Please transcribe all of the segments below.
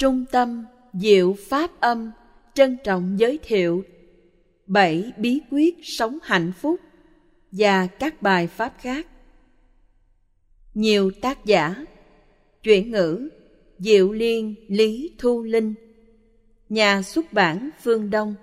Trung tâm Diệu Pháp Âm, trân trọng giới thiệu bảy bí quyết sống hạnh phúc và các bài pháp khác. Nhiều tác giả Chuyển ngữ Diệu Liên Lý Thu Linh, Nhà xuất bản Phương Đông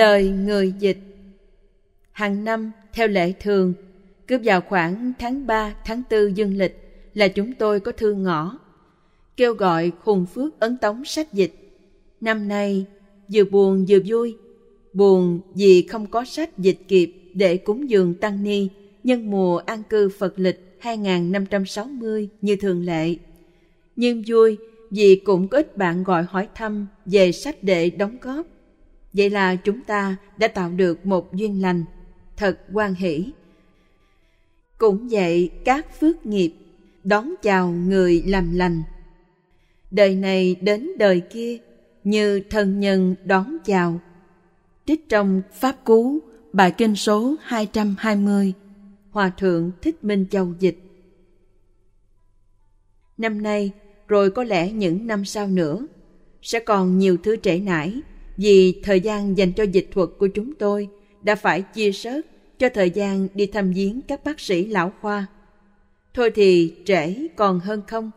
Lời người dịch Hàng năm, theo lệ thường, cứ vào khoảng tháng 3, tháng 4 dương lịch là chúng tôi có thư ngõ, kêu gọi khùng phước ấn tống sách dịch. Năm nay, vừa buồn vừa vui. Buồn vì không có sách dịch kịp để cúng dường Tăng Ni nhân mùa an cư Phật lịch 2560 như thường lệ. Nhưng vui vì cũng có ít bạn gọi hỏi thăm về sách để đóng góp Vậy là chúng ta đã tạo được một duyên lành, thật quan hỷ. Cũng vậy các phước nghiệp đón chào người làm lành. Đời này đến đời kia như thân nhân đón chào. Trích trong Pháp Cú, bài kinh số 220, Hòa Thượng Thích Minh Châu dịch. Năm nay, rồi có lẽ những năm sau nữa, sẽ còn nhiều thứ trễ nải vì thời gian dành cho dịch thuật của chúng tôi đã phải chia sớt cho thời gian đi thăm viếng các bác sĩ lão khoa. Thôi thì trễ còn hơn không.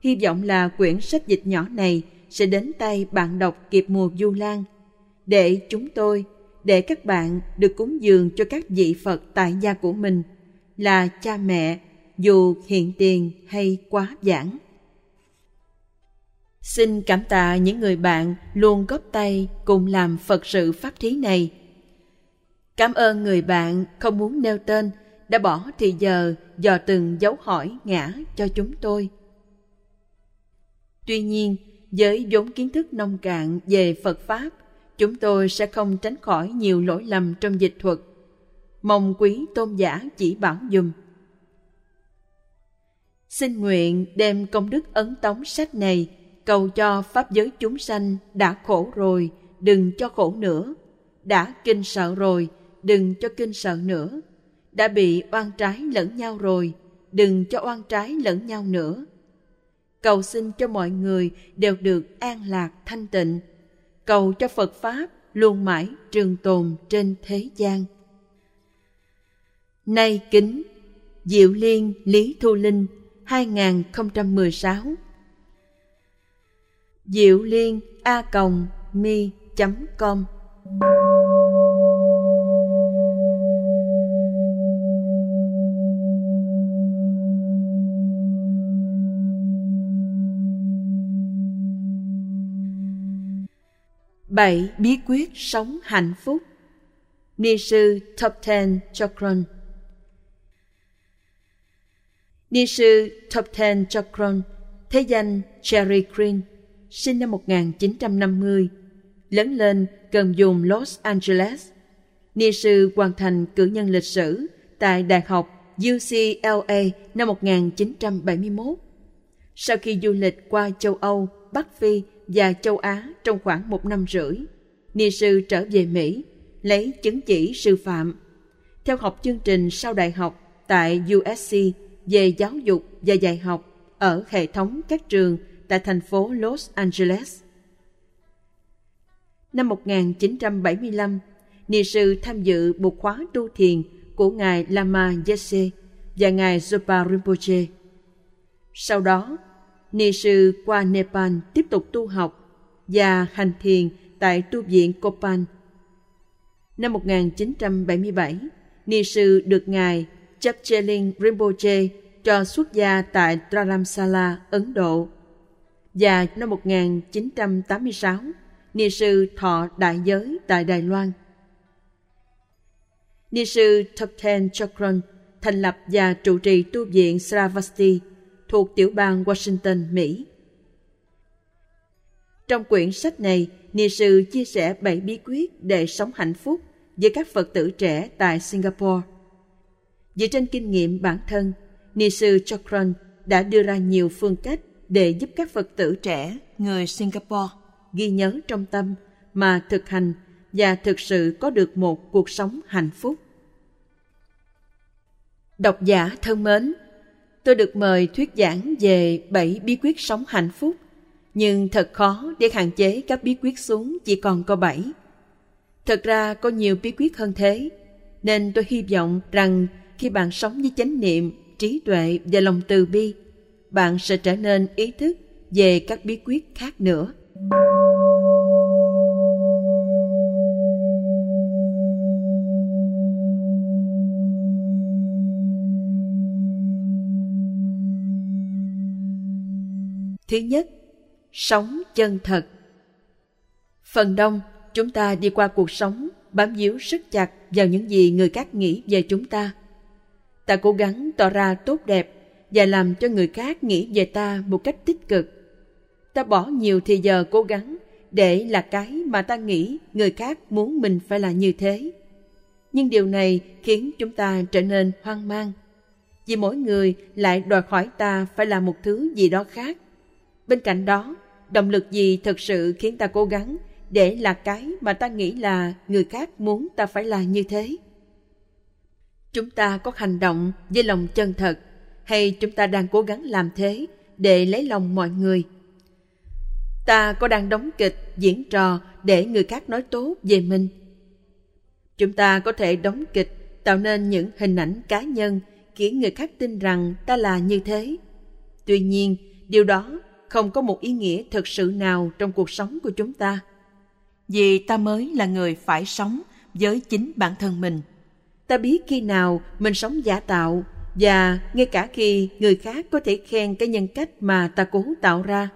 Hy vọng là quyển sách dịch nhỏ này sẽ đến tay bạn đọc kịp mùa du lan để chúng tôi, để các bạn được cúng dường cho các vị Phật tại gia của mình là cha mẹ dù hiện tiền hay quá giảng. Xin cảm tạ những người bạn luôn góp tay cùng làm Phật sự pháp thí này. Cảm ơn người bạn không muốn nêu tên đã bỏ thì giờ dò từng dấu hỏi ngã cho chúng tôi. Tuy nhiên, với vốn kiến thức nông cạn về Phật Pháp, chúng tôi sẽ không tránh khỏi nhiều lỗi lầm trong dịch thuật. Mong quý tôn giả chỉ bảo dùm. Xin nguyện đem công đức ấn tống sách này cầu cho pháp giới chúng sanh đã khổ rồi, đừng cho khổ nữa. Đã kinh sợ rồi, đừng cho kinh sợ nữa. Đã bị oan trái lẫn nhau rồi, đừng cho oan trái lẫn nhau nữa. Cầu xin cho mọi người đều được an lạc thanh tịnh. Cầu cho phật pháp luôn mãi trường tồn trên thế gian. Nay kính, diệu liên lý thu linh 2016 diệu liên a còng mi com. Bảy bí quyết sống hạnh phúc. Ni sư Top Ten Chokron Ni sư Top Ten Chokron Thế danh Cherry Green sinh năm 1950, lớn lên gần dùng Los Angeles. Ni sư hoàn thành cử nhân lịch sử tại Đại học UCLA năm 1971. Sau khi du lịch qua châu Âu, Bắc Phi và châu Á trong khoảng một năm rưỡi, Ni sư trở về Mỹ, lấy chứng chỉ sư phạm. Theo học chương trình sau đại học tại USC về giáo dục và dạy học ở hệ thống các trường tại thành phố Los Angeles. Năm 1975, Ni sư tham dự một khóa tu thiền của Ngài Lama Yese và Ngài Zopa Rinpoche. Sau đó, Ni sư qua Nepal tiếp tục tu học và hành thiền tại tu viện Kopan. Năm 1977, Ni sư được Ngài Chapcheling Rinpoche cho xuất gia tại Dharamsala, Ấn Độ và năm 1986, Ni sư thọ đại giới tại Đài Loan. Ni sư Thupten Chokron thành thành lập và trụ trì tu viện Sravasti thuộc tiểu bang Washington, Mỹ. Trong quyển sách này, Ni sư chia sẻ 7 bí quyết để sống hạnh phúc với các Phật tử trẻ tại Singapore. Dựa trên kinh nghiệm bản thân, Ni sư Chokron đã đưa ra nhiều phương cách để giúp các Phật tử trẻ người Singapore ghi nhớ trong tâm mà thực hành và thực sự có được một cuộc sống hạnh phúc. Độc giả thân mến, tôi được mời thuyết giảng về 7 bí quyết sống hạnh phúc, nhưng thật khó để hạn chế các bí quyết xuống chỉ còn có 7. Thật ra có nhiều bí quyết hơn thế, nên tôi hy vọng rằng khi bạn sống với chánh niệm, trí tuệ và lòng từ bi, bạn sẽ trở nên ý thức về các bí quyết khác nữa. Thứ nhất, sống chân thật. Phần đông, chúng ta đi qua cuộc sống bám víu rất chặt vào những gì người khác nghĩ về chúng ta. Ta cố gắng tỏ ra tốt đẹp và làm cho người khác nghĩ về ta một cách tích cực. Ta bỏ nhiều thời giờ cố gắng để là cái mà ta nghĩ người khác muốn mình phải là như thế. Nhưng điều này khiến chúng ta trở nên hoang mang. Vì mỗi người lại đòi hỏi ta phải là một thứ gì đó khác Bên cạnh đó, động lực gì thực sự khiến ta cố gắng để là cái mà ta nghĩ là người khác muốn ta phải là như thế? Chúng ta có hành động với lòng chân thật hay chúng ta đang cố gắng làm thế để lấy lòng mọi người? Ta có đang đóng kịch, diễn trò để người khác nói tốt về mình? Chúng ta có thể đóng kịch tạo nên những hình ảnh cá nhân khiến người khác tin rằng ta là như thế. Tuy nhiên, điều đó không có một ý nghĩa thực sự nào trong cuộc sống của chúng ta vì ta mới là người phải sống với chính bản thân mình ta biết khi nào mình sống giả tạo và ngay cả khi người khác có thể khen cái nhân cách mà ta cố tạo ra,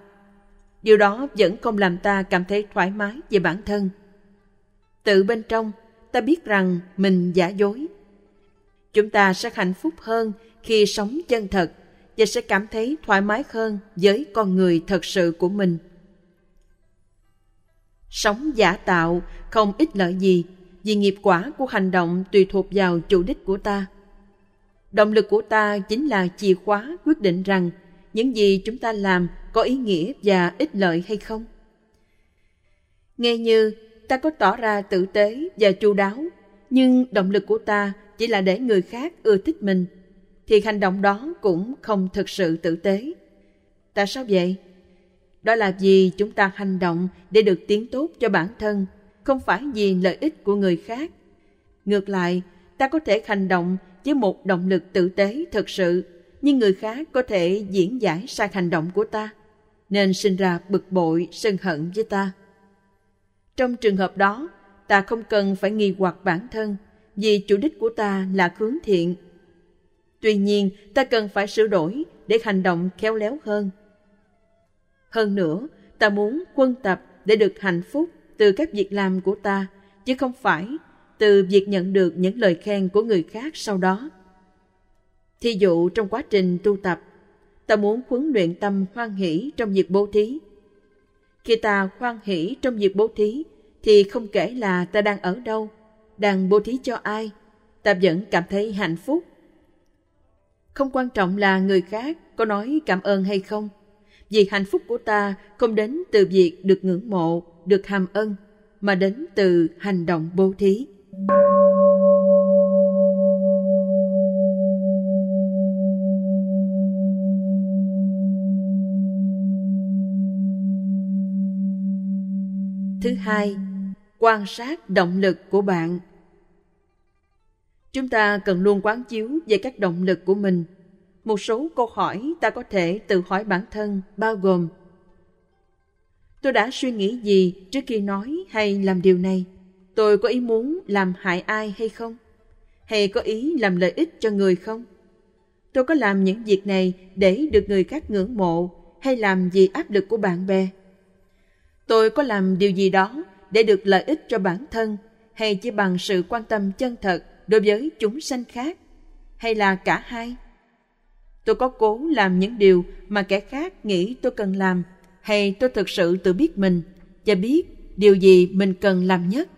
điều đó vẫn không làm ta cảm thấy thoải mái về bản thân tự bên trong, ta biết rằng mình giả dối chúng ta sẽ hạnh phúc hơn khi sống chân thật và sẽ cảm thấy thoải mái hơn với con người thật sự của mình. Sống giả tạo không ích lợi gì vì nghiệp quả của hành động tùy thuộc vào chủ đích của ta. Động lực của ta chính là chìa khóa quyết định rằng những gì chúng ta làm có ý nghĩa và ích lợi hay không. Nghe như ta có tỏ ra tử tế và chu đáo, nhưng động lực của ta chỉ là để người khác ưa thích mình thì hành động đó cũng không thực sự tử tế. Tại sao vậy? Đó là vì chúng ta hành động để được tiến tốt cho bản thân, không phải vì lợi ích của người khác. Ngược lại, ta có thể hành động với một động lực tử tế thực sự, nhưng người khác có thể diễn giải sai hành động của ta, nên sinh ra bực bội, sân hận với ta. Trong trường hợp đó, ta không cần phải nghi hoặc bản thân, vì chủ đích của ta là hướng thiện Tuy nhiên, ta cần phải sửa đổi để hành động khéo léo hơn. Hơn nữa, ta muốn quân tập để được hạnh phúc từ các việc làm của ta, chứ không phải từ việc nhận được những lời khen của người khác sau đó. Thí dụ trong quá trình tu tập, ta muốn huấn luyện tâm hoan hỷ trong việc bố thí. Khi ta hoan hỷ trong việc bố thí, thì không kể là ta đang ở đâu, đang bố thí cho ai, ta vẫn cảm thấy hạnh phúc không quan trọng là người khác có nói cảm ơn hay không. Vì hạnh phúc của ta không đến từ việc được ngưỡng mộ, được hàm ân, mà đến từ hành động bố thí. Thứ hai, quan sát động lực của bạn Chúng ta cần luôn quán chiếu về các động lực của mình. Một số câu hỏi ta có thể tự hỏi bản thân bao gồm Tôi đã suy nghĩ gì trước khi nói hay làm điều này? Tôi có ý muốn làm hại ai hay không? Hay có ý làm lợi ích cho người không? Tôi có làm những việc này để được người khác ngưỡng mộ hay làm vì áp lực của bạn bè? Tôi có làm điều gì đó để được lợi ích cho bản thân hay chỉ bằng sự quan tâm chân thật đối với chúng sanh khác hay là cả hai tôi có cố làm những điều mà kẻ khác nghĩ tôi cần làm hay tôi thực sự tự biết mình và biết điều gì mình cần làm nhất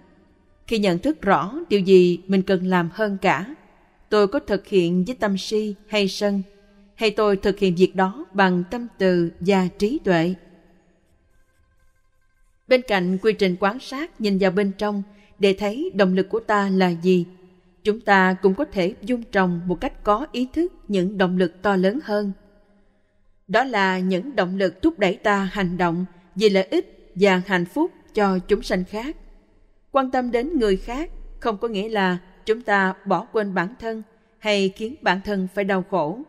khi nhận thức rõ điều gì mình cần làm hơn cả. Tôi có thực hiện với tâm si hay sân, hay tôi thực hiện việc đó bằng tâm từ và trí tuệ? Bên cạnh quy trình quan sát nhìn vào bên trong để thấy động lực của ta là gì, chúng ta cũng có thể dung trồng một cách có ý thức những động lực to lớn hơn. Đó là những động lực thúc đẩy ta hành động vì lợi ích và hạnh phúc cho chúng sanh khác quan tâm đến người khác, không có nghĩa là chúng ta bỏ quên bản thân hay khiến bản thân phải đau khổ.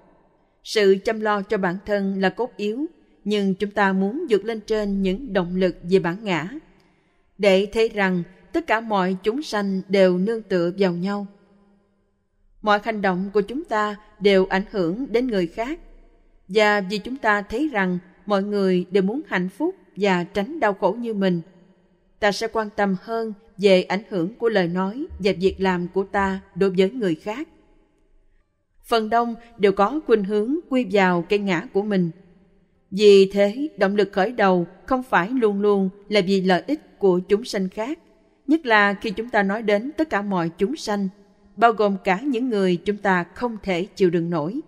Sự chăm lo cho bản thân là cốt yếu, nhưng chúng ta muốn vượt lên trên những động lực về bản ngã. Để thấy rằng tất cả mọi chúng sanh đều nương tựa vào nhau. Mọi hành động của chúng ta đều ảnh hưởng đến người khác. Và vì chúng ta thấy rằng mọi người đều muốn hạnh phúc và tránh đau khổ như mình, ta sẽ quan tâm hơn về ảnh hưởng của lời nói và việc làm của ta đối với người khác. Phần đông đều có khuynh hướng quy vào cái ngã của mình. Vì thế, động lực khởi đầu không phải luôn luôn là vì lợi ích của chúng sanh khác, nhất là khi chúng ta nói đến tất cả mọi chúng sanh, bao gồm cả những người chúng ta không thể chịu đựng nổi.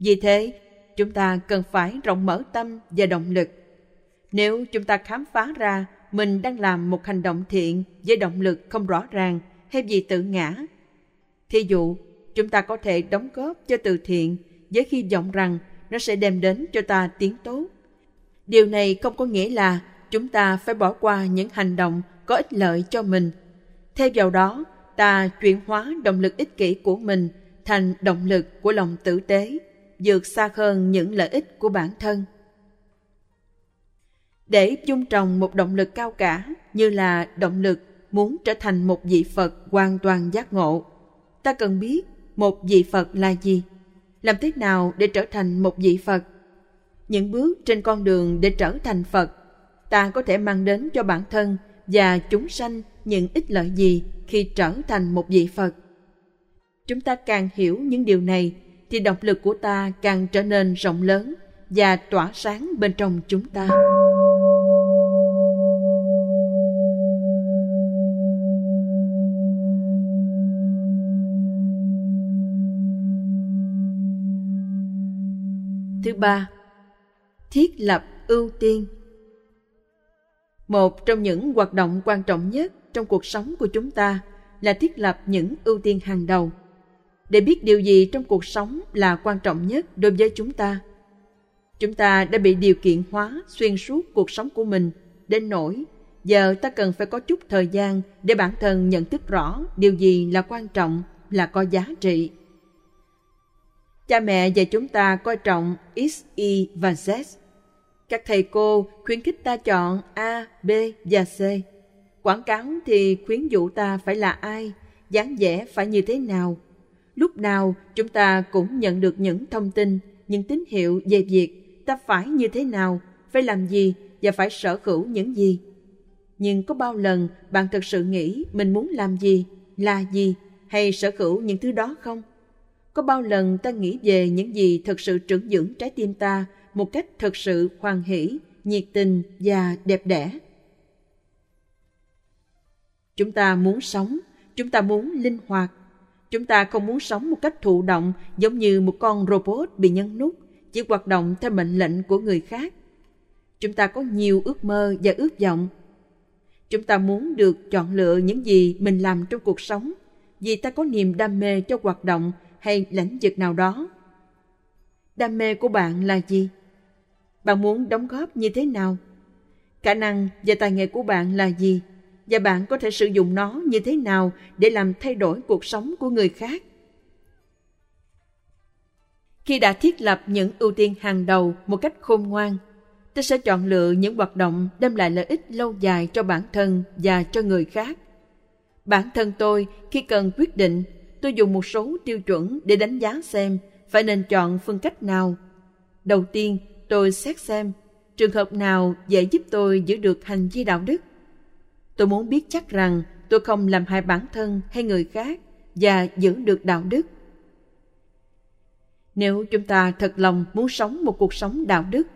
Vì thế, chúng ta cần phải rộng mở tâm và động lực. Nếu chúng ta khám phá ra mình đang làm một hành động thiện với động lực không rõ ràng hay vì tự ngã. Thí dụ, chúng ta có thể đóng góp cho từ thiện với hy vọng rằng nó sẽ đem đến cho ta tiếng tốt. Điều này không có nghĩa là chúng ta phải bỏ qua những hành động có ích lợi cho mình. Theo vào đó, ta chuyển hóa động lực ích kỷ của mình thành động lực của lòng tử tế, vượt xa hơn những lợi ích của bản thân để dung trồng một động lực cao cả, như là động lực muốn trở thành một vị phật hoàn toàn giác ngộ. Ta cần biết một vị phật là gì, làm thế nào để trở thành một vị phật? Những bước trên con đường để trở thành phật, ta có thể mang đến cho bản thân và chúng sanh những ích lợi gì khi trở thành một vị phật? Chúng ta càng hiểu những điều này, thì động lực của ta càng trở nên rộng lớn và tỏa sáng bên trong chúng ta. Thứ ba, thiết lập ưu tiên. Một trong những hoạt động quan trọng nhất trong cuộc sống của chúng ta là thiết lập những ưu tiên hàng đầu. Để biết điều gì trong cuộc sống là quan trọng nhất đối với chúng ta. Chúng ta đã bị điều kiện hóa xuyên suốt cuộc sống của mình đến nỗi giờ ta cần phải có chút thời gian để bản thân nhận thức rõ điều gì là quan trọng, là có giá trị Cha mẹ dạy chúng ta coi trọng X, Y và Z. Các thầy cô khuyến khích ta chọn A, B và C. Quảng cáo thì khuyến dụ ta phải là ai, dáng vẻ phải như thế nào. Lúc nào chúng ta cũng nhận được những thông tin, những tín hiệu về việc ta phải như thế nào, phải làm gì và phải sở hữu những gì. Nhưng có bao lần bạn thực sự nghĩ mình muốn làm gì, là gì hay sở hữu những thứ đó không? Có bao lần ta nghĩ về những gì thực sự trưởng dưỡng trái tim ta một cách thực sự hoàn hỷ, nhiệt tình và đẹp đẽ? Chúng ta muốn sống, chúng ta muốn linh hoạt. Chúng ta không muốn sống một cách thụ động giống như một con robot bị nhấn nút, chỉ hoạt động theo mệnh lệnh của người khác. Chúng ta có nhiều ước mơ và ước vọng. Chúng ta muốn được chọn lựa những gì mình làm trong cuộc sống vì ta có niềm đam mê cho hoạt động hay lĩnh vực nào đó. Đam mê của bạn là gì? Bạn muốn đóng góp như thế nào? Khả năng và tài nghệ của bạn là gì? Và bạn có thể sử dụng nó như thế nào để làm thay đổi cuộc sống của người khác? Khi đã thiết lập những ưu tiên hàng đầu một cách khôn ngoan, ta sẽ chọn lựa những hoạt động đem lại lợi ích lâu dài cho bản thân và cho người khác. Bản thân tôi khi cần quyết định tôi dùng một số tiêu chuẩn để đánh giá xem phải nên chọn phương cách nào. Đầu tiên, tôi xét xem trường hợp nào dễ giúp tôi giữ được hành vi đạo đức. Tôi muốn biết chắc rằng tôi không làm hại bản thân hay người khác và giữ được đạo đức. Nếu chúng ta thật lòng muốn sống một cuộc sống đạo đức,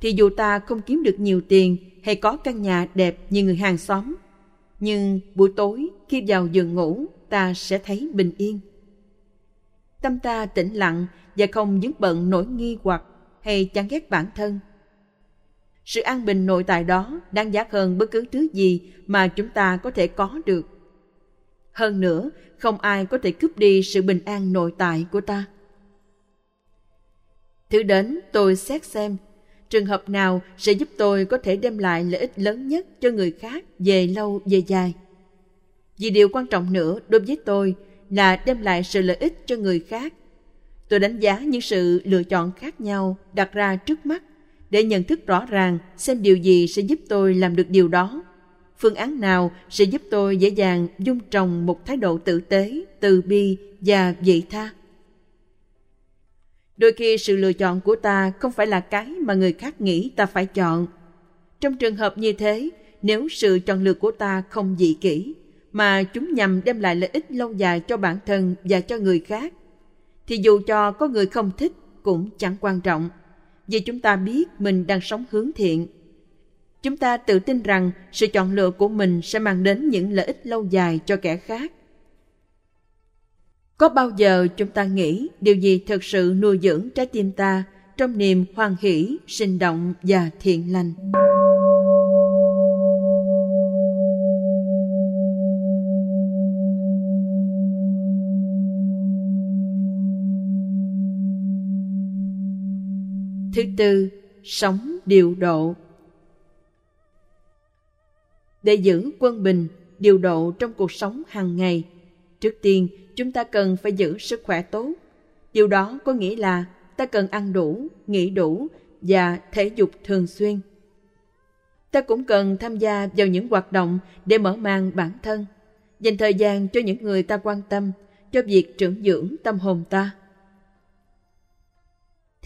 thì dù ta không kiếm được nhiều tiền hay có căn nhà đẹp như người hàng xóm, nhưng buổi tối khi vào giường ngủ, ta sẽ thấy bình yên. Tâm ta tĩnh lặng và không dứng bận nỗi nghi hoặc hay chán ghét bản thân. Sự an bình nội tại đó đáng giá hơn bất cứ thứ gì mà chúng ta có thể có được. Hơn nữa, không ai có thể cướp đi sự bình an nội tại của ta. Thứ đến tôi xét xem trường hợp nào sẽ giúp tôi có thể đem lại lợi ích lớn nhất cho người khác về lâu về dài. Vì điều quan trọng nữa đối với tôi là đem lại sự lợi ích cho người khác. Tôi đánh giá những sự lựa chọn khác nhau đặt ra trước mắt để nhận thức rõ ràng xem điều gì sẽ giúp tôi làm được điều đó. Phương án nào sẽ giúp tôi dễ dàng dung trồng một thái độ tử tế, từ bi và vị tha. Đôi khi sự lựa chọn của ta không phải là cái mà người khác nghĩ ta phải chọn. Trong trường hợp như thế, nếu sự chọn lựa của ta không dị kỹ, mà chúng nhằm đem lại lợi ích lâu dài cho bản thân và cho người khác, thì dù cho có người không thích cũng chẳng quan trọng, vì chúng ta biết mình đang sống hướng thiện. Chúng ta tự tin rằng sự chọn lựa của mình sẽ mang đến những lợi ích lâu dài cho kẻ khác có bao giờ chúng ta nghĩ điều gì thực sự nuôi dưỡng trái tim ta trong niềm hoan hỷ, sinh động và thiện lành? Thứ tư, sống điều độ. Để giữ quân bình, điều độ trong cuộc sống hàng ngày, trước tiên chúng ta cần phải giữ sức khỏe tốt. Điều đó có nghĩa là ta cần ăn đủ, nghỉ đủ và thể dục thường xuyên. Ta cũng cần tham gia vào những hoạt động để mở mang bản thân, dành thời gian cho những người ta quan tâm, cho việc trưởng dưỡng tâm hồn ta.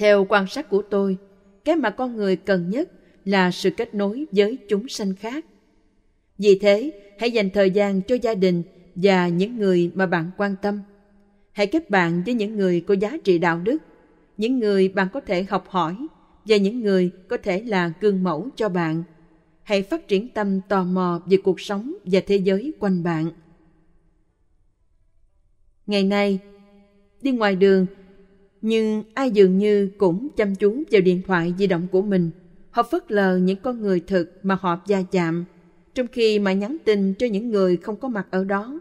Theo quan sát của tôi, cái mà con người cần nhất là sự kết nối với chúng sanh khác. Vì thế, hãy dành thời gian cho gia đình và những người mà bạn quan tâm. Hãy kết bạn với những người có giá trị đạo đức, những người bạn có thể học hỏi và những người có thể là gương mẫu cho bạn. Hãy phát triển tâm tò mò về cuộc sống và thế giới quanh bạn. Ngày nay, đi ngoài đường, nhưng ai dường như cũng chăm chú vào điện thoại di động của mình. Họ phớt lờ những con người thực mà họ va chạm trong khi mà nhắn tin cho những người không có mặt ở đó.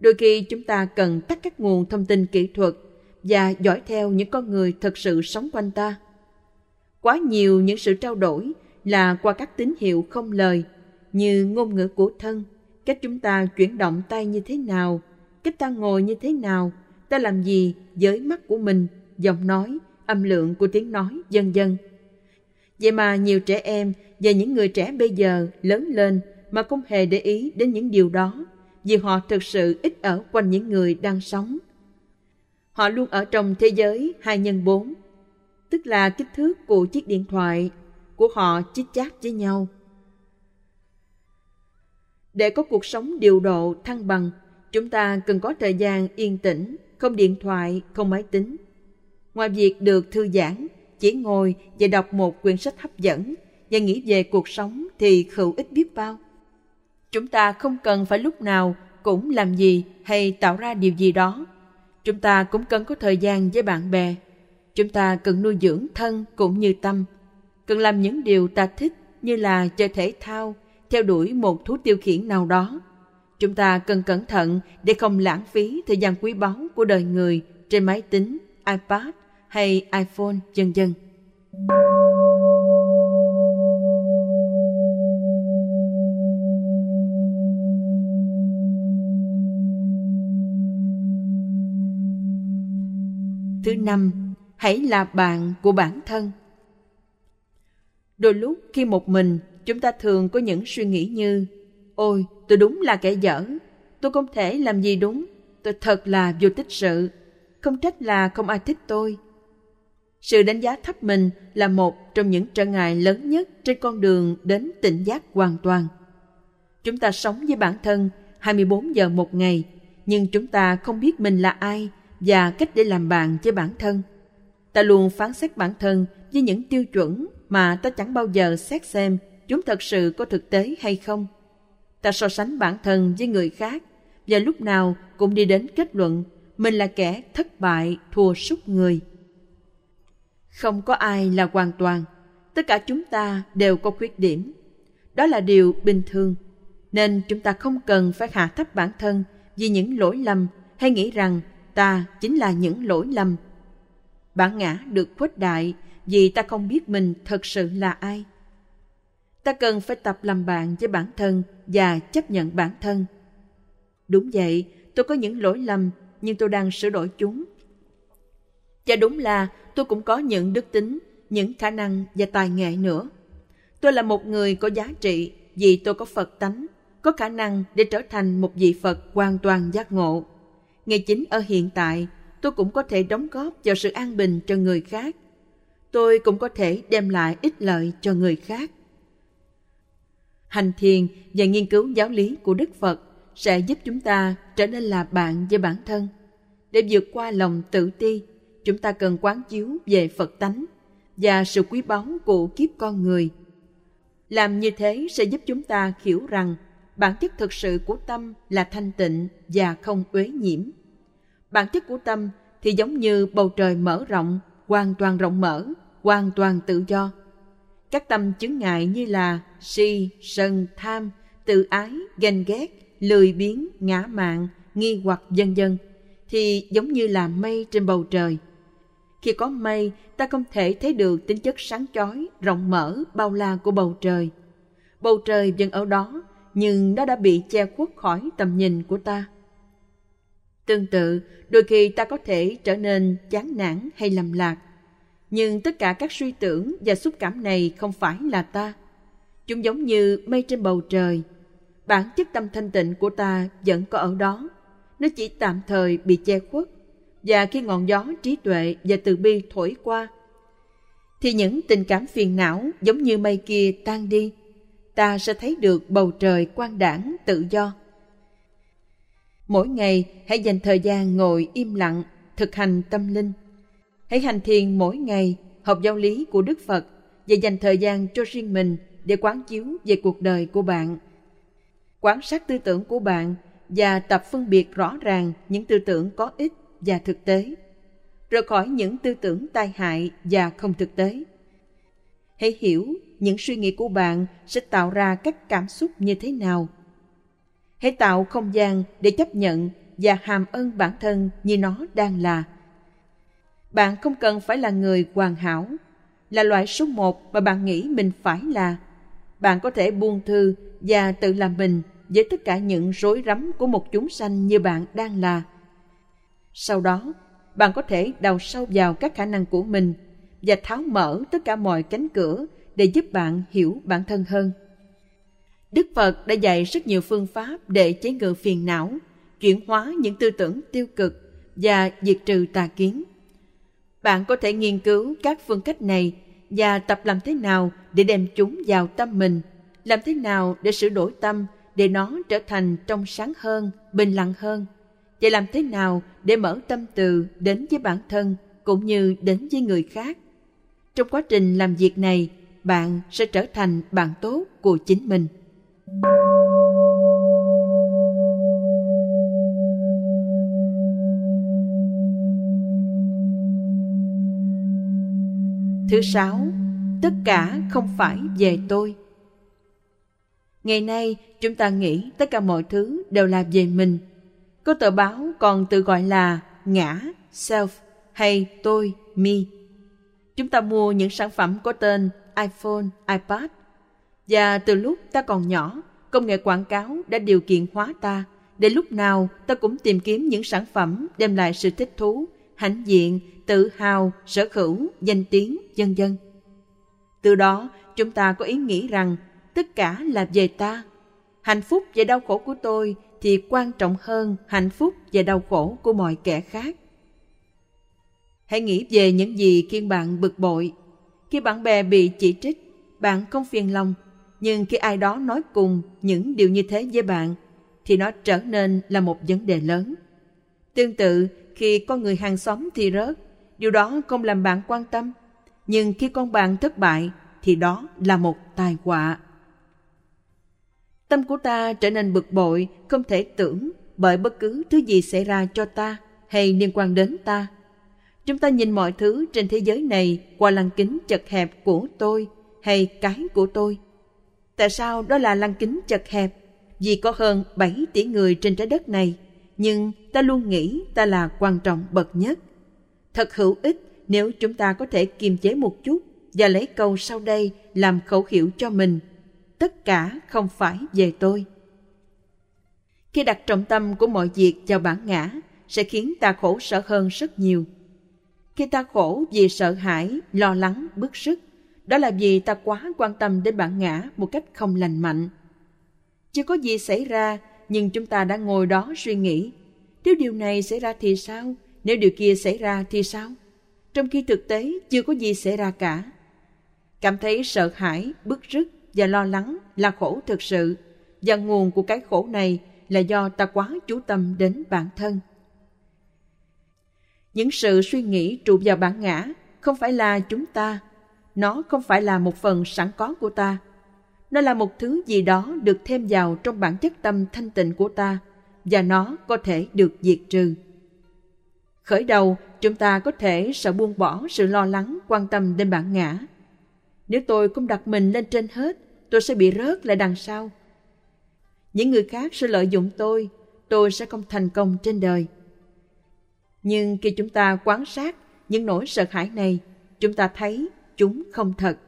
Đôi khi chúng ta cần tắt các nguồn thông tin kỹ thuật và dõi theo những con người thật sự sống quanh ta. Quá nhiều những sự trao đổi là qua các tín hiệu không lời như ngôn ngữ của thân, cách chúng ta chuyển động tay như thế nào, cách ta ngồi như thế nào, ta làm gì với mắt của mình, giọng nói, âm lượng của tiếng nói, vân vân. Vậy mà nhiều trẻ em và những người trẻ bây giờ lớn lên mà không hề để ý đến những điều đó vì họ thực sự ít ở quanh những người đang sống. Họ luôn ở trong thế giới 2 nhân 4, tức là kích thước của chiếc điện thoại của họ chích chát với nhau. Để có cuộc sống điều độ, thăng bằng, chúng ta cần có thời gian yên tĩnh, không điện thoại, không máy tính. Ngoài việc được thư giãn, chỉ ngồi và đọc một quyển sách hấp dẫn và nghĩ về cuộc sống thì hữu ích biết bao. Chúng ta không cần phải lúc nào cũng làm gì hay tạo ra điều gì đó. Chúng ta cũng cần có thời gian với bạn bè. Chúng ta cần nuôi dưỡng thân cũng như tâm. Cần làm những điều ta thích như là chơi thể thao, theo đuổi một thú tiêu khiển nào đó. Chúng ta cần cẩn thận để không lãng phí thời gian quý báu của đời người trên máy tính, iPad hay iPhone, vân vân. Thứ năm, hãy là bạn của bản thân. Đôi lúc khi một mình, chúng ta thường có những suy nghĩ như Ôi, tôi đúng là kẻ dở, tôi không thể làm gì đúng, tôi thật là vô tích sự, không trách là không ai thích tôi. Sự đánh giá thấp mình là một trong những trở ngại lớn nhất trên con đường đến tỉnh giác hoàn toàn. Chúng ta sống với bản thân 24 giờ một ngày, nhưng chúng ta không biết mình là ai và cách để làm bạn với bản thân. ta luôn phán xét bản thân với những tiêu chuẩn mà ta chẳng bao giờ xét xem chúng thật sự có thực tế hay không ta so sánh bản thân với người khác và lúc nào cũng đi đến kết luận mình là kẻ thất bại thua sút người không có ai là hoàn toàn. Tất cả chúng ta đều có khuyết điểm. Đó là điều bình thường. Nên chúng ta không cần phải hạ thấp bản thân vì những lỗi lầm hay nghĩ rằng ta chính là những lỗi lầm. Bản ngã được khuếch đại vì ta không biết mình thật sự là ai. Ta cần phải tập làm bạn với bản thân và chấp nhận bản thân. Đúng vậy, tôi có những lỗi lầm, nhưng tôi đang sửa đổi chúng. Và đúng là tôi cũng có những đức tính, những khả năng và tài nghệ nữa. Tôi là một người có giá trị vì tôi có phật tánh, có khả năng để trở thành một vị phật hoàn toàn giác ngộ. Ngay chính ở hiện tại, tôi cũng có thể đóng góp vào sự an bình cho người khác. Tôi cũng có thể đem lại ích lợi cho người khác. Hành thiền và nghiên cứu giáo lý của đức phật sẽ giúp chúng ta trở nên là bạn với bản thân, để vượt qua lòng tự ti chúng ta cần quán chiếu về phật tánh và sự quý báu của kiếp con người. Làm như thế sẽ giúp chúng ta hiểu rằng bản chất thực sự của tâm là thanh tịnh và không uế nhiễm. Bản chất của tâm thì giống như bầu trời mở rộng, hoàn toàn rộng mở, hoàn toàn tự do. Các tâm chứng ngại như là si, sân, tham, tự ái, ganh ghét, lười biếng, ngã mạn, nghi hoặc vân vân thì giống như là mây trên bầu trời khi có mây, ta không thể thấy được tính chất sáng chói, rộng mở, bao la của bầu trời. Bầu trời vẫn ở đó, nhưng nó đã bị che khuất khỏi tầm nhìn của ta. Tương tự, đôi khi ta có thể trở nên chán nản hay lầm lạc. Nhưng tất cả các suy tưởng và xúc cảm này không phải là ta. Chúng giống như mây trên bầu trời. Bản chất tâm thanh tịnh của ta vẫn có ở đó. Nó chỉ tạm thời bị che khuất và khi ngọn gió trí tuệ và từ bi thổi qua, thì những tình cảm phiền não giống như mây kia tan đi, ta sẽ thấy được bầu trời quang đảng tự do. Mỗi ngày, hãy dành thời gian ngồi im lặng, thực hành tâm linh. Hãy hành thiền mỗi ngày, học giáo lý của đức phật và dành thời gian cho riêng mình để quán chiếu về cuộc đời của bạn. Quan sát tư tưởng của bạn và tập phân biệt rõ ràng những tư tưởng có ích và thực tế. Rời khỏi những tư tưởng tai hại và không thực tế. Hãy hiểu những suy nghĩ của bạn sẽ tạo ra các cảm xúc như thế nào. Hãy tạo không gian để chấp nhận và hàm ơn bản thân như nó đang là. Bạn không cần phải là người hoàn hảo, là loại số một mà bạn nghĩ mình phải là. Bạn có thể buông thư và tự làm mình với tất cả những rối rắm của một chúng sanh như bạn đang là sau đó, bạn có thể đào sâu vào các khả năng của mình và tháo mở tất cả mọi cánh cửa để giúp bạn hiểu bản thân hơn. Đức phật đã dạy rất nhiều phương pháp để chế ngự phiền não, chuyển hóa những tư tưởng tiêu cực và diệt trừ tà kiến. Bạn có thể nghiên cứu các phương cách này và tập làm thế nào để đem chúng vào tâm mình, làm thế nào để sửa đổi tâm để nó trở thành trong sáng hơn, bình lặng hơn. Vậy làm thế nào để mở tâm từ đến với bản thân cũng như đến với người khác trong quá trình làm việc này bạn sẽ trở thành bạn tốt của chính mình Thứ sáu, tất cả không phải về tôi. Ngày nay, chúng ta nghĩ tất cả mọi thứ đều là về mình. Có tờ báo còn tự gọi là ngã, self hay tôi, me. Chúng ta mua những sản phẩm có tên iPhone, iPad. Và từ lúc ta còn nhỏ, công nghệ quảng cáo đã điều kiện hóa ta để lúc nào ta cũng tìm kiếm những sản phẩm đem lại sự thích thú, hãnh diện, tự hào, sở hữu, danh tiếng, vân vân. Từ đó, chúng ta có ý nghĩ rằng tất cả là về ta. Hạnh phúc và đau khổ của tôi thì quan trọng hơn hạnh phúc và đau khổ của mọi kẻ khác. Hãy nghĩ về những gì khiến bạn bực bội. Khi bạn bè bị chỉ trích, bạn không phiền lòng. Nhưng khi ai đó nói cùng những điều như thế với bạn, thì nó trở nên là một vấn đề lớn. Tương tự, khi con người hàng xóm thì rớt, điều đó không làm bạn quan tâm. Nhưng khi con bạn thất bại thì đó là một tai họa. Tâm của ta trở nên bực bội, không thể tưởng bởi bất cứ thứ gì xảy ra cho ta hay liên quan đến ta. Chúng ta nhìn mọi thứ trên thế giới này qua lăng kính chật hẹp của tôi hay cái của tôi. Tại sao đó là lăng kính chật hẹp? Vì có hơn 7 tỷ người trên trái đất này, nhưng ta luôn nghĩ ta là quan trọng bậc nhất. Thật hữu ích nếu chúng ta có thể kiềm chế một chút và lấy câu sau đây làm khẩu hiệu cho mình. Tất cả không phải về tôi. Khi đặt trọng tâm của mọi việc vào bản ngã sẽ khiến ta khổ sở hơn rất nhiều. Khi ta khổ vì sợ hãi, lo lắng, bức sức, đó là vì ta quá quan tâm đến bản ngã một cách không lành mạnh. Chưa có gì xảy ra, nhưng chúng ta đã ngồi đó suy nghĩ. Nếu điều này xảy ra thì sao? Nếu điều kia xảy ra thì sao? Trong khi thực tế chưa có gì xảy ra cả. Cảm thấy sợ hãi, bức rứt và lo lắng là khổ thực sự. Và nguồn của cái khổ này là do ta quá chú tâm đến bản thân. Những sự suy nghĩ trụ vào bản ngã không phải là chúng ta. Nó không phải là một phần sẵn có của ta. Nó là một thứ gì đó được thêm vào trong bản chất tâm thanh tịnh của ta và nó có thể được diệt trừ. Khởi đầu, chúng ta có thể sợ buông bỏ sự lo lắng, quan tâm đến bản ngã. Nếu tôi không đặt mình lên trên hết, tôi sẽ bị rớt lại đằng sau. Những người khác sẽ lợi dụng tôi, tôi sẽ không thành công trên đời. Nhưng khi chúng ta quan sát những nỗi sợ hãi này, chúng ta thấy chúng không thật.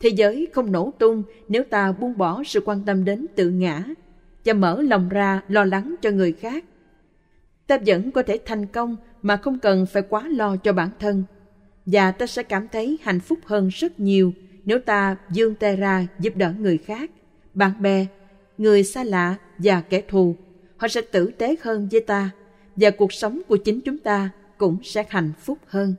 Thế giới không nổ tung nếu ta buông bỏ sự quan tâm đến tự ngã và mở lòng ra lo lắng cho người khác. Ta vẫn có thể thành công mà không cần phải quá lo cho bản thân. Và ta sẽ cảm thấy hạnh phúc hơn rất nhiều nếu ta dương tay ra giúp đỡ người khác, bạn bè, người xa lạ và kẻ thù. Họ sẽ tử tế hơn với ta và cuộc sống của chính chúng ta cũng sẽ hạnh phúc hơn.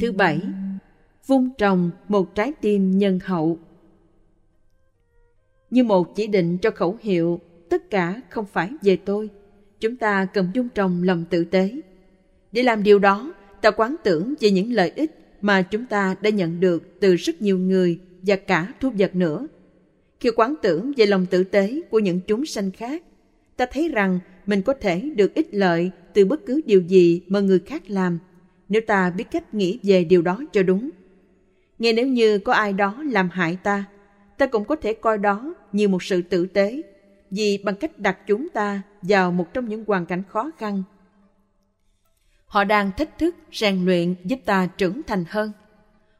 Thứ bảy, vung trồng một trái tim nhân hậu. Như một chỉ định cho khẩu hiệu, tất cả không phải về tôi. Chúng ta cần dung trồng lòng tử tế. Để làm điều đó, ta quán tưởng về những lợi ích mà chúng ta đã nhận được từ rất nhiều người và cả thú vật nữa. Khi quán tưởng về lòng tử tế của những chúng sanh khác, ta thấy rằng mình có thể được ích lợi từ bất cứ điều gì mà người khác làm nếu ta biết cách nghĩ về điều đó cho đúng. Nghe nếu như có ai đó làm hại ta, ta cũng có thể coi đó như một sự tử tế, vì bằng cách đặt chúng ta vào một trong những hoàn cảnh khó khăn. Họ đang thách thức, rèn luyện giúp ta trưởng thành hơn.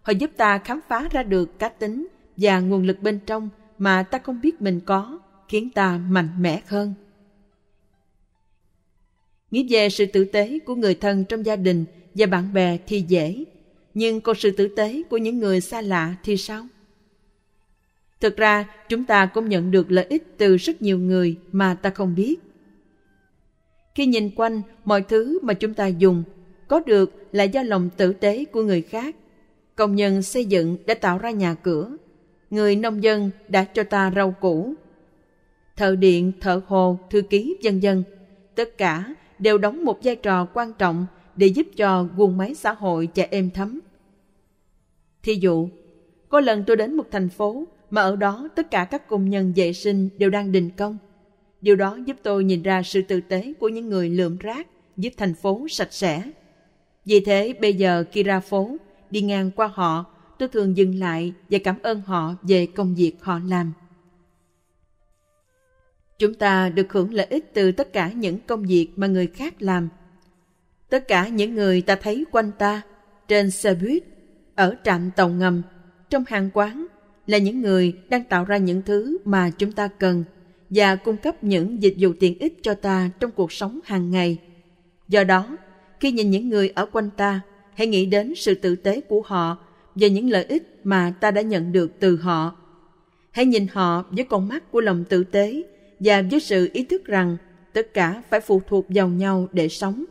Họ giúp ta khám phá ra được cá tính và nguồn lực bên trong mà ta không biết mình có, khiến ta mạnh mẽ hơn. Nghĩ về sự tử tế của người thân trong gia đình và bạn bè thì dễ, nhưng còn sự tử tế của những người xa lạ thì sao? Thực ra, chúng ta cũng nhận được lợi ích từ rất nhiều người mà ta không biết. Khi nhìn quanh, mọi thứ mà chúng ta dùng có được là do lòng tử tế của người khác. Công nhân xây dựng đã tạo ra nhà cửa. Người nông dân đã cho ta rau củ. Thợ điện, thợ hồ, thư ký, vân dân Tất cả đều đóng một vai trò quan trọng để giúp cho guồng máy xã hội chạy êm thấm. Thí dụ, có lần tôi đến một thành phố mà ở đó tất cả các công nhân vệ sinh đều đang đình công. Điều đó giúp tôi nhìn ra sự tử tế của những người lượm rác giúp thành phố sạch sẽ. Vì thế bây giờ khi ra phố, đi ngang qua họ, tôi thường dừng lại và cảm ơn họ về công việc họ làm. Chúng ta được hưởng lợi ích từ tất cả những công việc mà người khác làm – Tất cả những người ta thấy quanh ta, trên xe buýt, ở trạm tàu ngầm, trong hàng quán, là những người đang tạo ra những thứ mà chúng ta cần và cung cấp những dịch vụ tiện ích cho ta trong cuộc sống hàng ngày. Do đó, khi nhìn những người ở quanh ta, hãy nghĩ đến sự tử tế của họ và những lợi ích mà ta đã nhận được từ họ. Hãy nhìn họ với con mắt của lòng tử tế và với sự ý thức rằng tất cả phải phụ thuộc vào nhau để sống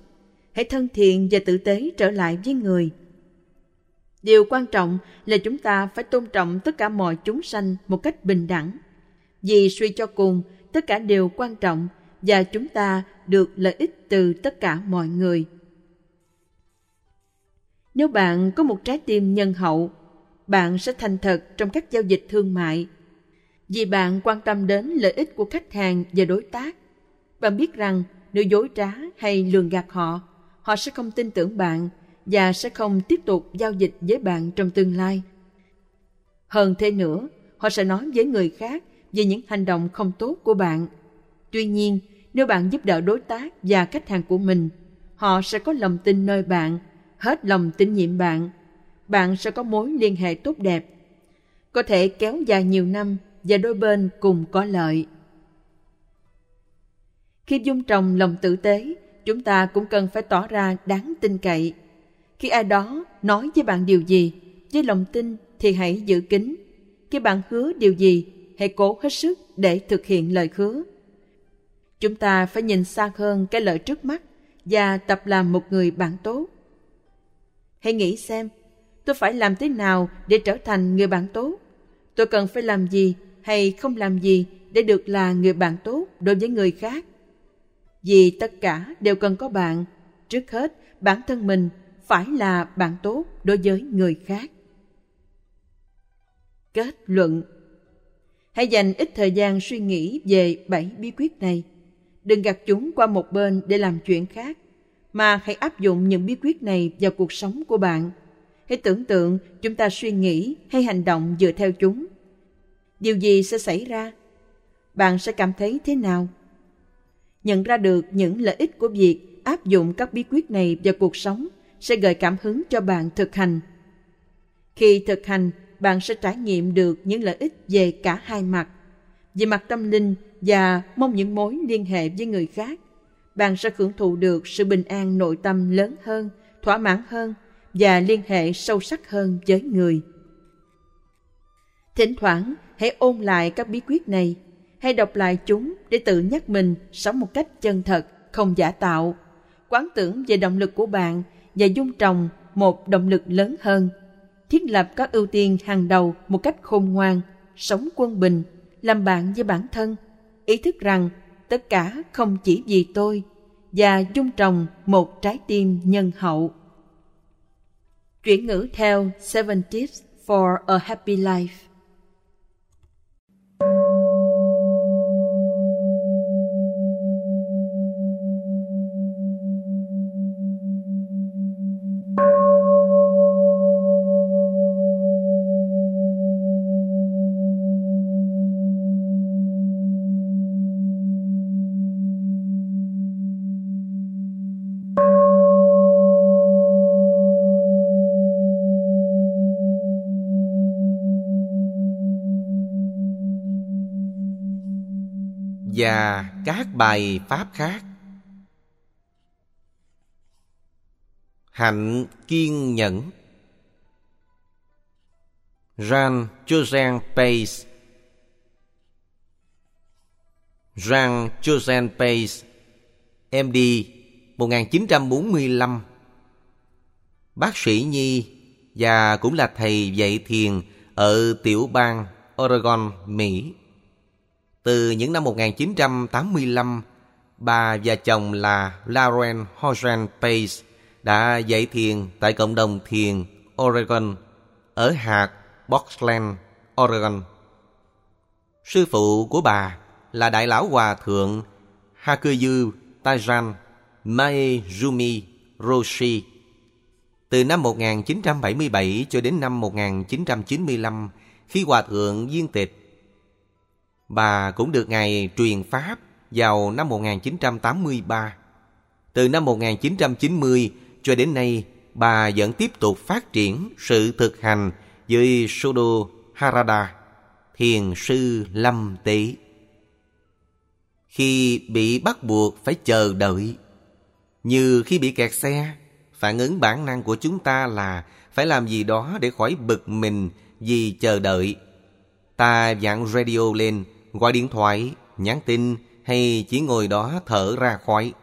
hãy thân thiện và tử tế trở lại với người. Điều quan trọng là chúng ta phải tôn trọng tất cả mọi chúng sanh một cách bình đẳng. Vì suy cho cùng, tất cả đều quan trọng và chúng ta được lợi ích từ tất cả mọi người. Nếu bạn có một trái tim nhân hậu, bạn sẽ thành thật trong các giao dịch thương mại. Vì bạn quan tâm đến lợi ích của khách hàng và đối tác. Bạn biết rằng nếu dối trá hay lường gạt họ, họ sẽ không tin tưởng bạn và sẽ không tiếp tục giao dịch với bạn trong tương lai. Hơn thế nữa, họ sẽ nói với người khác về những hành động không tốt của bạn. Tuy nhiên, nếu bạn giúp đỡ đối tác và khách hàng của mình, họ sẽ có lòng tin nơi bạn, hết lòng tin nhiệm bạn. Bạn sẽ có mối liên hệ tốt đẹp, có thể kéo dài nhiều năm và đôi bên cùng có lợi. Khi dung trồng lòng tử tế, chúng ta cũng cần phải tỏ ra đáng tin cậy. Khi ai đó nói với bạn điều gì, với lòng tin thì hãy giữ kín. Khi bạn hứa điều gì, hãy cố hết sức để thực hiện lời hứa. Chúng ta phải nhìn xa hơn cái lợi trước mắt và tập làm một người bạn tốt. Hãy nghĩ xem, tôi phải làm thế nào để trở thành người bạn tốt? Tôi cần phải làm gì hay không làm gì để được là người bạn tốt đối với người khác? Vì tất cả đều cần có bạn. Trước hết, bản thân mình phải là bạn tốt đối với người khác. Kết luận Hãy dành ít thời gian suy nghĩ về bảy bí quyết này. Đừng gạt chúng qua một bên để làm chuyện khác, mà hãy áp dụng những bí quyết này vào cuộc sống của bạn. Hãy tưởng tượng chúng ta suy nghĩ hay hành động dựa theo chúng. Điều gì sẽ xảy ra? Bạn sẽ cảm thấy thế nào? Nhận ra được những lợi ích của việc áp dụng các bí quyết này vào cuộc sống sẽ gợi cảm hứng cho bạn thực hành. Khi thực hành, bạn sẽ trải nghiệm được những lợi ích về cả hai mặt, về mặt tâm linh và mong những mối liên hệ với người khác. Bạn sẽ hưởng thụ được sự bình an nội tâm lớn hơn, thỏa mãn hơn và liên hệ sâu sắc hơn với người. Thỉnh thoảng, hãy ôn lại các bí quyết này, hay đọc lại chúng để tự nhắc mình sống một cách chân thật, không giả tạo. Quán tưởng về động lực của bạn và dung trồng một động lực lớn hơn. Thiết lập các ưu tiên hàng đầu một cách khôn ngoan, sống quân bình, làm bạn với bản thân, ý thức rằng tất cả không chỉ vì tôi và dung trồng một trái tim nhân hậu. Chuyển ngữ theo Seven Tips for a Happy Life và các bài pháp khác. Hạnh kiên nhẫn. Jean Joseph Pace. Jean Joseph Pace MD 1945 Bác sĩ Nhi và cũng là thầy dạy thiền ở tiểu bang Oregon, Mỹ. Từ những năm 1985, bà và chồng là Lauren Hogan Pace đã dạy thiền tại cộng đồng thiền Oregon ở hạt Boxland, Oregon. Sư phụ của bà là Đại lão Hòa Thượng Hakuyu Tajan Maejumi Roshi. Từ năm 1977 cho đến năm 1995, khi Hòa Thượng viên tịch, bà cũng được Ngài truyền Pháp vào năm 1983. Từ năm 1990 cho đến nay, bà vẫn tiếp tục phát triển sự thực hành với Sudo Harada, thiền sư lâm tỷ Khi bị bắt buộc phải chờ đợi, như khi bị kẹt xe, phản ứng bản năng của chúng ta là phải làm gì đó để khỏi bực mình vì chờ đợi. Ta dặn radio lên, gọi điện thoại, nhắn tin hay chỉ ngồi đó thở ra khói.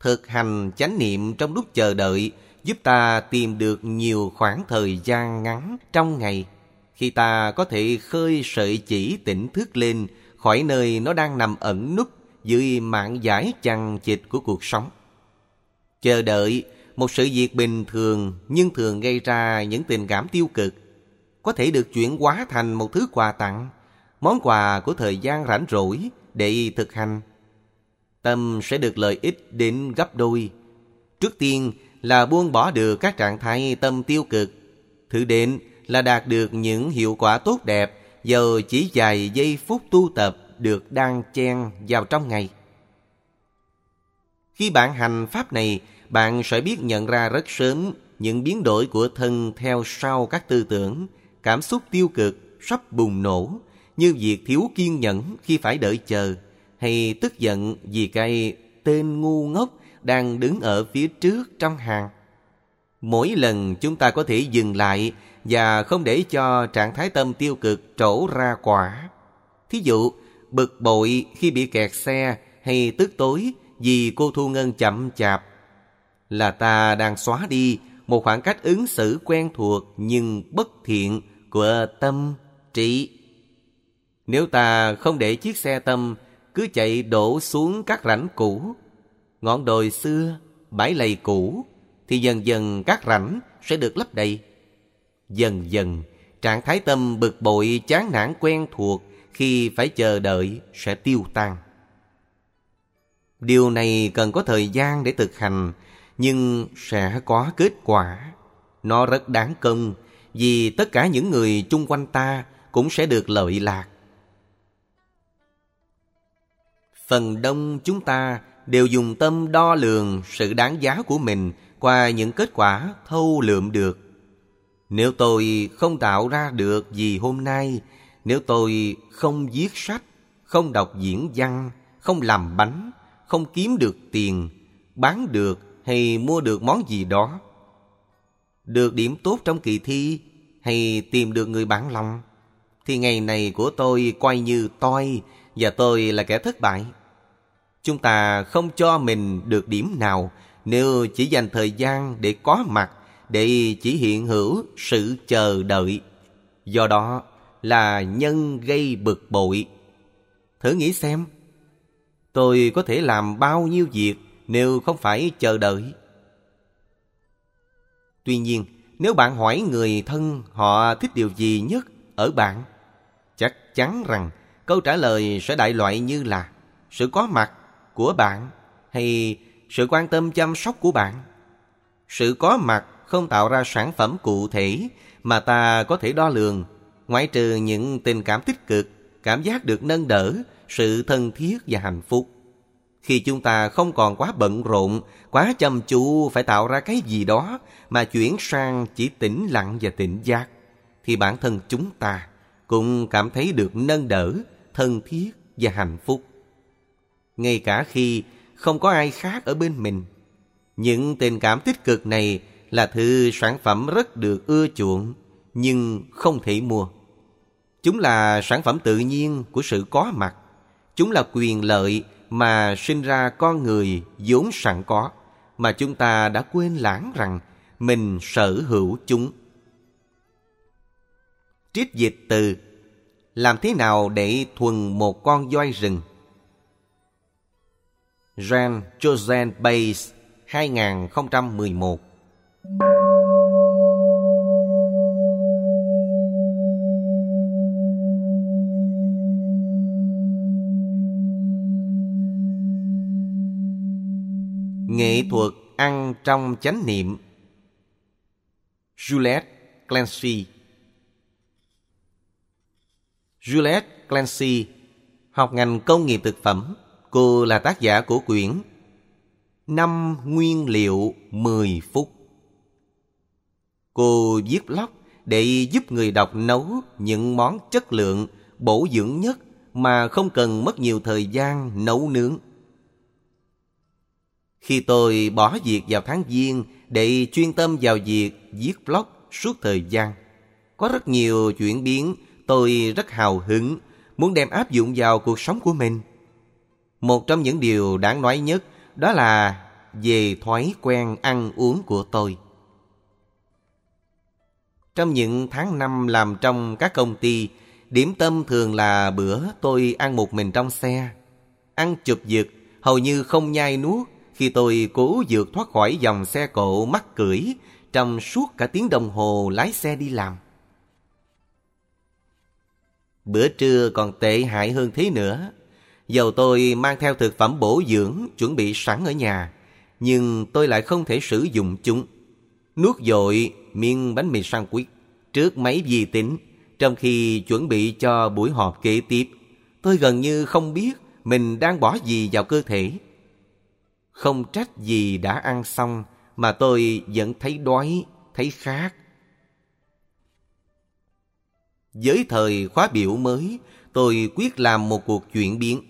Thực hành chánh niệm trong lúc chờ đợi giúp ta tìm được nhiều khoảng thời gian ngắn trong ngày khi ta có thể khơi sợi chỉ tỉnh thức lên khỏi nơi nó đang nằm ẩn núp dưới mạng giải chằng chịt của cuộc sống. Chờ đợi một sự việc bình thường nhưng thường gây ra những tình cảm tiêu cực có thể được chuyển hóa thành một thứ quà tặng, món quà của thời gian rảnh rỗi để thực hành. Tâm sẽ được lợi ích đến gấp đôi. Trước tiên là buông bỏ được các trạng thái tâm tiêu cực. Thứ đến là đạt được những hiệu quả tốt đẹp giờ chỉ vài giây phút tu tập được đan chen vào trong ngày. Khi bạn hành pháp này, bạn sẽ biết nhận ra rất sớm những biến đổi của thân theo sau các tư tưởng, cảm xúc tiêu cực sắp bùng nổ, như việc thiếu kiên nhẫn khi phải đợi chờ, hay tức giận vì cái tên ngu ngốc đang đứng ở phía trước trong hàng. Mỗi lần chúng ta có thể dừng lại và không để cho trạng thái tâm tiêu cực trổ ra quả. Thí dụ, bực bội khi bị kẹt xe hay tức tối vì cô thu ngân chậm chạp là ta đang xóa đi một khoảng cách ứng xử quen thuộc nhưng bất thiện của tâm trí. Nếu ta không để chiếc xe tâm cứ chạy đổ xuống các rãnh cũ, ngọn đồi xưa, bãi lầy cũ, thì dần dần các rãnh sẽ được lấp đầy. Dần dần, trạng thái tâm bực bội chán nản quen thuộc khi phải chờ đợi sẽ tiêu tan. Điều này cần có thời gian để thực hành, nhưng sẽ có kết quả. Nó rất đáng công vì tất cả những người chung quanh ta cũng sẽ được lợi lạc. Phần đông chúng ta đều dùng tâm đo lường sự đáng giá của mình qua những kết quả thâu lượm được. Nếu tôi không tạo ra được gì hôm nay, nếu tôi không viết sách, không đọc diễn văn, không làm bánh, không kiếm được tiền, bán được hay mua được món gì đó, được điểm tốt trong kỳ thi hay tìm được người bạn lòng, thì ngày này của tôi coi như toi và tôi là kẻ thất bại. Chúng ta không cho mình được điểm nào nếu chỉ dành thời gian để có mặt, để chỉ hiện hữu sự chờ đợi. Do đó là nhân gây bực bội. Thử nghĩ xem, tôi có thể làm bao nhiêu việc nếu không phải chờ đợi. Tuy nhiên, nếu bạn hỏi người thân họ thích điều gì nhất ở bạn, chắc chắn rằng câu trả lời sẽ đại loại như là sự có mặt của bạn hay sự quan tâm chăm sóc của bạn. Sự có mặt không tạo ra sản phẩm cụ thể mà ta có thể đo lường, ngoại trừ những tình cảm tích cực, cảm giác được nâng đỡ, sự thân thiết và hạnh phúc. Khi chúng ta không còn quá bận rộn, quá chăm chú phải tạo ra cái gì đó mà chuyển sang chỉ tĩnh lặng và tỉnh giác, thì bản thân chúng ta cũng cảm thấy được nâng đỡ, thân thiết và hạnh phúc. Ngay cả khi không có ai khác ở bên mình. Những tình cảm tích cực này là thứ sản phẩm rất được ưa chuộng, nhưng không thể mua. Chúng là sản phẩm tự nhiên của sự có mặt. Chúng là quyền lợi mà sinh ra con người vốn sẵn có, mà chúng ta đã quên lãng rằng mình sở hữu chúng. Trích dịch từ Làm thế nào để thuần một con voi rừng? Jean Josen Base 2011 Nghệ thuật ăn trong chánh niệm. Juliet Clancy. Juliet Clancy học ngành công nghiệp thực phẩm. Cô là tác giả của quyển Năm nguyên liệu 10 phút Cô viết blog để giúp người đọc nấu những món chất lượng, bổ dưỡng nhất mà không cần mất nhiều thời gian nấu nướng. Khi tôi bỏ việc vào tháng Giêng để chuyên tâm vào việc viết blog suốt thời gian, có rất nhiều chuyển biến tôi rất hào hứng muốn đem áp dụng vào cuộc sống của mình. Một trong những điều đáng nói nhất đó là về thói quen ăn uống của tôi. Trong những tháng năm làm trong các công ty, điểm tâm thường là bữa tôi ăn một mình trong xe. Ăn chụp giật, hầu như không nhai nuốt khi tôi cố vượt thoát khỏi dòng xe cộ mắc cưỡi trong suốt cả tiếng đồng hồ lái xe đi làm. Bữa trưa còn tệ hại hơn thế nữa. Dầu tôi mang theo thực phẩm bổ dưỡng chuẩn bị sẵn ở nhà, nhưng tôi lại không thể sử dụng chúng. Nuốt dội miếng bánh mì sandwich trước máy vi tính, trong khi chuẩn bị cho buổi họp kế tiếp. Tôi gần như không biết mình đang bỏ gì vào cơ thể. Không trách gì đã ăn xong mà tôi vẫn thấy đói, thấy khát. Với thời khóa biểu mới, tôi quyết làm một cuộc chuyển biến.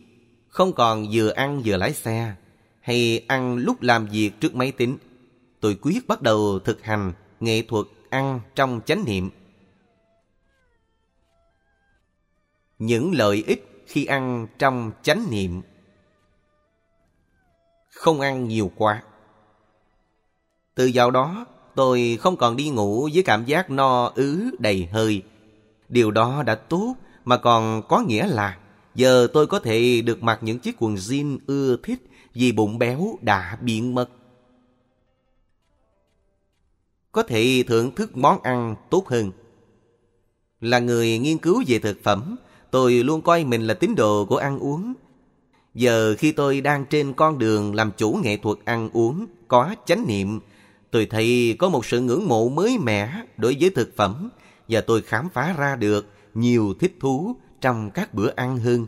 Không còn vừa ăn vừa lái xe, hay ăn lúc làm việc trước máy tính. Tôi quyết bắt đầu thực hành nghệ thuật ăn trong chánh niệm. Những lợi ích khi ăn trong chánh niệm Không ăn nhiều quá Từ dạo đó tôi không còn đi ngủ với cảm giác no ứ đầy hơi Điều đó đã tốt mà còn có nghĩa là giờ tôi có thể được mặc những chiếc quần jean ưa thích vì bụng béo đã biến mất. Có thể thưởng thức món ăn tốt hơn. Là người nghiên cứu về thực phẩm, tôi luôn coi mình là tín đồ của ăn uống. Giờ khi tôi đang trên con đường làm chủ nghệ thuật ăn uống, có chánh niệm, tôi thấy có một sự ngưỡng mộ mới mẻ đối với thực phẩm và tôi khám phá ra được nhiều thích thú trong các bữa ăn hơn.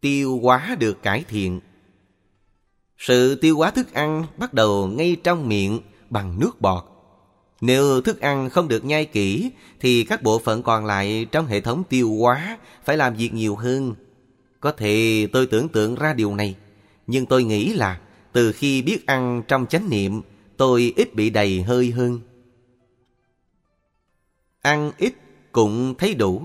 Tiêu hóa được cải thiện Sự tiêu hóa thức ăn bắt đầu ngay trong miệng bằng nước bọt. Nếu thức ăn không được nhai kỹ thì các bộ phận còn lại trong hệ thống tiêu hóa phải làm việc nhiều hơn. Có thể tôi tưởng tượng ra điều này, nhưng tôi nghĩ là từ khi biết ăn trong chánh niệm, tôi ít bị đầy hơi hơn. Ăn ít cũng thấy đủ.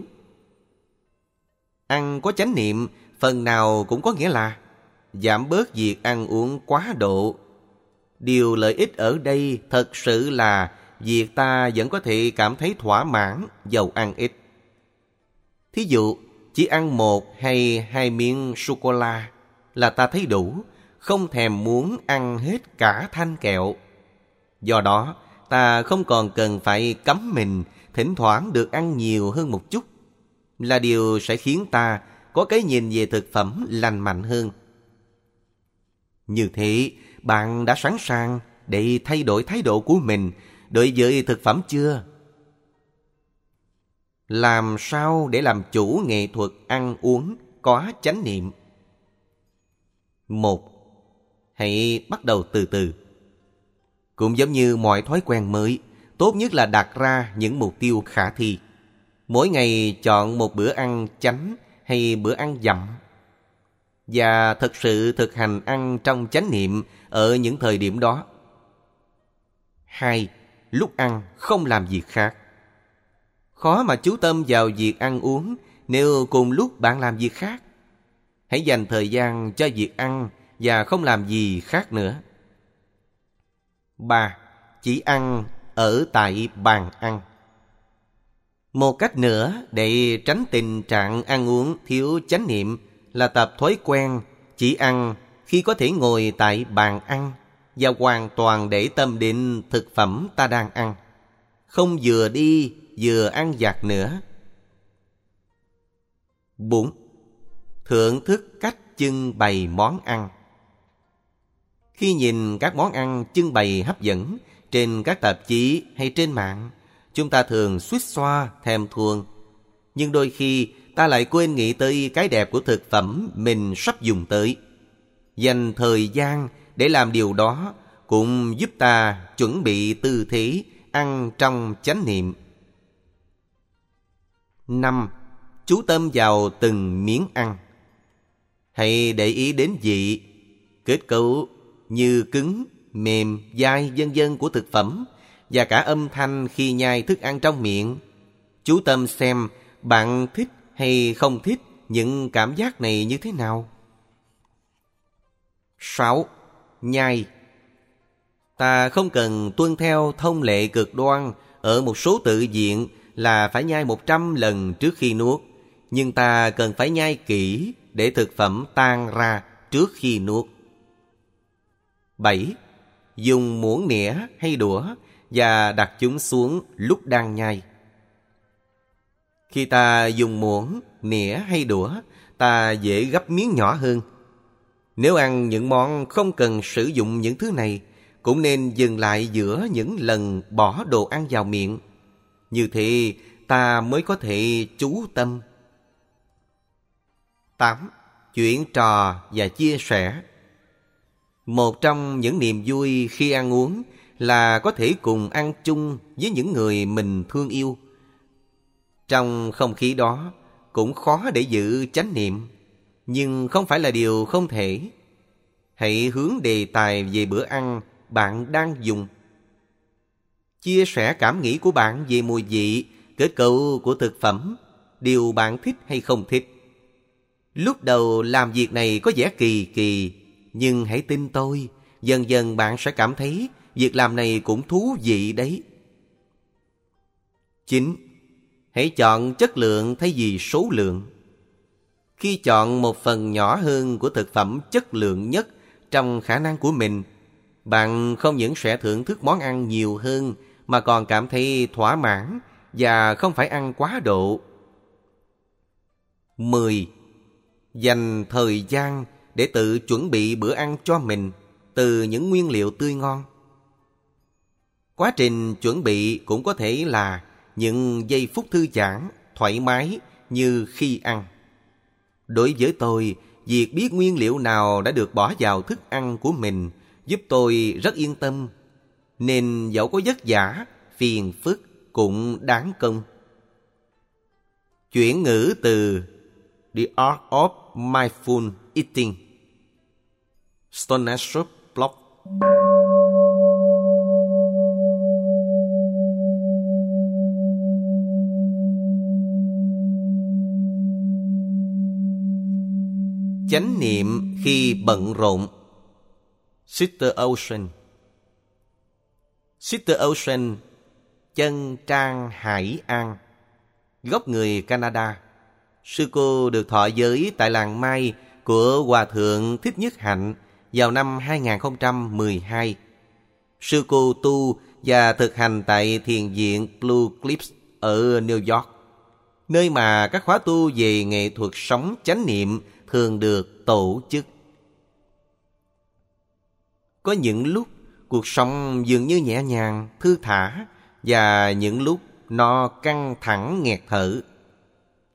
Ăn có chánh niệm phần nào cũng có nghĩa là giảm bớt việc ăn uống quá độ. Điều lợi ích ở đây thật sự là việc ta vẫn có thể cảm thấy thỏa mãn dầu ăn ít. Thí dụ, chỉ ăn một hay hai miếng sô-cô-la là ta thấy đủ, không thèm muốn ăn hết cả thanh kẹo. Do đó, ta không còn cần phải cấm mình thỉnh thoảng được ăn nhiều hơn một chút là điều sẽ khiến ta có cái nhìn về thực phẩm lành mạnh hơn. Như thế, bạn đã sẵn sàng để thay đổi thái độ của mình đối với thực phẩm chưa? Làm sao để làm chủ nghệ thuật ăn uống có chánh niệm? Một, hãy bắt đầu từ từ. Cũng giống như mọi thói quen mới, tốt nhất là đặt ra những mục tiêu khả thi. Mỗi ngày chọn một bữa ăn chánh hay bữa ăn dặm. Và thực sự thực hành ăn trong chánh niệm ở những thời điểm đó. Hai, lúc ăn không làm việc khác. Khó mà chú tâm vào việc ăn uống nếu cùng lúc bạn làm việc khác. Hãy dành thời gian cho việc ăn và không làm gì khác nữa. Ba, chỉ ăn ở tại bàn ăn. Một cách nữa, để tránh tình trạng ăn uống thiếu chánh niệm là tập thói quen chỉ ăn khi có thể ngồi tại bàn ăn và hoàn toàn để tâm định thực phẩm ta đang ăn. Không vừa đi, vừa ăn giặt nữa. 4. Thưởng thức cách trưng bày món ăn Khi nhìn các món ăn trưng bày hấp dẫn trên các tạp chí hay trên mạng, chúng ta thường suýt xoa, thèm thuồng. Nhưng đôi khi ta lại quên nghĩ tới cái đẹp của thực phẩm mình sắp dùng tới. Dành thời gian để làm điều đó cũng giúp ta chuẩn bị tư thế ăn trong chánh niệm. năm Chú tâm vào từng miếng ăn. Hãy để ý đến vị, kết cấu như cứng, mềm, dai vân vân của thực phẩm và cả âm thanh khi nhai thức ăn trong miệng. Chú tâm xem bạn thích hay không thích những cảm giác này như thế nào. 6. Nhai Ta không cần tuân theo thông lệ cực đoan ở một số tự diện là phải nhai 100 lần trước khi nuốt. Nhưng ta cần phải nhai kỹ để thực phẩm tan ra trước khi nuốt. 7. Dùng muỗng nĩa hay đũa và đặt chúng xuống lúc đang nhai. Khi ta dùng muỗng, nĩa hay đũa, ta dễ gấp miếng nhỏ hơn. Nếu ăn những món không cần sử dụng những thứ này, cũng nên dừng lại giữa những lần bỏ đồ ăn vào miệng. Như thế ta mới có thể chú tâm. 8. Chuyện trò và chia sẻ một trong những niềm vui khi ăn uống là có thể cùng ăn chung với những người mình thương yêu. Trong không khí đó cũng khó để giữ chánh niệm, nhưng không phải là điều không thể. Hãy hướng đề tài về bữa ăn bạn đang dùng. Chia sẻ cảm nghĩ của bạn về mùi vị, kết cấu của thực phẩm, điều bạn thích hay không thích. Lúc đầu làm việc này có vẻ kỳ kỳ, nhưng hãy tin tôi, dần dần bạn sẽ cảm thấy việc làm này cũng thú vị đấy. 9. Hãy chọn chất lượng thay vì số lượng. Khi chọn một phần nhỏ hơn của thực phẩm chất lượng nhất trong khả năng của mình, bạn không những sẽ thưởng thức món ăn nhiều hơn mà còn cảm thấy thỏa mãn và không phải ăn quá độ. 10. Dành thời gian để tự chuẩn bị bữa ăn cho mình từ những nguyên liệu tươi ngon. Quá trình chuẩn bị cũng có thể là những giây phút thư giãn, thoải mái như khi ăn. Đối với tôi, việc biết nguyên liệu nào đã được bỏ vào thức ăn của mình giúp tôi rất yên tâm. Nên dẫu có vất vả, phiền phức cũng đáng công. Chuyển ngữ từ The Art of Mindful Eating Stone Blog Chánh niệm khi bận rộn. Sister Ocean. Sister Ocean, Chân Trang Hải An, Gốc người Canada. Sư cô được thọ giới tại làng Mai của Hòa Thượng Thích Nhất Hạnh vào năm 2012. Sư cô tu và thực hành tại thiền viện Blue Cliffs ở New York, nơi mà các khóa tu về nghệ thuật sống chánh niệm thường được tổ chức. Có những lúc cuộc sống dường như nhẹ nhàng, thư thả và những lúc nó căng thẳng nghẹt thở.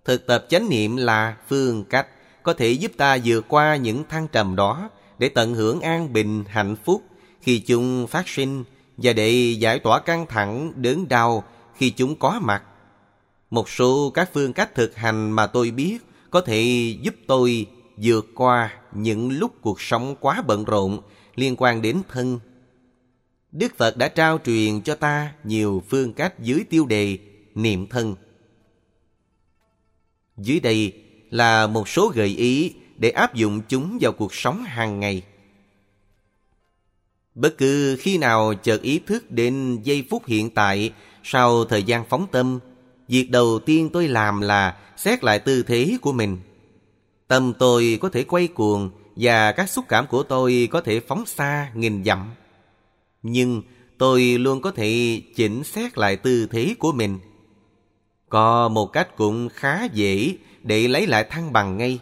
Thực tập chánh niệm là phương cách có thể giúp ta vượt qua những thăng trầm đó để tận hưởng an bình, hạnh phúc khi chúng phát sinh và để giải tỏa căng thẳng, đớn đau khi chúng có mặt. Một số các phương cách thực hành mà tôi biết có thể giúp tôi vượt qua những lúc cuộc sống quá bận rộn liên quan đến thân. Đức Phật đã trao truyền cho ta nhiều phương cách dưới tiêu đề niệm thân. Dưới đây là một số gợi ý để áp dụng chúng vào cuộc sống hàng ngày. Bất cứ khi nào chợt ý thức đến giây phút hiện tại sau thời gian phóng tâm, việc đầu tiên tôi làm là xét lại tư thế của mình. Tâm tôi có thể quay cuồng và các xúc cảm của tôi có thể phóng xa nghìn dặm. Nhưng tôi luôn có thể chỉnh xét lại tư thế của mình. Có một cách cũng khá dễ để lấy lại thăng bằng ngay.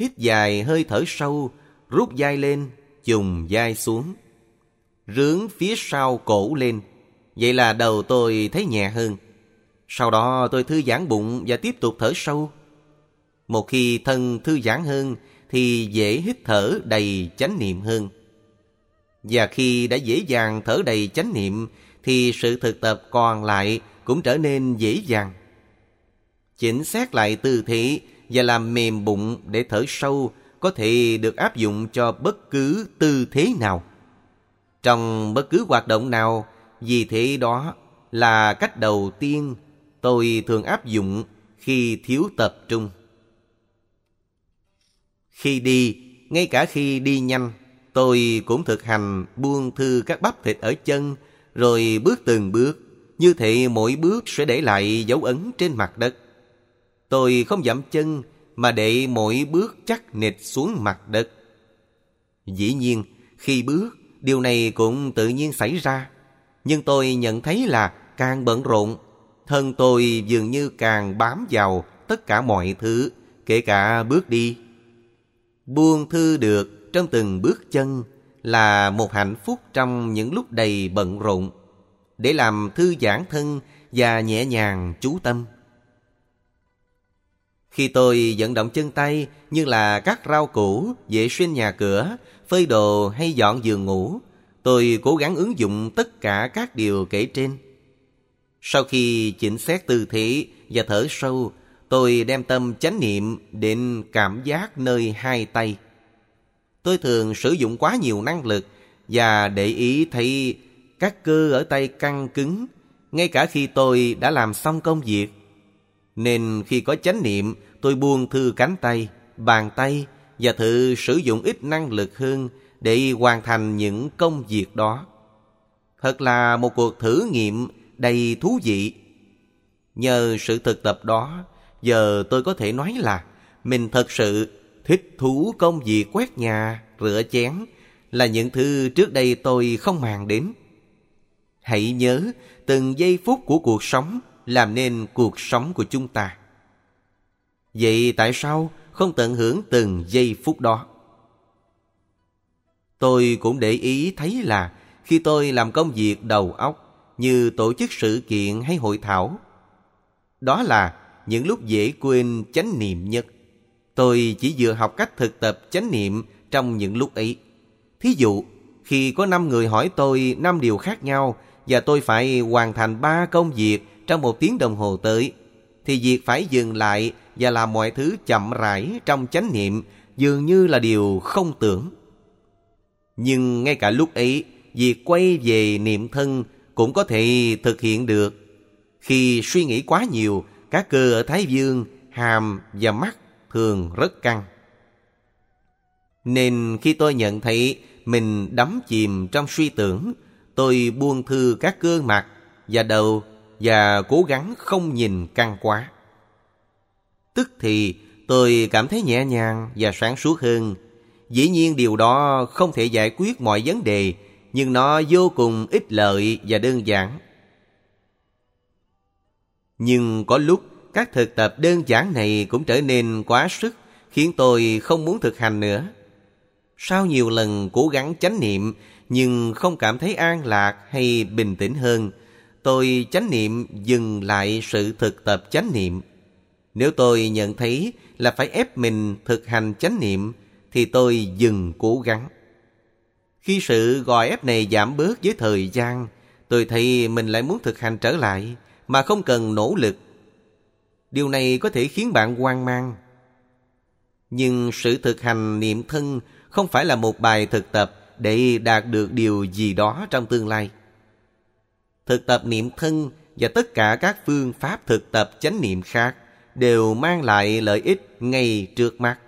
Hít dài hơi thở sâu, rút vai lên, chùng vai xuống. Rướng phía sau cổ lên, vậy là đầu tôi thấy nhẹ hơn. Sau đó tôi thư giãn bụng và tiếp tục thở sâu. Một khi thân thư giãn hơn thì dễ hít thở đầy chánh niệm hơn. Và khi đã dễ dàng thở đầy chánh niệm thì sự thực tập còn lại cũng trở nên dễ dàng. Chỉnh xét lại tư thế và làm mềm bụng để thở sâu có thể được áp dụng cho bất cứ tư thế nào. Trong bất cứ hoạt động nào, vì thế đó là cách đầu tiên tôi thường áp dụng khi thiếu tập trung. Khi đi, ngay cả khi đi nhanh, tôi cũng thực hành buông thư các bắp thịt ở chân, rồi bước từng bước. Như thế mỗi bước sẽ để lại dấu ấn trên mặt đất. Tôi không dậm chân, mà để mỗi bước chắc nịch xuống mặt đất. Dĩ nhiên, khi bước, điều này cũng tự nhiên xảy ra. Nhưng tôi nhận thấy là càng bận rộn, thân tôi dường như càng bám vào tất cả mọi thứ, kể cả bước đi. Buông thư được trong từng bước chân là một hạnh phúc trong những lúc đầy bận rộn, để làm thư giãn thân và nhẹ nhàng chú tâm. Khi tôi vận động chân tay như là cắt rau củ, vệ sinh nhà cửa, phơi đồ hay dọn giường ngủ, tôi cố gắng ứng dụng tất cả các điều kể trên. Sau khi chỉnh xét tư thế và thở sâu, tôi đem tâm chánh niệm đến cảm giác nơi hai tay. Tôi thường sử dụng quá nhiều năng lực và để ý thấy các cơ ở tay căng cứng, ngay cả khi tôi đã làm xong công việc. Nên khi có chánh niệm, tôi buông thư cánh tay, bàn tay và thử sử dụng ít năng lực hơn để hoàn thành những công việc đó. Thật là một cuộc thử nghiệm đầy thú vị. Nhờ sự thực tập đó, giờ tôi có thể nói là mình thật sự thích thú công việc quét nhà, rửa chén là những thứ trước đây tôi không màng đến. Hãy nhớ từng giây phút của cuộc sống làm nên cuộc sống của chúng ta. Vậy tại sao không tận hưởng từng giây phút đó? Tôi cũng để ý thấy là khi tôi làm công việc đầu óc như tổ chức sự kiện hay hội thảo, đó là những lúc dễ quên chánh niệm nhất. Tôi chỉ vừa học cách thực tập chánh niệm trong những lúc ấy. Thí dụ, khi có năm người hỏi tôi năm điều khác nhau và tôi phải hoàn thành ba công việc trong một tiếng đồng hồ tới, thì việc phải dừng lại và làm mọi thứ chậm rãi trong chánh niệm dường như là điều không tưởng. Nhưng ngay cả lúc ấy, việc quay về niệm thân cũng có thể thực hiện được. Khi suy nghĩ quá nhiều, các cơ ở Thái Dương, hàm và mắt thường rất căng. Nên khi tôi nhận thấy mình đắm chìm trong suy tưởng, tôi buông thư các cơ mặt và đầu và cố gắng không nhìn căng quá. Tức thì tôi cảm thấy nhẹ nhàng và sáng suốt hơn. Dĩ nhiên điều đó không thể giải quyết mọi vấn đề, nhưng nó vô cùng ích lợi và đơn giản. Nhưng có lúc các thực tập đơn giản này cũng trở nên quá sức, khiến tôi không muốn thực hành nữa. Sau nhiều lần cố gắng chánh niệm nhưng không cảm thấy an lạc hay bình tĩnh hơn, tôi chánh niệm dừng lại sự thực tập chánh niệm. Nếu tôi nhận thấy là phải ép mình thực hành chánh niệm, thì tôi dừng cố gắng. Khi sự gò ép này giảm bớt với thời gian, tôi thấy mình lại muốn thực hành trở lại mà không cần nỗ lực. Điều này có thể khiến bạn hoang mang. Nhưng sự thực hành niệm thân không phải là một bài thực tập để đạt được điều gì đó trong tương lai. Thực tập niệm thân và tất cả các phương pháp thực tập chánh niệm khác đều mang lại lợi ích ngay trước mắt.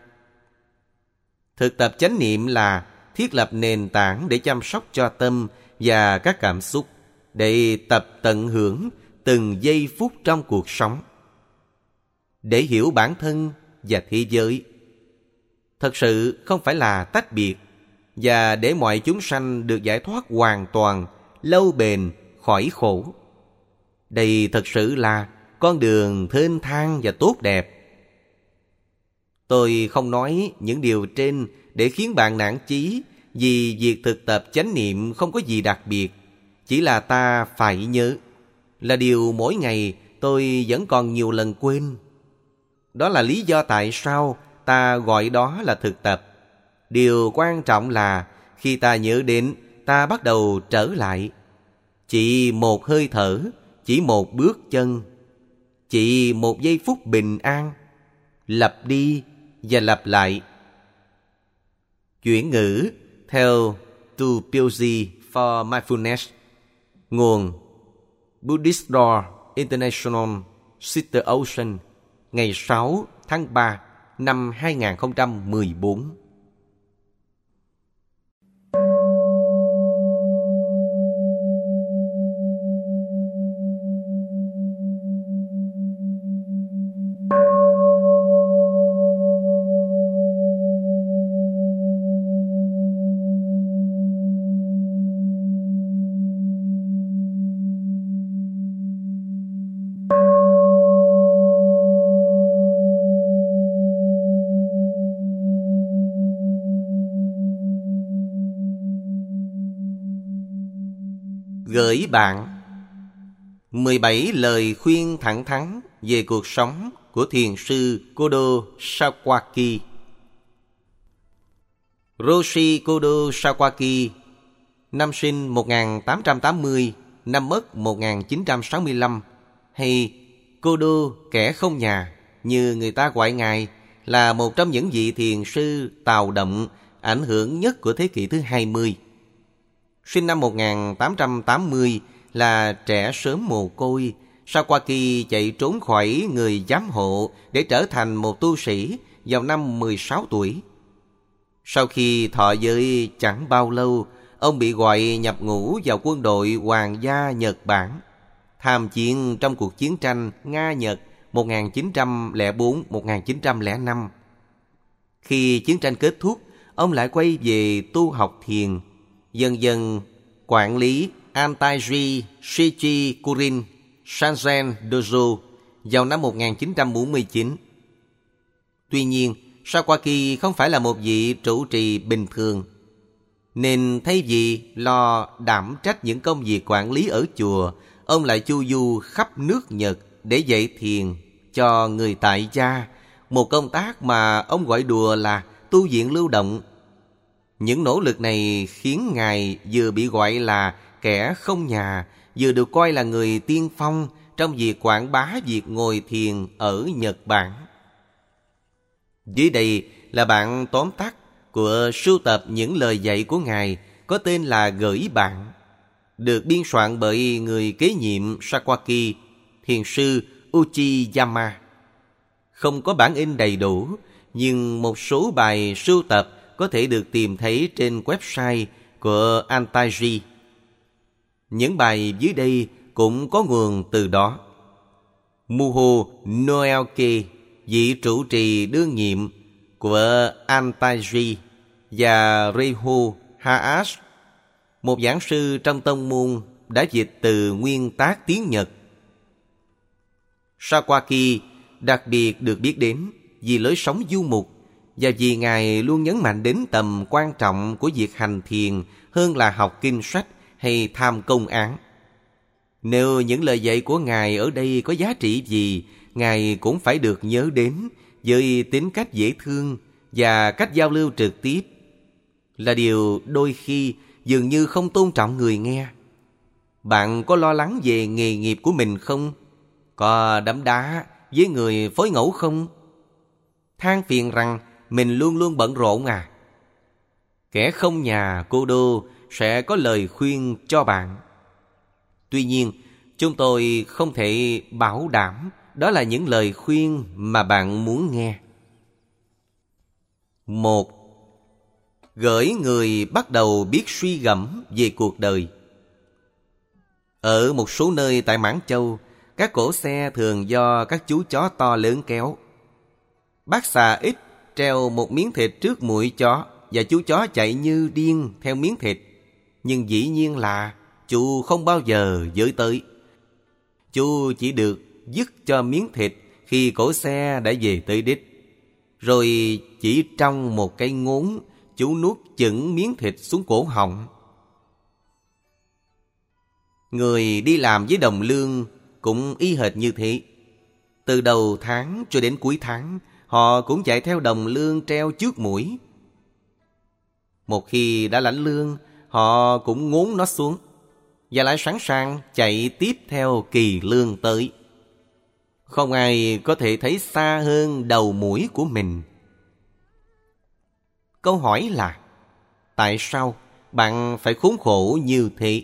Thực tập chánh niệm là thiết lập nền tảng để chăm sóc cho tâm và các cảm xúc, để tập tận hưởng từng giây phút trong cuộc sống. Để hiểu bản thân và thế giới. Thật sự không phải là tách biệt và để mọi chúng sanh được giải thoát hoàn toàn, lâu bền khỏi khổ. Đây thật sự là con đường thênh thang và tốt đẹp. Tôi không nói những điều trên để khiến bạn nản chí vì việc thực tập chánh niệm không có gì đặc biệt. Chỉ là ta phải nhớ là điều mỗi ngày tôi vẫn còn nhiều lần quên. Đó là lý do tại sao ta gọi đó là thực tập. Điều quan trọng là khi ta nhớ đến, ta bắt đầu trở lại. Chỉ một hơi thở, chỉ một bước chân, chỉ một giây phút bình an, lặp đi và lặp lại. Chuyển ngữ theo To Pyoji for Mindfulness Nguồn Buddhist Door International Sister Ocean ngày 6 tháng 3 năm 2014 Gửi bạn 17 lời khuyên thẳng thắn về cuộc sống của thiền sư Kodo Sawaki. Roshi Kodo Sawaki năm sinh 1880, năm mất 1965 hay Kodo kẻ không nhà như người ta gọi ngài là một trong những vị thiền sư tào động ảnh hưởng nhất của thế kỷ thứ 20. Sinh năm 1880 là trẻ sớm mồ côi, Sawaki chạy trốn khỏi người giám hộ để trở thành một tu sĩ vào năm 16 tuổi. Sau khi thọ giới chẳng bao lâu, ông bị gọi nhập ngũ vào quân đội Hoàng gia Nhật Bản, tham chiến trong cuộc chiến tranh Nga-Nhật 1904-1905. Khi chiến tranh kết thúc, ông lại quay về tu học thiền, dần dần quản lý Antaiji Shichi Kurin Sanzen Dojo vào năm 1949. Tuy nhiên, Sawaki không phải là một vị trụ trì bình thường, nên thay vì lo đảm trách những công việc quản lý ở chùa, ông lại chu du khắp nước Nhật để dạy thiền cho người tại gia, một công tác mà ông gọi đùa là tu viện lưu động. Những nỗ lực này khiến Ngài vừa bị gọi là kẻ không nhà, vừa được coi là người tiên phong trong việc quảng bá việc ngồi thiền ở Nhật Bản. Dưới đây là bạn tóm tắt của sưu tập những lời dạy của Ngài có tên là Gửi Bạn, được biên soạn bởi người kế nhiệm Sakaki thiền sư Uchiyama. Không có bản in đầy đủ, nhưng một số bài sưu tập có thể được tìm thấy trên website của Antaji. Những bài dưới đây cũng có nguồn từ đó. Muho Noelke, vị trụ trì đương nhiệm của Antaji và Rehu Haash, một giảng sư trong tông môn đã dịch từ nguyên tác tiếng Nhật. Sawaki đặc biệt được biết đến vì lối sống du mục và vì Ngài luôn nhấn mạnh đến tầm quan trọng của việc hành thiền hơn là học kinh sách hay tham công án. Nếu những lời dạy của Ngài ở đây có giá trị gì, Ngài cũng phải được nhớ đến với tính cách dễ thương và cách giao lưu trực tiếp là điều đôi khi dường như không tôn trọng người nghe. Bạn có lo lắng về nghề nghiệp của mình không? Có đấm đá với người phối ngẫu không? Than phiền rằng mình luôn luôn bận rộn à? Kẻ không nhà cô đô sẽ có lời khuyên cho bạn. Tuy nhiên, chúng tôi không thể bảo đảm đó là những lời khuyên mà bạn muốn nghe. Một, gửi người bắt đầu biết suy gẫm về cuộc đời. Ở một số nơi tại Mãn Châu, các cổ xe thường do các chú chó to lớn kéo. Bác xà ít treo một miếng thịt trước mũi chó và chú chó chạy như điên theo miếng thịt. Nhưng dĩ nhiên là chú không bao giờ giới tới. Chú chỉ được dứt cho miếng thịt khi cổ xe đã về tới đích. Rồi chỉ trong một cái ngốn, chú nuốt chửng miếng thịt xuống cổ họng. Người đi làm với đồng lương cũng y hệt như thế. Từ đầu tháng cho đến cuối tháng, họ cũng chạy theo đồng lương treo trước mũi. Một khi đã lãnh lương, họ cũng ngốn nó xuống và lại sẵn sàng chạy tiếp theo kỳ lương tới. Không ai có thể thấy xa hơn đầu mũi của mình. Câu hỏi là Tại sao bạn phải khốn khổ như thế?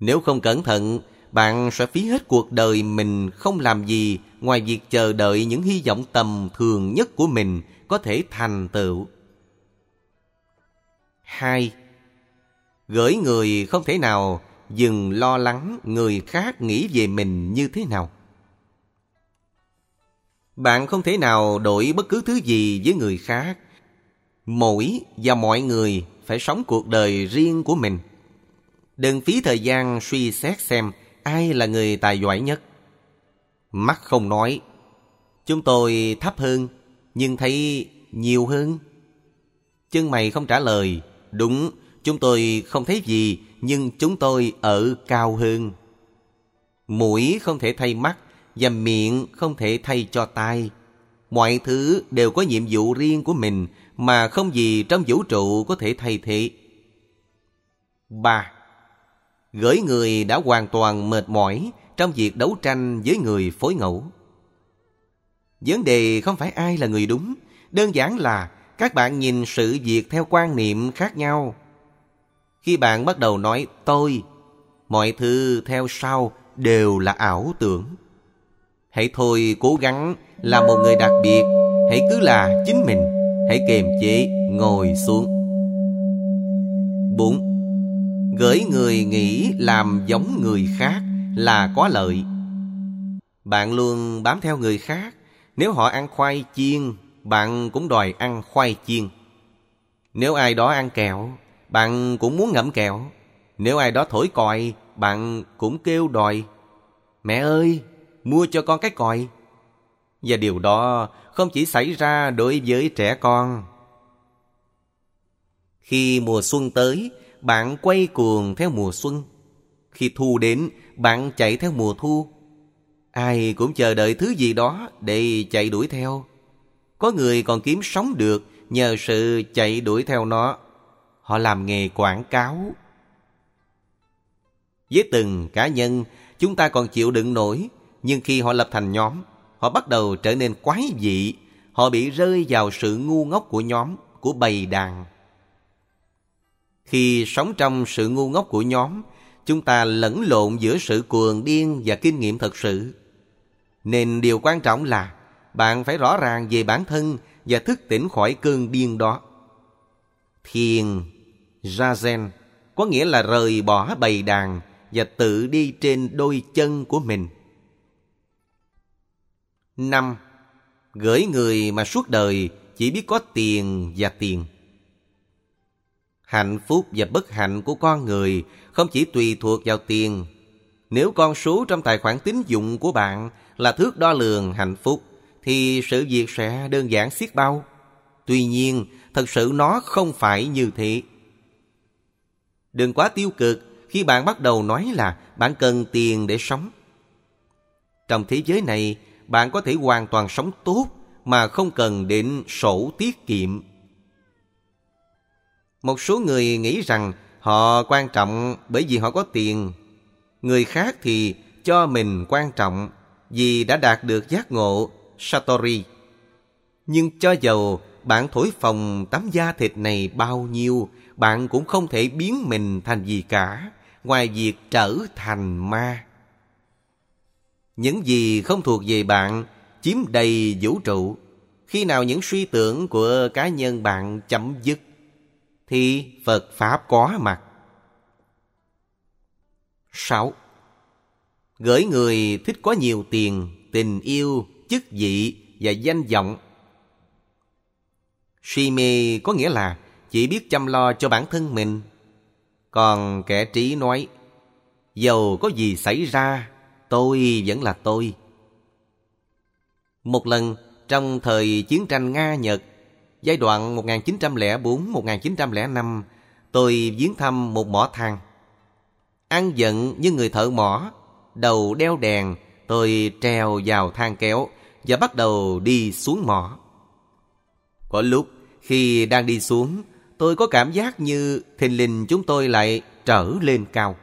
Nếu không cẩn thận, bạn sẽ phí hết cuộc đời mình không làm gì ngoài việc chờ đợi những hy vọng tầm thường nhất của mình có thể thành tựu. Hai, Gửi người không thể nào dừng lo lắng người khác nghĩ về mình như thế nào. Bạn không thể nào đổi bất cứ thứ gì với người khác. Mỗi và mọi người phải sống cuộc đời riêng của mình. Đừng phí thời gian suy xét xem ai là người tài giỏi nhất. Mắt không nói. Chúng tôi thấp hơn, nhưng thấy nhiều hơn. Chân mày không trả lời. Đúng, chúng tôi không thấy gì, nhưng chúng tôi ở cao hơn. Mũi không thể thay mắt và miệng không thể thay cho tai. Mọi thứ đều có nhiệm vụ riêng của mình mà không gì trong vũ trụ có thể thay thế. 3. Gửi người đã hoàn toàn mệt mỏi trong việc đấu tranh với người phối ngẫu. Vấn đề không phải ai là người đúng, đơn giản là các bạn nhìn sự việc theo quan niệm khác nhau. Khi bạn bắt đầu nói tôi, mọi thứ theo sau đều là ảo tưởng. Hãy thôi cố gắng là một người đặc biệt, hãy cứ là chính mình, hãy kiềm chế, ngồi xuống. 4. Gửi người nghĩ làm giống người khác là có lợi. Bạn luôn bám theo người khác, nếu họ ăn khoai chiên, bạn cũng đòi ăn khoai chiên. Nếu ai đó ăn kẹo, bạn cũng muốn ngậm kẹo. Nếu ai đó thổi còi, bạn cũng kêu đòi. Mẹ ơi, mua cho con cái còi. Và điều đó không chỉ xảy ra đối với trẻ con. Khi mùa xuân tới, bạn quay cuồng theo mùa xuân. Khi thu đến, bạn chạy theo mùa thu. Ai cũng chờ đợi thứ gì đó để chạy đuổi theo. Có người còn kiếm sống được nhờ sự chạy đuổi theo nó. Họ làm nghề quảng cáo. Với từng cá nhân, chúng ta còn chịu đựng nổi. Nhưng khi họ lập thành nhóm, họ bắt đầu trở nên quái dị. Họ bị rơi vào sự ngu ngốc của nhóm, của bầy đàn. Khi sống trong sự ngu ngốc của nhóm, chúng ta lẫn lộn giữa sự cuồng điên và kinh nghiệm thật sự. Nên điều quan trọng là bạn phải rõ ràng về bản thân và thức tỉnh khỏi cơn điên đó. Thiền, ra Razen, có nghĩa là rời bỏ bầy đàn và tự đi trên đôi chân của mình. năm Gửi người mà suốt đời chỉ biết có tiền và tiền. Hạnh phúc và bất hạnh của con người không chỉ tùy thuộc vào tiền. Nếu con số trong tài khoản tín dụng của bạn là thước đo lường hạnh phúc, thì sự việc sẽ đơn giản xiết bao. Tuy nhiên, thật sự nó không phải như thế. Đừng quá tiêu cực khi bạn bắt đầu nói là bạn cần tiền để sống. Trong thế giới này, bạn có thể hoàn toàn sống tốt mà không cần đến sổ tiết kiệm. Một số người nghĩ rằng họ quan trọng bởi vì họ có tiền. Người khác thì cho mình quan trọng vì đã đạt được giác ngộ Satori. Nhưng cho dầu bạn thổi phòng tấm da thịt này bao nhiêu, bạn cũng không thể biến mình thành gì cả, ngoài việc trở thành ma. Những gì không thuộc về bạn chiếm đầy vũ trụ. Khi nào những suy tưởng của cá nhân bạn chấm dứt, thì Phật Pháp có mặt. 6. Gửi người thích có nhiều tiền, tình yêu, chức vị và danh vọng. Si mê có nghĩa là chỉ biết chăm lo cho bản thân mình. Còn kẻ trí nói, dầu có gì xảy ra, tôi vẫn là tôi. Một lần, trong thời chiến tranh Nga-Nhật, giai đoạn 1904-1905, tôi viếng thăm một mỏ than. Ăn giận như người thợ mỏ, đầu đeo đèn, tôi treo vào thang kéo, và bắt đầu đi xuống mỏ. Có lúc khi đang đi xuống, tôi có cảm giác như thình lình chúng tôi lại trở lên cao.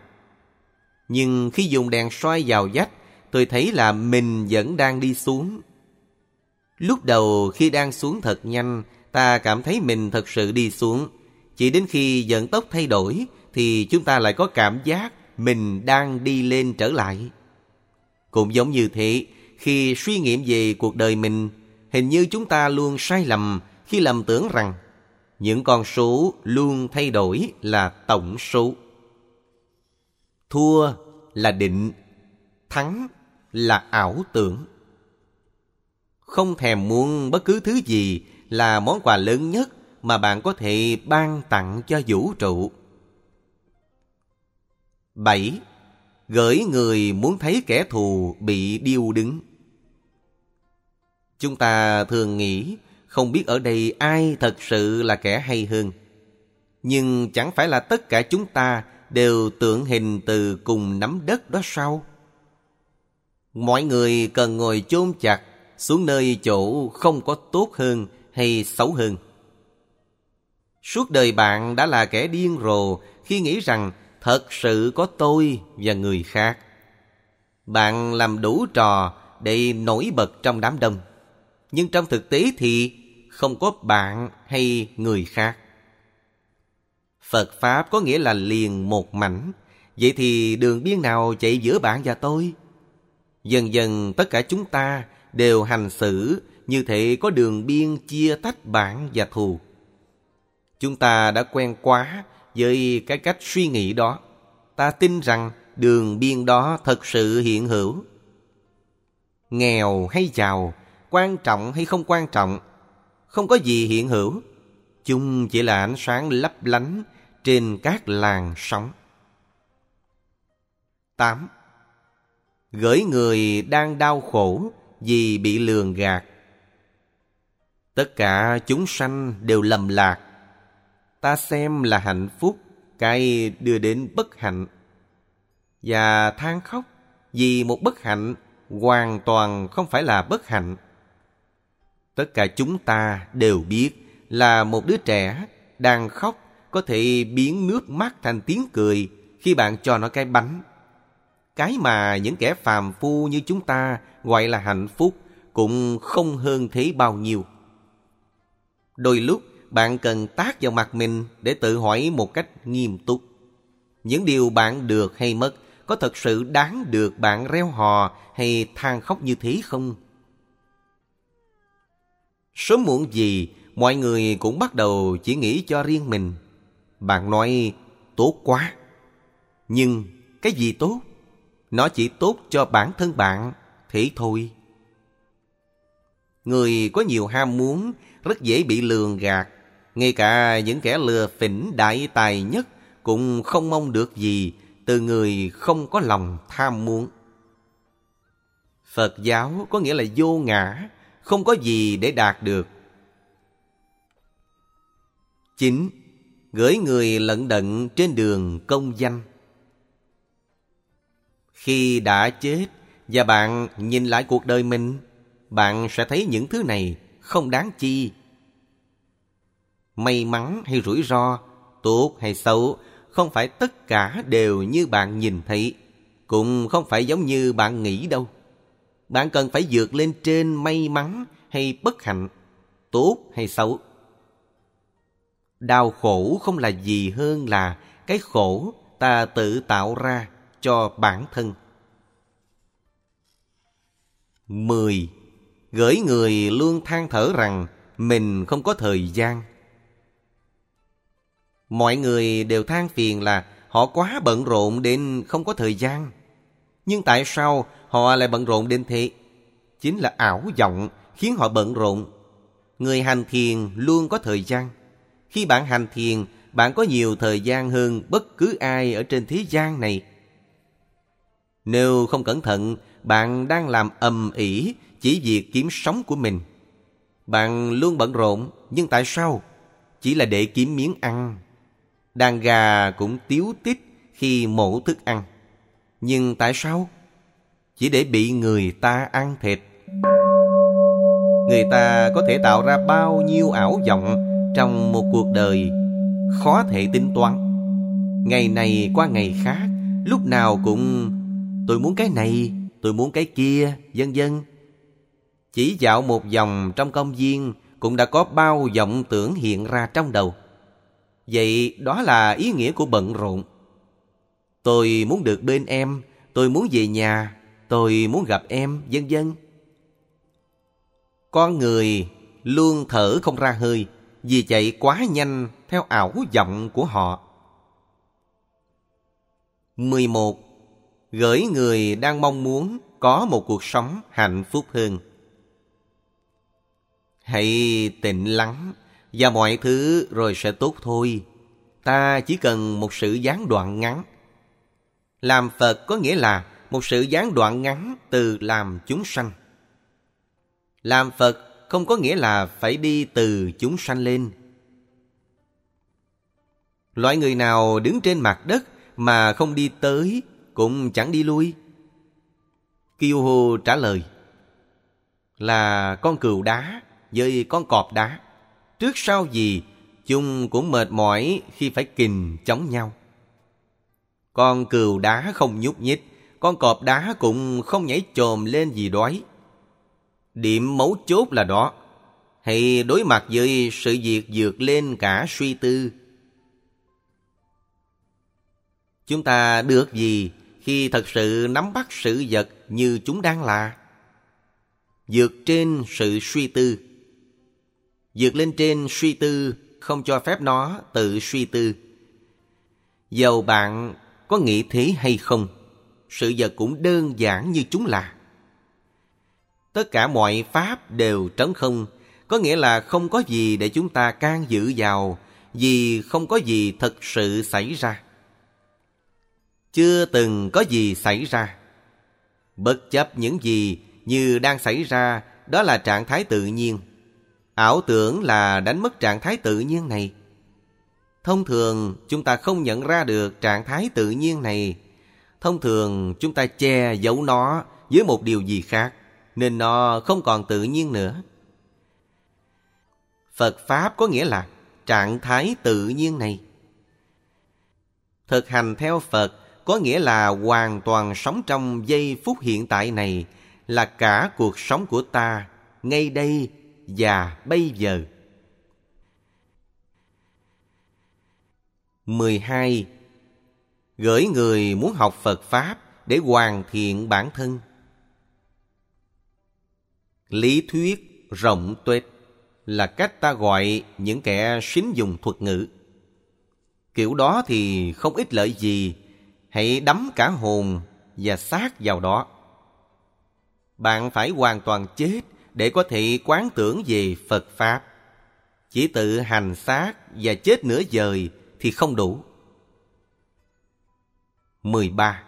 Nhưng khi dùng đèn soi vào vách, tôi thấy là mình vẫn đang đi xuống. Lúc đầu khi đang xuống thật nhanh, ta cảm thấy mình thật sự đi xuống. Chỉ đến khi vận tốc thay đổi, thì chúng ta lại có cảm giác mình đang đi lên trở lại. Cũng giống như thế, khi suy nghiệm về cuộc đời mình, hình như chúng ta luôn sai lầm khi lầm tưởng rằng những con số luôn thay đổi là tổng số. Thua là định, thắng là ảo tưởng. Không thèm muốn bất cứ thứ gì là món quà lớn nhất mà bạn có thể ban tặng cho vũ trụ. 7. Gửi người muốn thấy kẻ thù bị điêu đứng. Chúng ta thường nghĩ không biết ở đây ai thật sự là kẻ hay hơn. Nhưng chẳng phải là tất cả chúng ta đều tượng hình từ cùng nắm đất đó sao? Mọi người cần ngồi chôn chặt xuống nơi chỗ không có tốt hơn hay xấu hơn. Suốt đời bạn đã là kẻ điên rồ khi nghĩ rằng thật sự có tôi và người khác. Bạn làm đủ trò để nổi bật trong đám đông. Nhưng trong thực tế thì không có bạn hay người khác. Phật Pháp có nghĩa là liền một mảnh. Vậy thì đường biên nào chạy giữa bạn và tôi? Dần dần tất cả chúng ta đều hành xử như thể có đường biên chia tách bạn và thù. Chúng ta đã quen quá với cái cách suy nghĩ đó. Ta tin rằng đường biên đó thật sự hiện hữu. Nghèo hay giàu, quan trọng hay không quan trọng, không có gì hiện hữu. Chúng chỉ là ánh sáng lấp lánh trên các làn sóng. 8. Gửi người đang đau khổ vì bị lường gạt. Tất cả chúng sanh đều lầm lạc. Ta xem là hạnh phúc, cái đưa đến bất hạnh. Và than khóc vì một bất hạnh hoàn toàn không phải là bất hạnh. Tất cả chúng ta đều biết là một đứa trẻ đang khóc có thể biến nước mắt thành tiếng cười khi bạn cho nó cái bánh. Cái mà những kẻ phàm phu như chúng ta gọi là hạnh phúc cũng không hơn thế bao nhiêu. Đôi lúc bạn cần tác vào mặt mình để tự hỏi một cách nghiêm túc. Những điều bạn được hay mất có thật sự đáng được bạn reo hò hay than khóc như thế không? Sớm muộn gì, mọi người cũng bắt đầu chỉ nghĩ cho riêng mình. Bạn nói tốt quá. Nhưng cái gì tốt? Nó chỉ tốt cho bản thân bạn, thế thôi. Người có nhiều ham muốn rất dễ bị lường gạt. Ngay cả những kẻ lừa phỉnh đại tài nhất cũng không mong được gì từ người không có lòng tham muốn. Phật giáo có nghĩa là vô ngã, không có gì để đạt được. Chín gửi người lận đận trên đường công danh. Khi đã chết và bạn nhìn lại cuộc đời mình, bạn sẽ thấy những thứ này không đáng chi. May mắn hay rủi ro, tốt hay xấu, không phải tất cả đều như bạn nhìn thấy, cũng không phải giống như bạn nghĩ đâu. Bạn cần phải vượt lên trên may mắn hay bất hạnh, tốt hay xấu. Đau khổ không là gì hơn là cái khổ ta tự tạo ra cho bản thân. 10. Gửi người luôn than thở rằng mình không có thời gian. Mọi người đều than phiền là họ quá bận rộn đến không có thời gian. Nhưng tại sao họ lại bận rộn đến thế? Chính là ảo vọng khiến họ bận rộn. Người hành thiền luôn có thời gian. Khi bạn hành thiền, bạn có nhiều thời gian hơn bất cứ ai ở trên thế gian này. Nếu không cẩn thận, bạn đang làm ầm ĩ chỉ việc kiếm sống của mình. Bạn luôn bận rộn, nhưng tại sao? Chỉ là để kiếm miếng ăn. Đàn gà cũng tiếu tít khi mổ thức ăn. Nhưng tại sao? Chỉ để bị người ta ăn thịt. Người ta có thể tạo ra bao nhiêu ảo vọng trong một cuộc đời khó thể tính toán. Ngày này qua ngày khác, lúc nào cũng tôi muốn cái này, tôi muốn cái kia, vân vân. Chỉ dạo một vòng trong công viên cũng đã có bao vọng tưởng hiện ra trong đầu. Vậy đó là ý nghĩa của bận rộn. Tôi muốn được bên em, tôi muốn về nhà, tôi muốn gặp em, vân vân. Con người luôn thở không ra hơi vì chạy quá nhanh theo ảo vọng của họ. 11. Gửi người đang mong muốn có một cuộc sống hạnh phúc hơn. Hãy tịnh lắng và mọi thứ rồi sẽ tốt thôi. Ta chỉ cần một sự gián đoạn ngắn. Làm Phật có nghĩa là một sự gián đoạn ngắn từ làm chúng sanh. Làm Phật không có nghĩa là phải đi từ chúng sanh lên. Loại người nào đứng trên mặt đất mà không đi tới cũng chẳng đi lui. Kiêu Hô trả lời là con cừu đá với con cọp đá. Trước sau gì, chúng cũng mệt mỏi khi phải kình chống nhau. Con cừu đá không nhúc nhích, con cọp đá cũng không nhảy chồm lên vì đói. Điểm mấu chốt là đó. Hãy đối mặt với sự việc vượt lên cả suy tư. Chúng ta được gì khi thật sự nắm bắt sự vật như chúng đang là? Vượt trên sự suy tư. Vượt lên trên suy tư không cho phép nó tự suy tư. Dầu bạn có nghĩ thế hay không, sự vật cũng đơn giản như chúng là. Tất cả mọi pháp đều trống không, có nghĩa là không có gì để chúng ta can dự vào, vì không có gì thật sự xảy ra. Chưa từng có gì xảy ra. Bất chấp những gì như đang xảy ra, đó là trạng thái tự nhiên. Ảo tưởng là đánh mất trạng thái tự nhiên này. Thông thường chúng ta không nhận ra được trạng thái tự nhiên này. Thông thường chúng ta che giấu nó với một điều gì khác, nên nó không còn tự nhiên nữa. Phật Pháp có nghĩa là trạng thái tự nhiên này. Thực hành theo Phật có nghĩa là hoàn toàn sống trong giây phút hiện tại này là cả cuộc sống của ta ngay đây và bây giờ. 12. Gửi người muốn học Phật Pháp để hoàn thiện bản thân. Lý thuyết rộng tuếch là cách ta gọi những kẻ xính dùng thuật ngữ. Kiểu đó thì không ích lợi gì, hãy đắm cả hồn và xác vào đó. Bạn phải hoàn toàn chết để có thể quán tưởng về Phật Pháp. Chỉ tự hành xác và chết nửa dời thì không đủ. 13.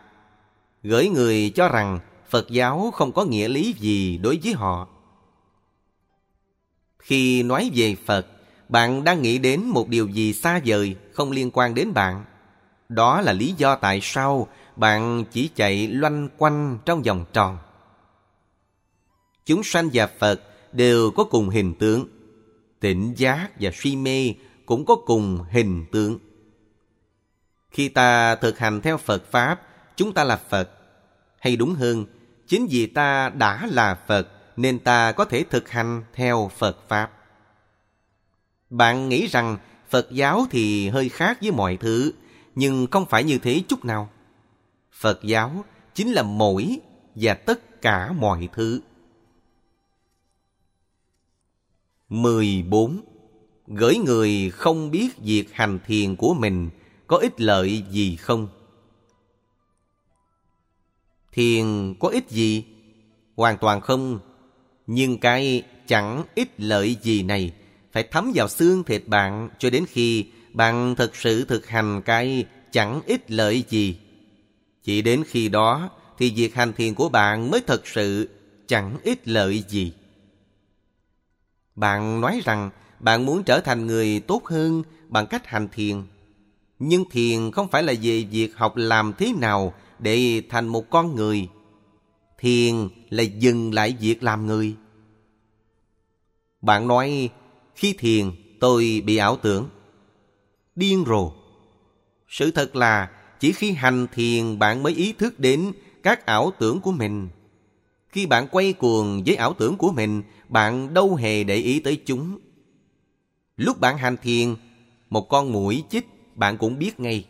Gửi người cho rằng Phật giáo không có nghĩa lý gì đối với họ. Khi nói về Phật, bạn đang nghĩ đến một điều gì xa vời không liên quan đến bạn. Đó là lý do tại sao bạn chỉ chạy loanh quanh trong vòng tròn. Chúng sanh và Phật đều có cùng hình tướng. Tỉnh giác và suy mê cũng có cùng hình tướng. Khi ta thực hành theo Phật Pháp, chúng ta là Phật. Hay đúng hơn, chính vì ta đã là Phật nên ta có thể thực hành theo Phật Pháp. Bạn nghĩ rằng Phật giáo thì hơi khác với mọi thứ, nhưng không phải như thế chút nào. Phật giáo chính là mỗi và tất cả mọi thứ. 14. Gửi người không biết việc hành thiền của mình, có ích lợi gì không? Thiền có ích gì? Hoàn toàn không. Nhưng cái chẳng ích lợi gì này, phải thấm vào xương thịt bạn cho đến khi bạn thực sự thực hành cái chẳng ích lợi gì. Chỉ đến khi đó thì việc hành thiền của bạn mới thật sự chẳng ích lợi gì. Bạn nói rằng bạn muốn trở thành người tốt hơn bằng cách hành thiền. Nhưng thiền không phải là về việc học làm thế nào để thành một con người. Thiền là dừng lại việc làm người. Bạn nói, khi thiền tôi bị ảo tưởng. Điên rồ. Sự thật là chỉ khi hành thiền bạn mới ý thức đến các ảo tưởng của mình. Khi bạn quay cuồng với ảo tưởng của mình, bạn đâu hề để ý tới chúng. Lúc bạn hành thiền, một con mũi chích bạn cũng biết ngay.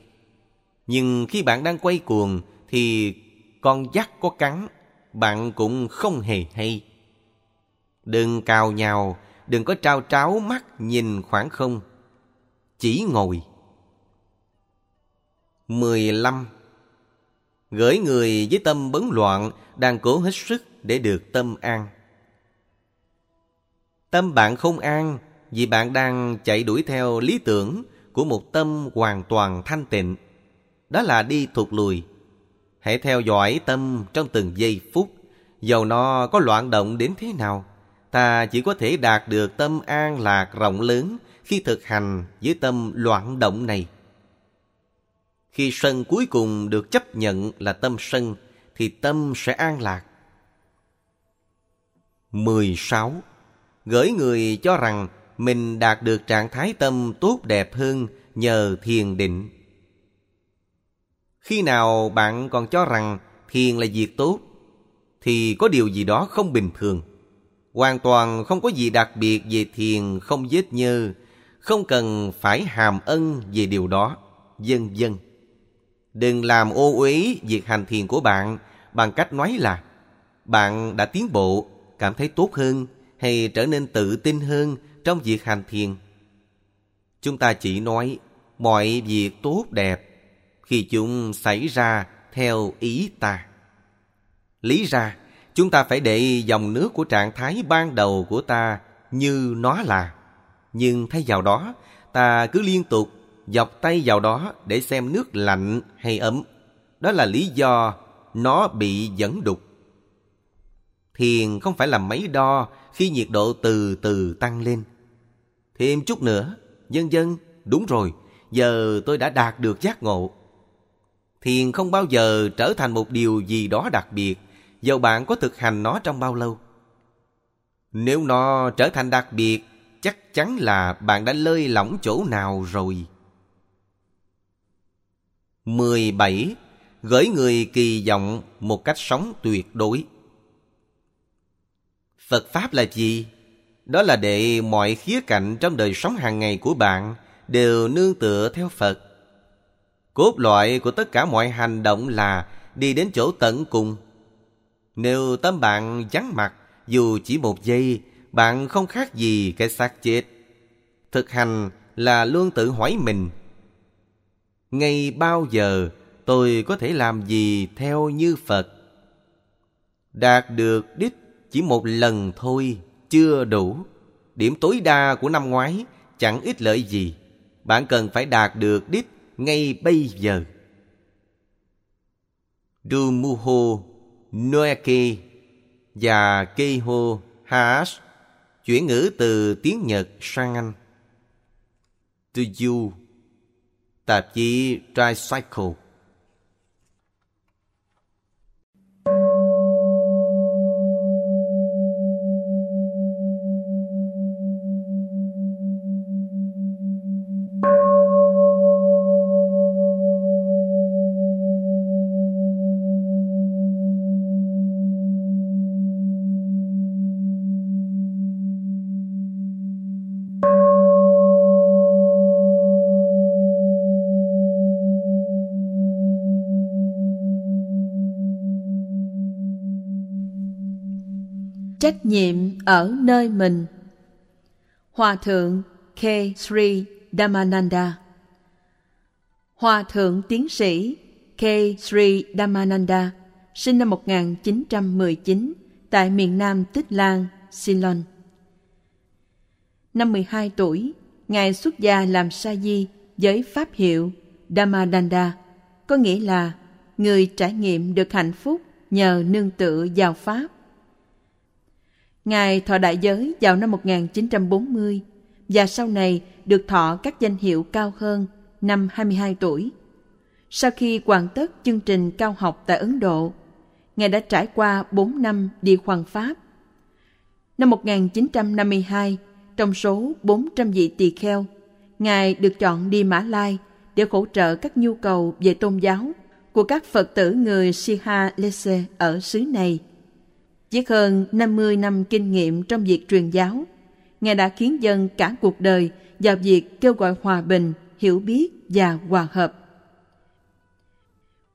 Nhưng khi bạn đang quay cuồng thì con dắt có cắn, bạn cũng không hề hay. Đừng cào nhào, đừng có trao tráo mắt nhìn khoảng không. Chỉ ngồi. 15. Gửi người với tâm bấn loạn đang cố hết sức để được tâm an. Tâm bạn không an vì bạn đang chạy đuổi theo lý tưởng của một tâm hoàn toàn thanh tịnh. Đó là đi thụt lùi. Hãy theo dõi tâm trong từng giây phút. Dầu nó có loạn động đến thế nào, ta chỉ có thể đạt được tâm an lạc rộng lớn khi thực hành với tâm loạn động này. Khi sân cuối cùng được chấp nhận là tâm sân, thì tâm sẽ an lạc. 16. Gửi người cho rằng mình đạt được trạng thái tâm tốt đẹp hơn nhờ thiền định. Khi nào bạn còn cho rằng thiền là việc tốt, thì có điều gì đó không bình thường. Hoàn toàn không có gì đặc biệt về thiền không vết nhơ, không cần phải hàm ân về điều đó, dân dân. Đừng làm ô uế việc hành thiền của bạn bằng cách nói là bạn đã tiến bộ, cảm thấy tốt hơn hay trở nên tự tin hơn trong việc hành thiền. Chúng ta chỉ nói mọi việc tốt đẹp khi chúng xảy ra theo ý ta. Lý ra, chúng ta phải để dòng nước của trạng thái ban đầu của ta như nó là. Nhưng thay vào đó, ta cứ liên tục dọc tay vào đó để xem nước lạnh hay ấm. Đó là lý do nó bị dẫn đục. Thiền không phải là máy đo khi nhiệt độ từ từ tăng lên. Thêm chút nữa, dân dân, đúng rồi, giờ tôi đã đạt được giác ngộ. Thiền không bao giờ trở thành một điều gì đó đặc biệt, dầu bạn có thực hành nó trong bao lâu. Nếu nó trở thành đặc biệt, chắc chắn là bạn đã lơi lỏng chỗ nào rồi. 17. Gửi người kỳ vọng một cách sống tuyệt đối. Phật Pháp là gì? Đó là để mọi khía cạnh trong đời sống hàng ngày của bạn đều nương tựa theo Phật. Cốt loại của tất cả mọi hành động là đi đến chỗ tận cùng. Nếu tâm bạn vắng mặt, dù chỉ một giây, bạn không khác gì cái xác chết. Thực hành là luôn tự hỏi mình. Ngay bao giờ tôi có thể làm gì theo như Phật? Đạt được đích chỉ một lần thôi, chưa đủ. Điểm tối đa của năm ngoái chẳng ít lợi gì. Bạn cần phải đạt được đích ngay bây giờ. Dumuho Noeke và Keiho Haas chuyển ngữ từ tiếng Nhật sang Anh. To you Tạp chí Tricycle trách nhiệm ở nơi mình. Hòa thượng K. Sri Dhammananda Hòa thượng tiến sĩ K. Sri Dhammananda sinh năm 1919 tại miền Nam Tích Lan, Ceylon. Năm 12 tuổi, Ngài xuất gia làm sa di với pháp hiệu Dhammadanda, có nghĩa là người trải nghiệm được hạnh phúc nhờ nương tựa vào Pháp. Ngài thọ đại giới vào năm 1940 và sau này được thọ các danh hiệu cao hơn năm 22 tuổi. Sau khi hoàn tất chương trình cao học tại Ấn Độ, Ngài đã trải qua 4 năm đi khoan Pháp. Năm 1952, trong số 400 vị tỳ kheo, Ngài được chọn đi Mã Lai để hỗ trợ các nhu cầu về tôn giáo của các Phật tử người Siha Lese ở xứ này. Với hơn 50 năm kinh nghiệm trong việc truyền giáo, Ngài đã khiến dân cả cuộc đời vào việc kêu gọi hòa bình, hiểu biết và hòa hợp.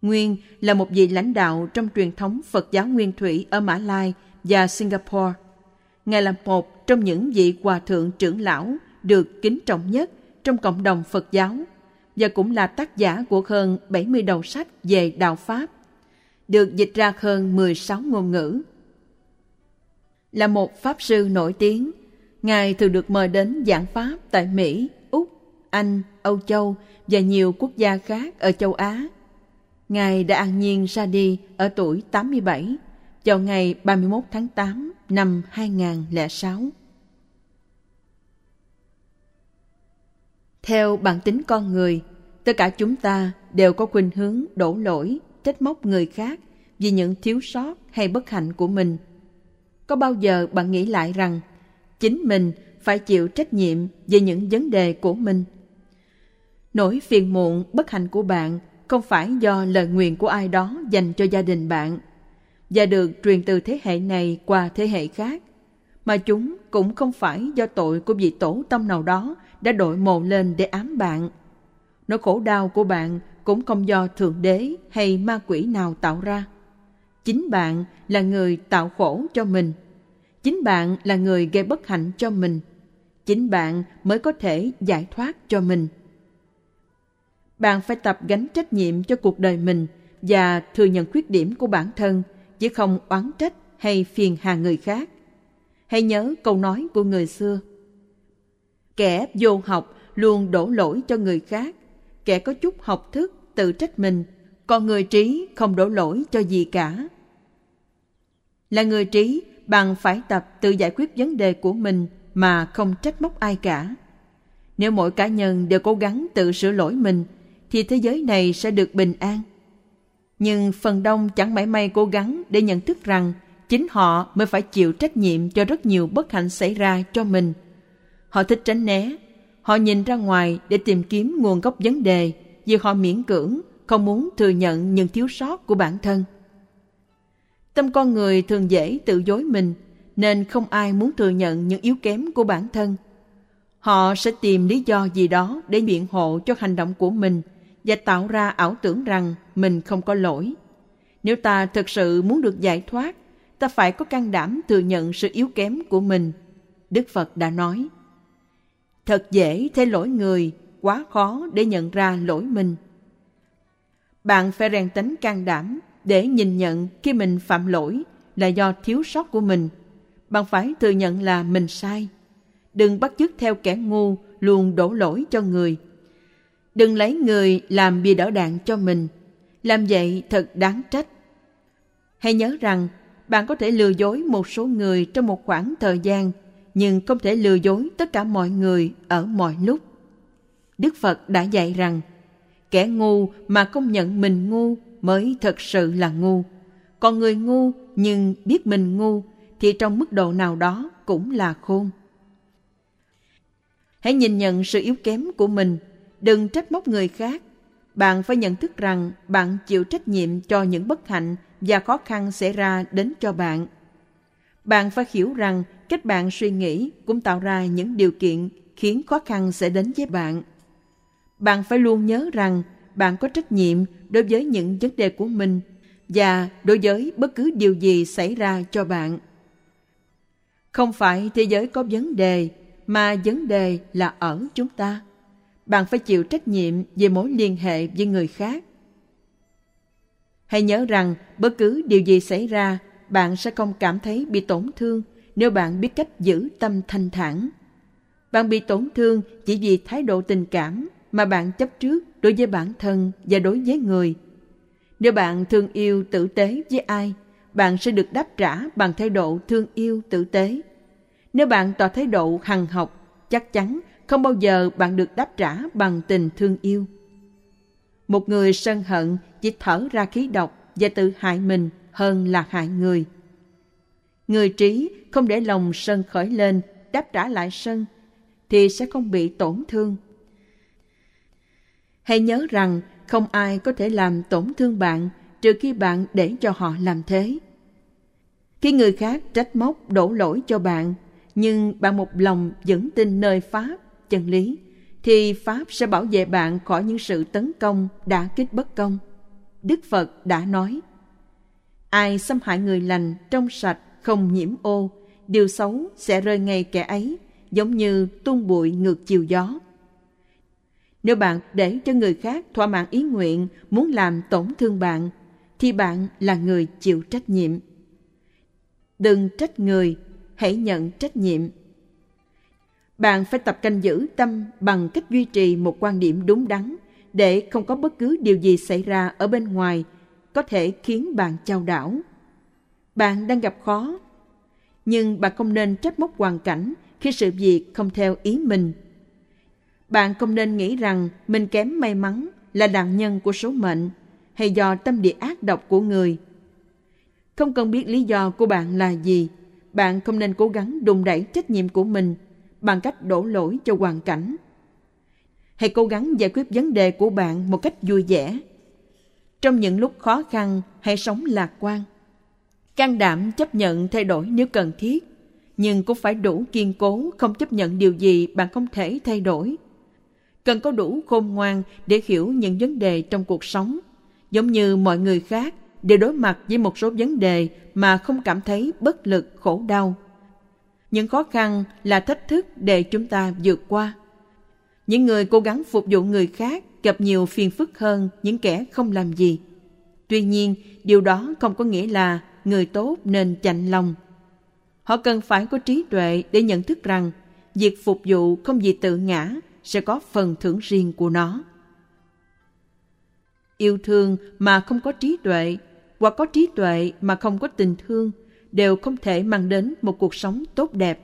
Nguyên là một vị lãnh đạo trong truyền thống Phật giáo Nguyên Thủy ở Mã Lai và Singapore. Ngài là một trong những vị hòa thượng trưởng lão được kính trọng nhất trong cộng đồng Phật giáo và cũng là tác giả của hơn 70 đầu sách về đạo Pháp, được dịch ra hơn 16 ngôn ngữ là một pháp sư nổi tiếng. Ngài thường được mời đến giảng pháp tại Mỹ, Úc, Anh, Âu Châu và nhiều quốc gia khác ở châu Á. Ngài đã an nhiên ra đi ở tuổi 87 vào ngày 31 tháng 8 năm 2006. Theo bản tính con người, tất cả chúng ta đều có khuynh hướng đổ lỗi, trách móc người khác vì những thiếu sót hay bất hạnh của mình. Có bao giờ bạn nghĩ lại rằng chính mình phải chịu trách nhiệm về những vấn đề của mình? Nỗi phiền muộn, bất hạnh của bạn không phải do lời nguyện của ai đó dành cho gia đình bạn và được truyền từ thế hệ này qua thế hệ khác, mà chúng cũng không phải do tội của vị tổ tâm nào đó đã đội mồ lên để ám bạn. Nỗi khổ đau của bạn cũng không do Thượng Đế hay ma quỷ nào tạo ra. Chính bạn là người tạo khổ cho mình. Chính bạn là người gây bất hạnh cho mình. Chính bạn mới có thể giải thoát cho mình. Bạn phải tập gánh trách nhiệm cho cuộc đời mình và thừa nhận khuyết điểm của bản thân, chứ không oán trách hay phiền hà người khác. Hãy nhớ câu nói của người xưa. Kẻ vô học luôn đổ lỗi cho người khác, kẻ có chút học thức tự trách mình, còn người trí không đổ lỗi cho gì cả. Là người trí, bạn phải tập tự giải quyết vấn đề của mình mà không trách móc ai cả. Nếu mỗi cá nhân đều cố gắng tự sửa lỗi mình, thì thế giới này sẽ được bình an. Nhưng phần đông chẳng mảy may cố gắng để nhận thức rằng chính họ mới phải chịu trách nhiệm cho rất nhiều bất hạnh xảy ra cho mình. Họ thích tránh né, họ nhìn ra ngoài để tìm kiếm nguồn gốc vấn đề vì họ miễn cưỡng, không muốn thừa nhận những thiếu sót của bản thân. Tâm con người thường dễ tự dối mình, nên không ai muốn thừa nhận những yếu kém của bản thân. Họ sẽ tìm lý do gì đó để biện hộ cho hành động của mình và tạo ra ảo tưởng rằng mình không có lỗi. Nếu ta thực sự muốn được giải thoát, ta phải có can đảm thừa nhận sự yếu kém của mình. Đức Phật đã nói, Thật dễ thấy lỗi người, quá khó để nhận ra lỗi mình. Bạn phải rèn tính can đảm để nhìn nhận khi mình phạm lỗi là do thiếu sót của mình. Bạn phải thừa nhận là mình sai. Đừng bắt chước theo kẻ ngu luôn đổ lỗi cho người. Đừng lấy người làm bia đỡ đạn cho mình. Làm vậy thật đáng trách. Hãy nhớ rằng bạn có thể lừa dối một số người trong một khoảng thời gian nhưng không thể lừa dối tất cả mọi người ở mọi lúc. Đức Phật đã dạy rằng, kẻ ngu mà không nhận mình ngu mới thật sự là ngu. Còn người ngu nhưng biết mình ngu thì trong mức độ nào đó cũng là khôn. Hãy nhìn nhận sự yếu kém của mình, đừng trách móc người khác. Bạn phải nhận thức rằng bạn chịu trách nhiệm cho những bất hạnh và khó khăn xảy ra đến cho bạn. Bạn phải hiểu rằng cách bạn suy nghĩ cũng tạo ra những điều kiện khiến khó khăn sẽ đến với bạn. Bạn phải luôn nhớ rằng bạn có trách nhiệm đối với những vấn đề của mình và đối với bất cứ điều gì xảy ra cho bạn. Không phải thế giới có vấn đề, mà vấn đề là ở chúng ta. Bạn phải chịu trách nhiệm về mối liên hệ với người khác. Hãy nhớ rằng bất cứ điều gì xảy ra, bạn sẽ không cảm thấy bị tổn thương nếu bạn biết cách giữ tâm thanh thản. Bạn bị tổn thương chỉ vì thái độ tình cảm mà bạn chấp trước đối với bản thân và đối với người. Nếu bạn thương yêu tử tế với ai, bạn sẽ được đáp trả bằng thái độ thương yêu tử tế. Nếu bạn tỏ thái độ hằng học, chắc chắn không bao giờ bạn được đáp trả bằng tình thương yêu. Một người sân hận chỉ thở ra khí độc và tự hại mình hơn là hại người. Người trí không để lòng sân khởi lên, đáp trả lại sân, thì sẽ không bị tổn thương. Hãy nhớ rằng không ai có thể làm tổn thương bạn trừ khi bạn để cho họ làm thế. Khi người khác trách móc đổ lỗi cho bạn, nhưng bạn một lòng vẫn tin nơi Pháp, chân lý, thì Pháp sẽ bảo vệ bạn khỏi những sự tấn công, đã kích bất công. Đức Phật đã nói, Ai xâm hại người lành, trong sạch, không nhiễm ô, điều xấu sẽ rơi ngay kẻ ấy, giống như tung bụi ngược chiều gió. Nếu bạn để cho người khác thỏa mãn ý nguyện muốn làm tổn thương bạn, thì bạn là người chịu trách nhiệm. Đừng trách người, hãy nhận trách nhiệm. Bạn phải tập canh giữ tâm bằng cách duy trì một quan điểm đúng đắn để không có bất cứ điều gì xảy ra ở bên ngoài có thể khiến bạn trao đảo. Bạn đang gặp khó, nhưng bạn không nên trách móc hoàn cảnh khi sự việc không theo ý mình. Bạn không nên nghĩ rằng mình kém may mắn là nạn nhân của số mệnh hay do tâm địa ác độc của người. Không cần biết lý do của bạn là gì, bạn không nên cố gắng đùn đẩy trách nhiệm của mình bằng cách đổ lỗi cho hoàn cảnh. Hãy cố gắng giải quyết vấn đề của bạn một cách vui vẻ. Trong những lúc khó khăn, hãy sống lạc quan. Can đảm chấp nhận thay đổi nếu cần thiết, nhưng cũng phải đủ kiên cố không chấp nhận điều gì bạn không thể thay đổi. Cần có đủ khôn ngoan để hiểu những vấn đề trong cuộc sống, giống như mọi người khác đều đối mặt với một số vấn đề mà không cảm thấy bất lực khổ đau. Những khó khăn là thách thức để chúng ta vượt qua. Những người cố gắng phục vụ người khác gặp nhiều phiền phức hơn những kẻ không làm gì. Tuy nhiên, điều đó không có nghĩa là người tốt nên chạnh lòng. Họ cần phải có trí tuệ để nhận thức rằng việc phục vụ không vì tự ngã sẽ có phần thưởng riêng của nó. Yêu thương mà không có trí tuệ hoặc có trí tuệ mà không có tình thương đều không thể mang đến một cuộc sống tốt đẹp.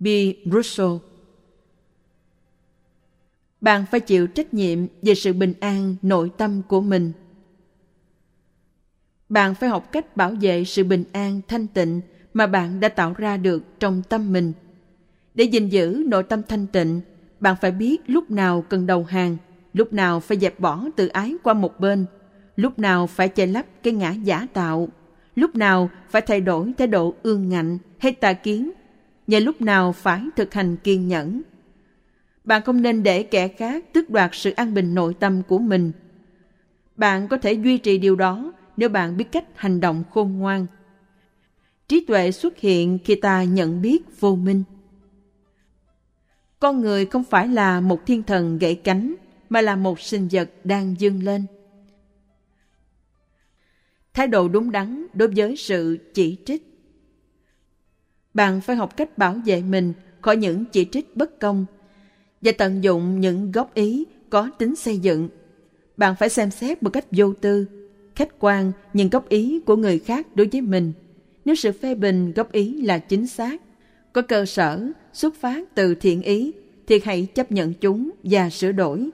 B. Russell Bạn phải chịu trách nhiệm về sự bình an nội tâm của mình. Bạn phải học cách bảo vệ sự bình an thanh tịnh mà bạn đã tạo ra được trong tâm mình. Để gìn giữ nội tâm thanh tịnh, bạn phải biết lúc nào cần đầu hàng, lúc nào phải dẹp bỏ tự ái qua một bên, lúc nào phải che lấp cái ngã giả tạo, lúc nào phải thay đổi thái độ ương ngạnh hay tà kiến, và lúc nào phải thực hành kiên nhẫn. Bạn không nên để kẻ khác tước đoạt sự an bình nội tâm của mình. Bạn có thể duy trì điều đó nếu bạn biết cách hành động khôn ngoan. Trí tuệ xuất hiện khi ta nhận biết vô minh. Con người không phải là một thiên thần gãy cánh, mà là một sinh vật đang dâng lên thái độ đúng đắn đối với sự chỉ trích. Bạn phải học cách bảo vệ mình khỏi những chỉ trích bất công và tận dụng những góp ý có tính xây dựng. Bạn phải xem xét một cách vô tư, khách quan những góp ý của người khác đối với mình. Nếu sự phê bình góp ý là chính xác, có cơ sở, xuất phát từ thiện ý, thì hãy chấp nhận chúng và sửa đổi.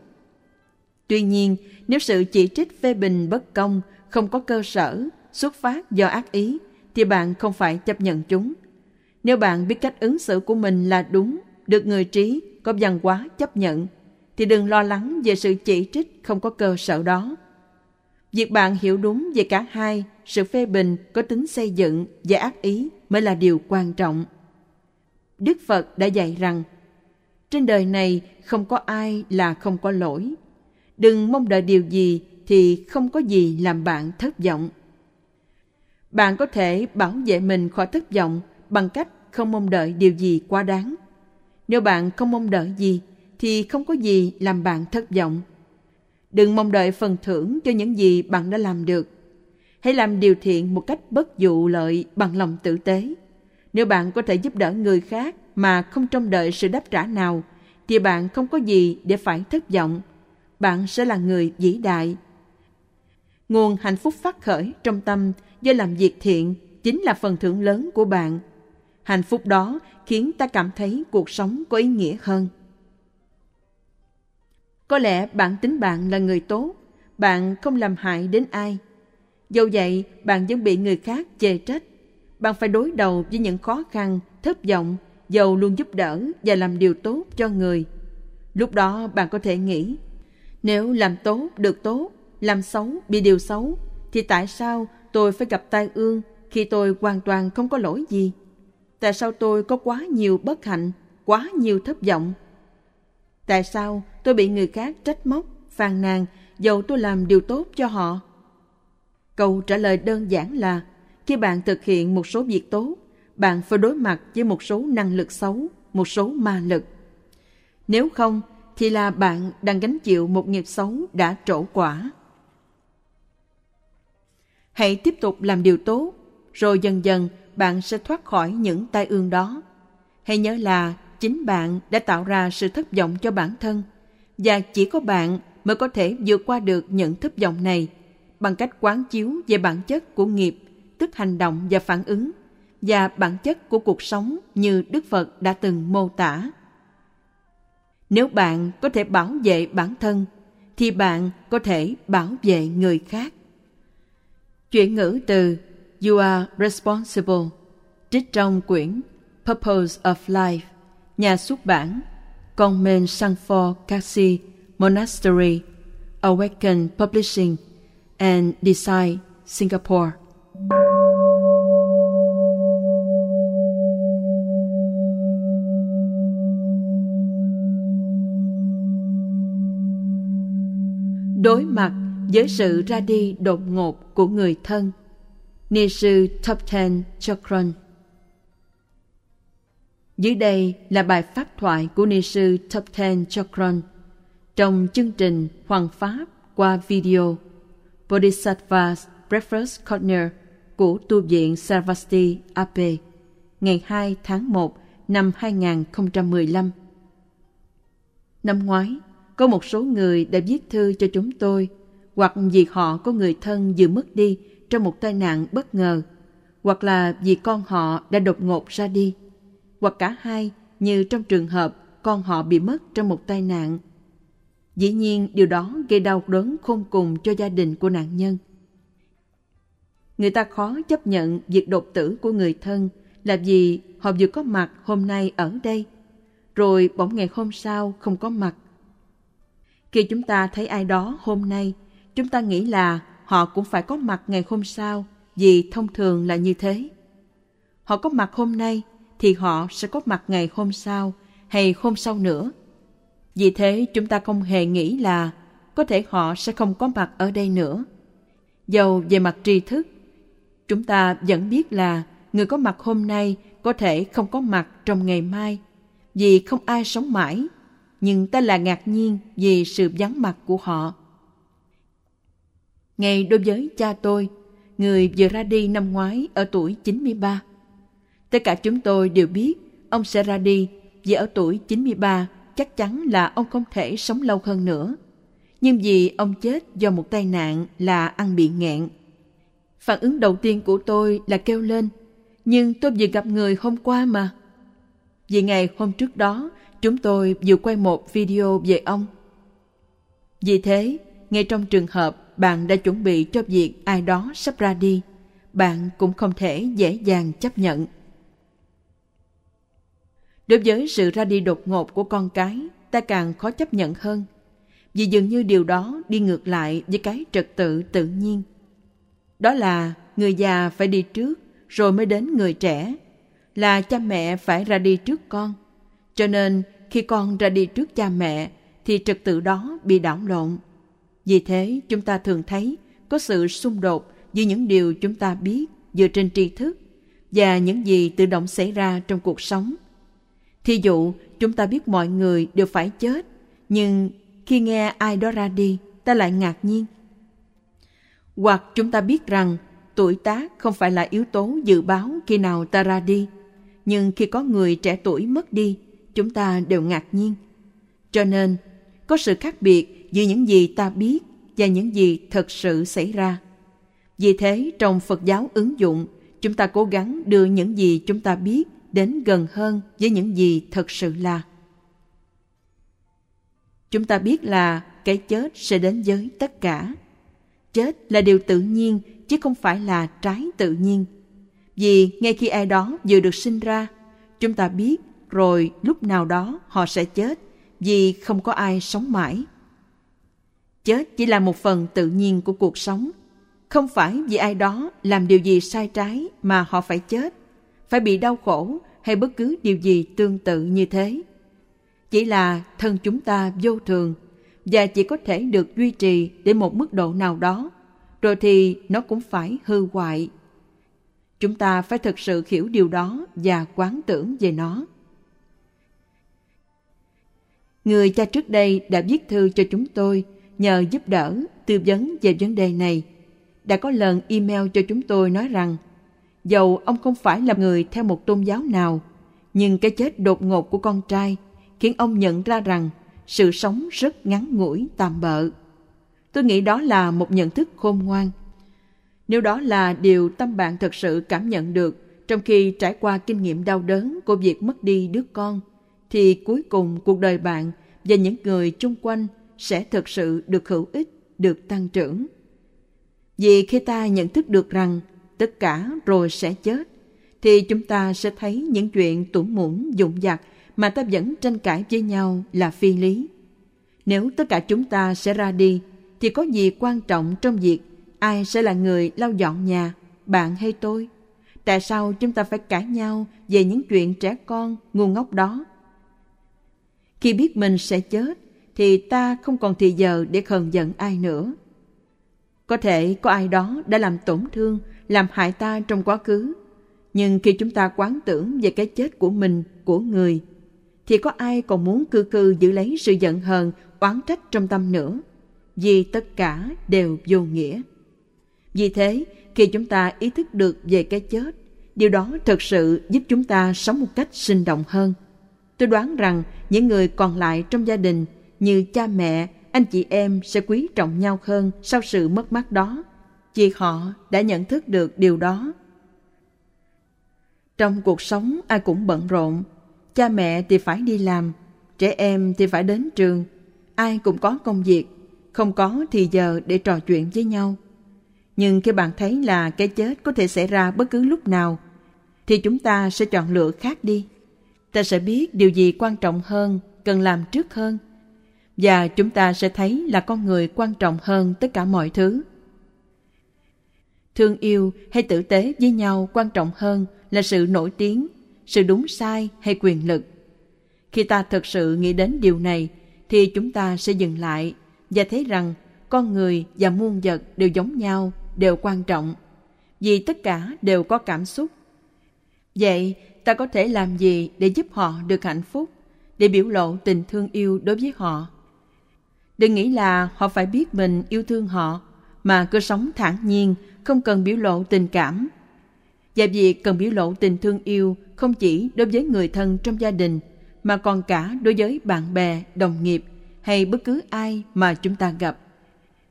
Tuy nhiên, nếu sự chỉ trích phê bình bất công không có cơ sở, xuất phát do ác ý, thì bạn không phải chấp nhận chúng. Nếu bạn biết cách ứng xử của mình là đúng, được người trí có văn hóa chấp nhận, thì đừng lo lắng về sự chỉ trích không có cơ sở đó. Việc bạn hiểu đúng về cả hai, sự phê bình có tính xây dựng và ác ý mới là điều quan trọng. Đức Phật đã dạy rằng, trên đời này không có ai là không có lỗi. Đừng mong đợi điều gì thì không có gì làm bạn thất vọng. Bạn có thể bảo vệ mình khỏi thất vọng bằng cách không mong đợi điều gì quá đáng. Nếu bạn không mong đợi gì thì không có gì làm bạn thất vọng. Đừng mong đợi phần thưởng cho những gì bạn đã làm được. Hãy làm điều thiện một cách bất dụ lợi bằng lòng tử tế. Nếu bạn có thể giúp đỡ người khác mà không trông đợi sự đáp trả nào, thì bạn không có gì để phải thất vọng. Bạn sẽ là người vĩ đại Nguồn hạnh phúc phát khởi trong tâm do làm việc thiện chính là phần thưởng lớn của bạn. Hạnh phúc đó khiến ta cảm thấy cuộc sống có ý nghĩa hơn. Có lẽ bạn tính bạn là người tốt, bạn không làm hại đến ai. Dẫu vậy, bạn vẫn bị người khác chê trách. Bạn phải đối đầu với những khó khăn, thất vọng, dầu luôn giúp đỡ và làm điều tốt cho người. Lúc đó bạn có thể nghĩ, nếu làm tốt được tốt làm xấu bị điều xấu thì tại sao tôi phải gặp tai ương khi tôi hoàn toàn không có lỗi gì? Tại sao tôi có quá nhiều bất hạnh quá nhiều thất vọng? Tại sao tôi bị người khác trách móc phàn nàn dầu tôi làm điều tốt cho họ? Câu trả lời đơn giản là khi bạn thực hiện một số việc tốt bạn phải đối mặt với một số năng lực xấu một số ma lực nếu không thì là bạn đang gánh chịu một nghiệp xấu đã trổ quả Hãy tiếp tục làm điều tốt, rồi dần dần bạn sẽ thoát khỏi những tai ương đó. Hãy nhớ là chính bạn đã tạo ra sự thất vọng cho bản thân và chỉ có bạn mới có thể vượt qua được những thất vọng này bằng cách quán chiếu về bản chất của nghiệp, tức hành động và phản ứng và bản chất của cuộc sống như Đức Phật đã từng mô tả. Nếu bạn có thể bảo vệ bản thân thì bạn có thể bảo vệ người khác. Chuyển ngữ từ You are responsible trích trong quyển Purpose of Life, nhà xuất bản Conmen Sangfor Kasi Monastery, Awaken Publishing and Design, Singapore đối mặt với sự ra đi đột ngột của người thân. Ni sư Top Ten Chokron Dưới đây là bài pháp thoại của Ni sư Top Ten Chokron trong chương trình Hoàng Pháp qua video Bodhisattva's Breakfast Corner của tu viện Sarvasti AP ngày 2 tháng 1 năm 2015. Năm ngoái, có một số người đã viết thư cho chúng tôi hoặc vì họ có người thân vừa mất đi trong một tai nạn bất ngờ hoặc là vì con họ đã đột ngột ra đi hoặc cả hai như trong trường hợp con họ bị mất trong một tai nạn. Dĩ nhiên điều đó gây đau đớn khôn cùng cho gia đình của nạn nhân. Người ta khó chấp nhận việc đột tử của người thân là vì họ vừa có mặt hôm nay ở đây, rồi bỗng ngày hôm sau không có mặt khi chúng ta thấy ai đó hôm nay, chúng ta nghĩ là họ cũng phải có mặt ngày hôm sau, vì thông thường là như thế. Họ có mặt hôm nay thì họ sẽ có mặt ngày hôm sau hay hôm sau nữa. Vì thế chúng ta không hề nghĩ là có thể họ sẽ không có mặt ở đây nữa. Dầu về mặt tri thức, chúng ta vẫn biết là người có mặt hôm nay có thể không có mặt trong ngày mai vì không ai sống mãi nhưng ta là ngạc nhiên vì sự vắng mặt của họ. Ngay đối với cha tôi, người vừa ra đi năm ngoái ở tuổi 93. Tất cả chúng tôi đều biết ông sẽ ra đi vì ở tuổi 93 chắc chắn là ông không thể sống lâu hơn nữa. Nhưng vì ông chết do một tai nạn là ăn bị nghẹn. Phản ứng đầu tiên của tôi là kêu lên, nhưng tôi vừa gặp người hôm qua mà. Vì ngày hôm trước đó, chúng tôi vừa quay một video về ông. Vì thế, ngay trong trường hợp bạn đã chuẩn bị cho việc ai đó sắp ra đi, bạn cũng không thể dễ dàng chấp nhận. Đối với sự ra đi đột ngột của con cái, ta càng khó chấp nhận hơn, vì dường như điều đó đi ngược lại với cái trật tự tự nhiên. Đó là người già phải đi trước rồi mới đến người trẻ, là cha mẹ phải ra đi trước con – cho nên khi con ra đi trước cha mẹ thì trật tự đó bị đảo lộn. Vì thế chúng ta thường thấy có sự xung đột giữa những điều chúng ta biết dựa trên tri thức và những gì tự động xảy ra trong cuộc sống. Thí dụ, chúng ta biết mọi người đều phải chết, nhưng khi nghe ai đó ra đi, ta lại ngạc nhiên. Hoặc chúng ta biết rằng tuổi tác không phải là yếu tố dự báo khi nào ta ra đi, nhưng khi có người trẻ tuổi mất đi chúng ta đều ngạc nhiên. Cho nên, có sự khác biệt giữa những gì ta biết và những gì thật sự xảy ra. Vì thế, trong Phật giáo ứng dụng, chúng ta cố gắng đưa những gì chúng ta biết đến gần hơn với những gì thật sự là. Chúng ta biết là cái chết sẽ đến với tất cả. Chết là điều tự nhiên chứ không phải là trái tự nhiên. Vì ngay khi ai đó vừa được sinh ra, chúng ta biết rồi lúc nào đó họ sẽ chết vì không có ai sống mãi. Chết chỉ là một phần tự nhiên của cuộc sống, không phải vì ai đó làm điều gì sai trái mà họ phải chết, phải bị đau khổ hay bất cứ điều gì tương tự như thế. Chỉ là thân chúng ta vô thường và chỉ có thể được duy trì đến một mức độ nào đó, rồi thì nó cũng phải hư hoại. Chúng ta phải thực sự hiểu điều đó và quán tưởng về nó. Người cha trước đây đã viết thư cho chúng tôi nhờ giúp đỡ, tư vấn về vấn đề này. Đã có lần email cho chúng tôi nói rằng dầu ông không phải là người theo một tôn giáo nào, nhưng cái chết đột ngột của con trai khiến ông nhận ra rằng sự sống rất ngắn ngủi, tạm bợ. Tôi nghĩ đó là một nhận thức khôn ngoan. Nếu đó là điều tâm bạn thật sự cảm nhận được trong khi trải qua kinh nghiệm đau đớn của việc mất đi đứa con, thì cuối cùng cuộc đời bạn và những người chung quanh sẽ thực sự được hữu ích, được tăng trưởng. Vì khi ta nhận thức được rằng tất cả rồi sẽ chết, thì chúng ta sẽ thấy những chuyện tủn mủn dụng dặt mà ta vẫn tranh cãi với nhau là phi lý. Nếu tất cả chúng ta sẽ ra đi, thì có gì quan trọng trong việc ai sẽ là người lau dọn nhà, bạn hay tôi? Tại sao chúng ta phải cãi nhau về những chuyện trẻ con ngu ngốc đó? Khi biết mình sẽ chết, thì ta không còn thì giờ để khờn giận ai nữa. Có thể có ai đó đã làm tổn thương, làm hại ta trong quá khứ. Nhưng khi chúng ta quán tưởng về cái chết của mình, của người, thì có ai còn muốn cư cư giữ lấy sự giận hờn, oán trách trong tâm nữa. Vì tất cả đều vô nghĩa. Vì thế, khi chúng ta ý thức được về cái chết, điều đó thật sự giúp chúng ta sống một cách sinh động hơn. Tôi đoán rằng những người còn lại trong gia đình như cha mẹ, anh chị em sẽ quý trọng nhau hơn sau sự mất mát đó, vì họ đã nhận thức được điều đó. Trong cuộc sống ai cũng bận rộn, cha mẹ thì phải đi làm, trẻ em thì phải đến trường, ai cũng có công việc, không có thì giờ để trò chuyện với nhau. Nhưng khi bạn thấy là cái chết có thể xảy ra bất cứ lúc nào, thì chúng ta sẽ chọn lựa khác đi. Ta sẽ biết điều gì quan trọng hơn, cần làm trước hơn. Và chúng ta sẽ thấy là con người quan trọng hơn tất cả mọi thứ. Thương yêu hay tử tế với nhau quan trọng hơn là sự nổi tiếng, sự đúng sai hay quyền lực. Khi ta thực sự nghĩ đến điều này, thì chúng ta sẽ dừng lại và thấy rằng con người và muôn vật đều giống nhau đều quan trọng. Vì tất cả đều có cảm xúc. Vậy ta có thể làm gì để giúp họ được hạnh phúc để biểu lộ tình thương yêu đối với họ? Đừng nghĩ là họ phải biết mình yêu thương họ mà cứ sống thản nhiên không cần biểu lộ tình cảm. Và việc cần biểu lộ tình thương yêu không chỉ đối với người thân trong gia đình, mà còn cả đối với bạn bè, đồng nghiệp hay bất cứ ai mà chúng ta gặp.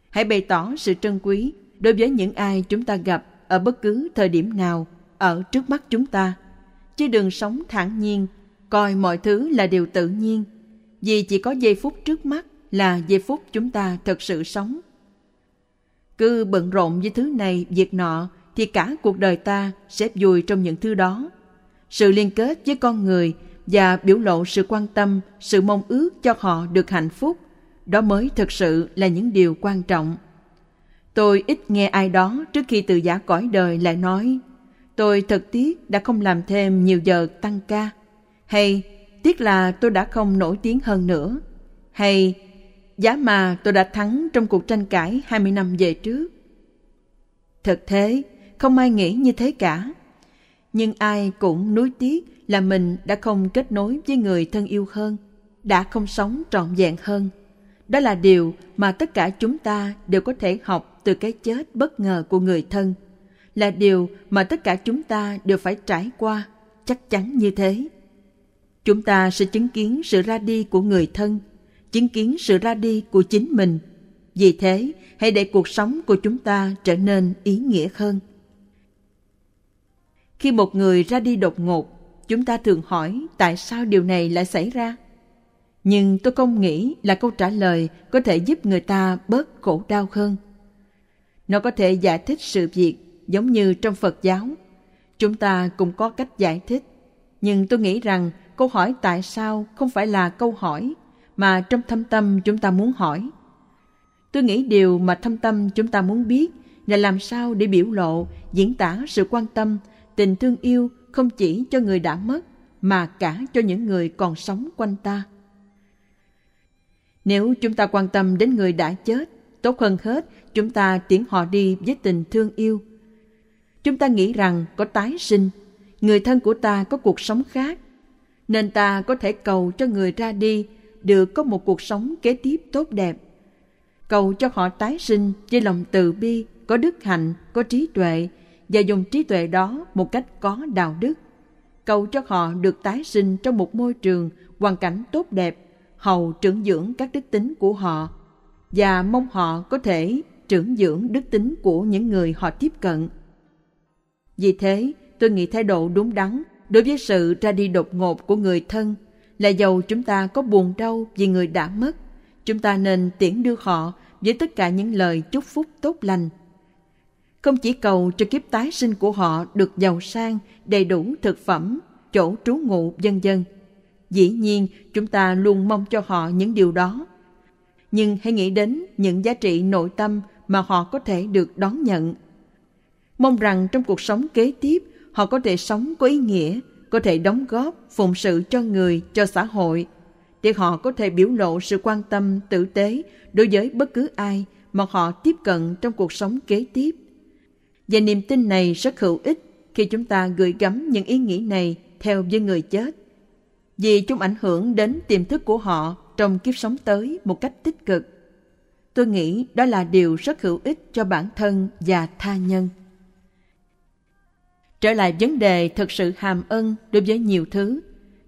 Hãy bày tỏ sự trân quý đối với những ai chúng ta gặp ở bất cứ thời điểm nào ở trước mắt chúng ta. Chứ đừng sống thản nhiên, coi mọi thứ là điều tự nhiên, vì chỉ có giây phút trước mắt là giây phút chúng ta thật sự sống. Cứ bận rộn với thứ này, việc nọ, thì cả cuộc đời ta sẽ vùi trong những thứ đó sự liên kết với con người và biểu lộ sự quan tâm sự mong ước cho họ được hạnh phúc. Đó mới thực sự là những điều quan trọng. Tôi ít nghe ai đó trước khi từ giả cõi đời lại nói Tôi thật tiếc đã không làm thêm nhiều giờ tăng ca. Hay tiếc là tôi đã không nổi tiếng hơn nữa. Hay giá mà tôi đã thắng trong cuộc tranh cãi 20 năm về trước. Thật thế, không ai nghĩ như thế cả. Nhưng ai cũng nuối tiếc là mình đã không kết nối với người thân yêu hơn, Đã không sống trọn vẹn hơn. Đó là điều mà tất cả chúng ta đều có thể học từ cái chết bất ngờ của người thân. Là điều mà tất cả chúng ta đều phải trải qua, chắc chắn như thế. Chúng ta sẽ chứng kiến sự ra đi của người thân, chứng kiến sự ra đi của chính mình. Vì thế, hãy để cuộc sống của chúng ta trở nên ý nghĩa hơn khi một người ra đi đột ngột, chúng ta thường hỏi tại sao điều này lại xảy ra. Nhưng tôi không nghĩ là câu trả lời có thể giúp người ta bớt khổ đau hơn. Nó có thể giải thích sự việc giống như trong phật giáo. Chúng ta cũng có cách giải thích. Nhưng tôi nghĩ rằng câu hỏi tại sao không phải là câu hỏi mà trong thâm tâm chúng ta muốn hỏi. Tôi nghĩ điều mà thâm tâm chúng ta muốn biết là làm sao để biểu lộ, diễn tả sự quan tâm tình thương yêu không chỉ cho người đã mất mà cả cho những người còn sống quanh ta nếu chúng ta quan tâm đến người đã chết, tốt hơn hết chúng ta tiễn họ đi với tình thương yêu. Chúng ta nghĩ rằng có tái sinh, người thân của ta có cuộc sống khác, nên ta có thể cầu cho người ra đi được có một cuộc sống kế tiếp tốt đẹp. Cầu cho họ tái sinh với lòng từ bi, có đức hạnh, có trí tuệ và dùng trí tuệ đó một cách có đạo đức. Cầu cho họ được tái sinh trong một môi trường, hoàn cảnh tốt đẹp hầu trưởng dưỡng các đức tính của họ và mong họ có thể trưởng dưỡng đức tính của những người họ tiếp cận. Vì thế, tôi nghĩ thái độ đúng đắn đối với sự ra đi đột ngột của người thân là dầu chúng ta có buồn đau vì người đã mất, chúng ta nên tiễn đưa họ với tất cả những lời chúc phúc tốt lành. Không chỉ cầu cho kiếp tái sinh của họ được giàu sang, đầy đủ thực phẩm, chỗ trú ngụ, vân dân. Dĩ nhiên, chúng ta luôn mong cho họ những điều đó. Nhưng hãy nghĩ đến những giá trị nội tâm mà họ có thể được đón nhận. Mong rằng trong cuộc sống kế tiếp, họ có thể sống có ý nghĩa, có thể đóng góp, phụng sự cho người, cho xã hội, để họ có thể biểu lộ sự quan tâm tử tế đối với bất cứ ai mà họ tiếp cận trong cuộc sống kế tiếp. Và niềm tin này rất hữu ích khi chúng ta gửi gắm những ý nghĩ này theo với người chết. Vì chúng ảnh hưởng đến tiềm thức của họ trong kiếp sống tới một cách tích cực. Tôi nghĩ đó là điều rất hữu ích cho bản thân và tha nhân. Trở lại vấn đề thực sự hàm ân đối với nhiều thứ.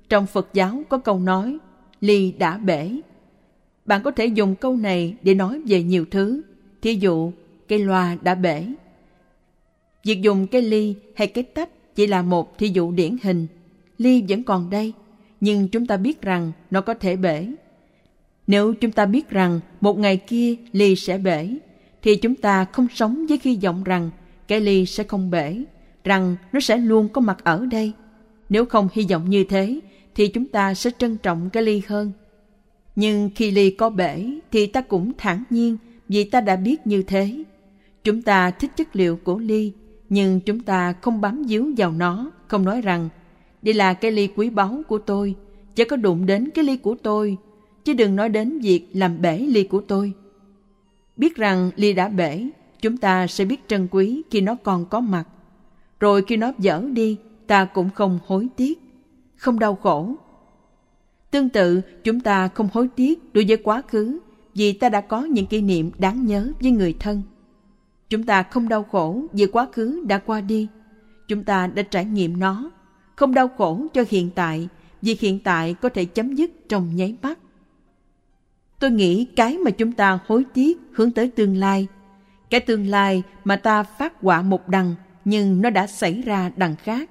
Trong Phật giáo có câu nói, ly đã bể. Bạn có thể dùng câu này để nói về nhiều thứ. Thí dụ, cây loa đã bể. Việc dùng cái ly hay cái tách chỉ là một thí dụ điển hình. Ly vẫn còn đây, nhưng chúng ta biết rằng nó có thể bể. Nếu chúng ta biết rằng một ngày kia ly sẽ bể, thì chúng ta không sống với hy vọng rằng cái ly sẽ không bể rằng nó sẽ luôn có mặt ở đây. Nếu không hy vọng như thế, thì chúng ta sẽ trân trọng cái ly hơn. Nhưng khi ly có bể, thì ta cũng thản nhiên vì ta đã biết như thế. Chúng ta thích chất liệu của ly, nhưng chúng ta không bám víu vào nó, không nói rằng đây là cái ly quý báu của tôi, chớ có đụng đến cái ly của tôi, chứ đừng nói đến việc làm bể ly của tôi. Biết rằng ly đã bể, chúng ta sẽ biết trân quý khi nó còn có mặt rồi khi nó dở đi, ta cũng không hối tiếc, không đau khổ. Tương tự, chúng ta không hối tiếc đối với quá khứ vì ta đã có những kỷ niệm đáng nhớ với người thân. Chúng ta không đau khổ vì quá khứ đã qua đi. Chúng ta đã trải nghiệm nó, không đau khổ cho hiện tại vì hiện tại có thể chấm dứt trong nháy mắt. Tôi nghĩ cái mà chúng ta hối tiếc hướng tới tương lai, cái tương lai mà ta phát quả một đằng nhưng nó đã xảy ra đằng khác.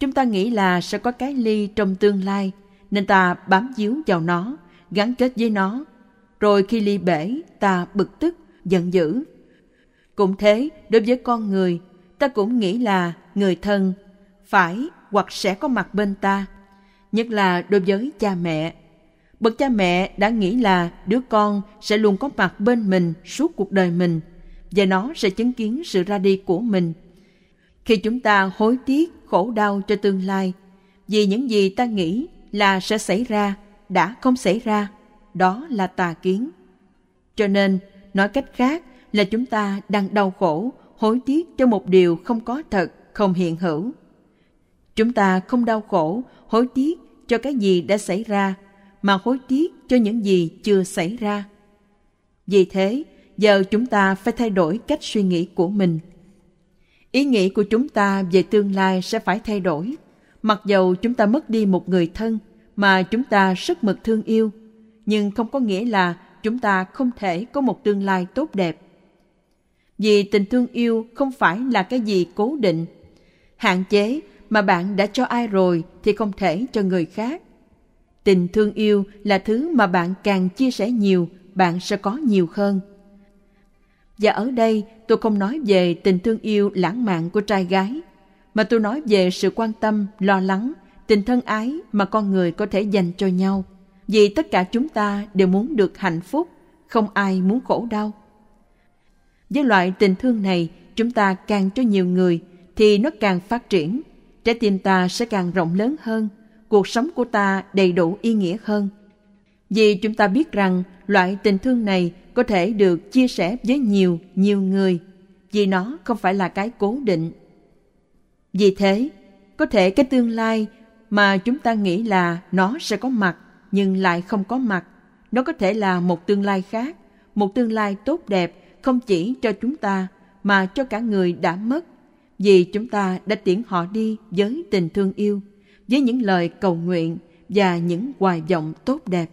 Chúng ta nghĩ là sẽ có cái ly trong tương lai, nên ta bám díu vào nó, gắn kết với nó. Rồi khi ly bể, ta bực tức, giận dữ. Cũng thế, đối với con người, ta cũng nghĩ là người thân phải hoặc sẽ có mặt bên ta, nhất là đối với cha mẹ. Bậc cha mẹ đã nghĩ là đứa con sẽ luôn có mặt bên mình suốt cuộc đời mình và nó sẽ chứng kiến sự ra đi của mình – khi chúng ta hối tiếc khổ đau cho tương lai vì những gì ta nghĩ là sẽ xảy ra đã không xảy ra đó là tà kiến. Cho nên nói cách khác là chúng ta đang đau khổ hối tiếc cho một điều không có thật không hiện hữu chúng ta không đau khổ hối tiếc cho cái gì đã xảy ra mà hối tiếc cho những gì chưa xảy ra vì thế giờ chúng ta phải thay đổi cách suy nghĩ của mình Ý nghĩ của chúng ta về tương lai sẽ phải thay đổi. Mặc dầu chúng ta mất đi một người thân mà chúng ta rất mực thương yêu, nhưng không có nghĩa là chúng ta không thể có một tương lai tốt đẹp. Vì tình thương yêu không phải là cái gì cố định, hạn chế mà bạn đã cho ai rồi thì không thể cho người khác. Tình thương yêu là thứ mà bạn càng chia sẻ nhiều, bạn sẽ có nhiều hơn. Và ở đây tôi không nói về tình thương yêu lãng mạn của trai gái, mà tôi nói về sự quan tâm, lo lắng, tình thân ái mà con người có thể dành cho nhau. Vì tất cả chúng ta đều muốn được hạnh phúc, không ai muốn khổ đau. Với loại tình thương này, chúng ta càng cho nhiều người thì nó càng phát triển, trái tim ta sẽ càng rộng lớn hơn, cuộc sống của ta đầy đủ ý nghĩa hơn. Vì chúng ta biết rằng loại tình thương này có thể được chia sẻ với nhiều, nhiều người vì nó không phải là cái cố định. Vì thế, có thể cái tương lai mà chúng ta nghĩ là nó sẽ có mặt nhưng lại không có mặt. Nó có thể là một tương lai khác, một tương lai tốt đẹp không chỉ cho chúng ta mà cho cả người đã mất vì chúng ta đã tiễn họ đi với tình thương yêu, với những lời cầu nguyện và những hoài vọng tốt đẹp.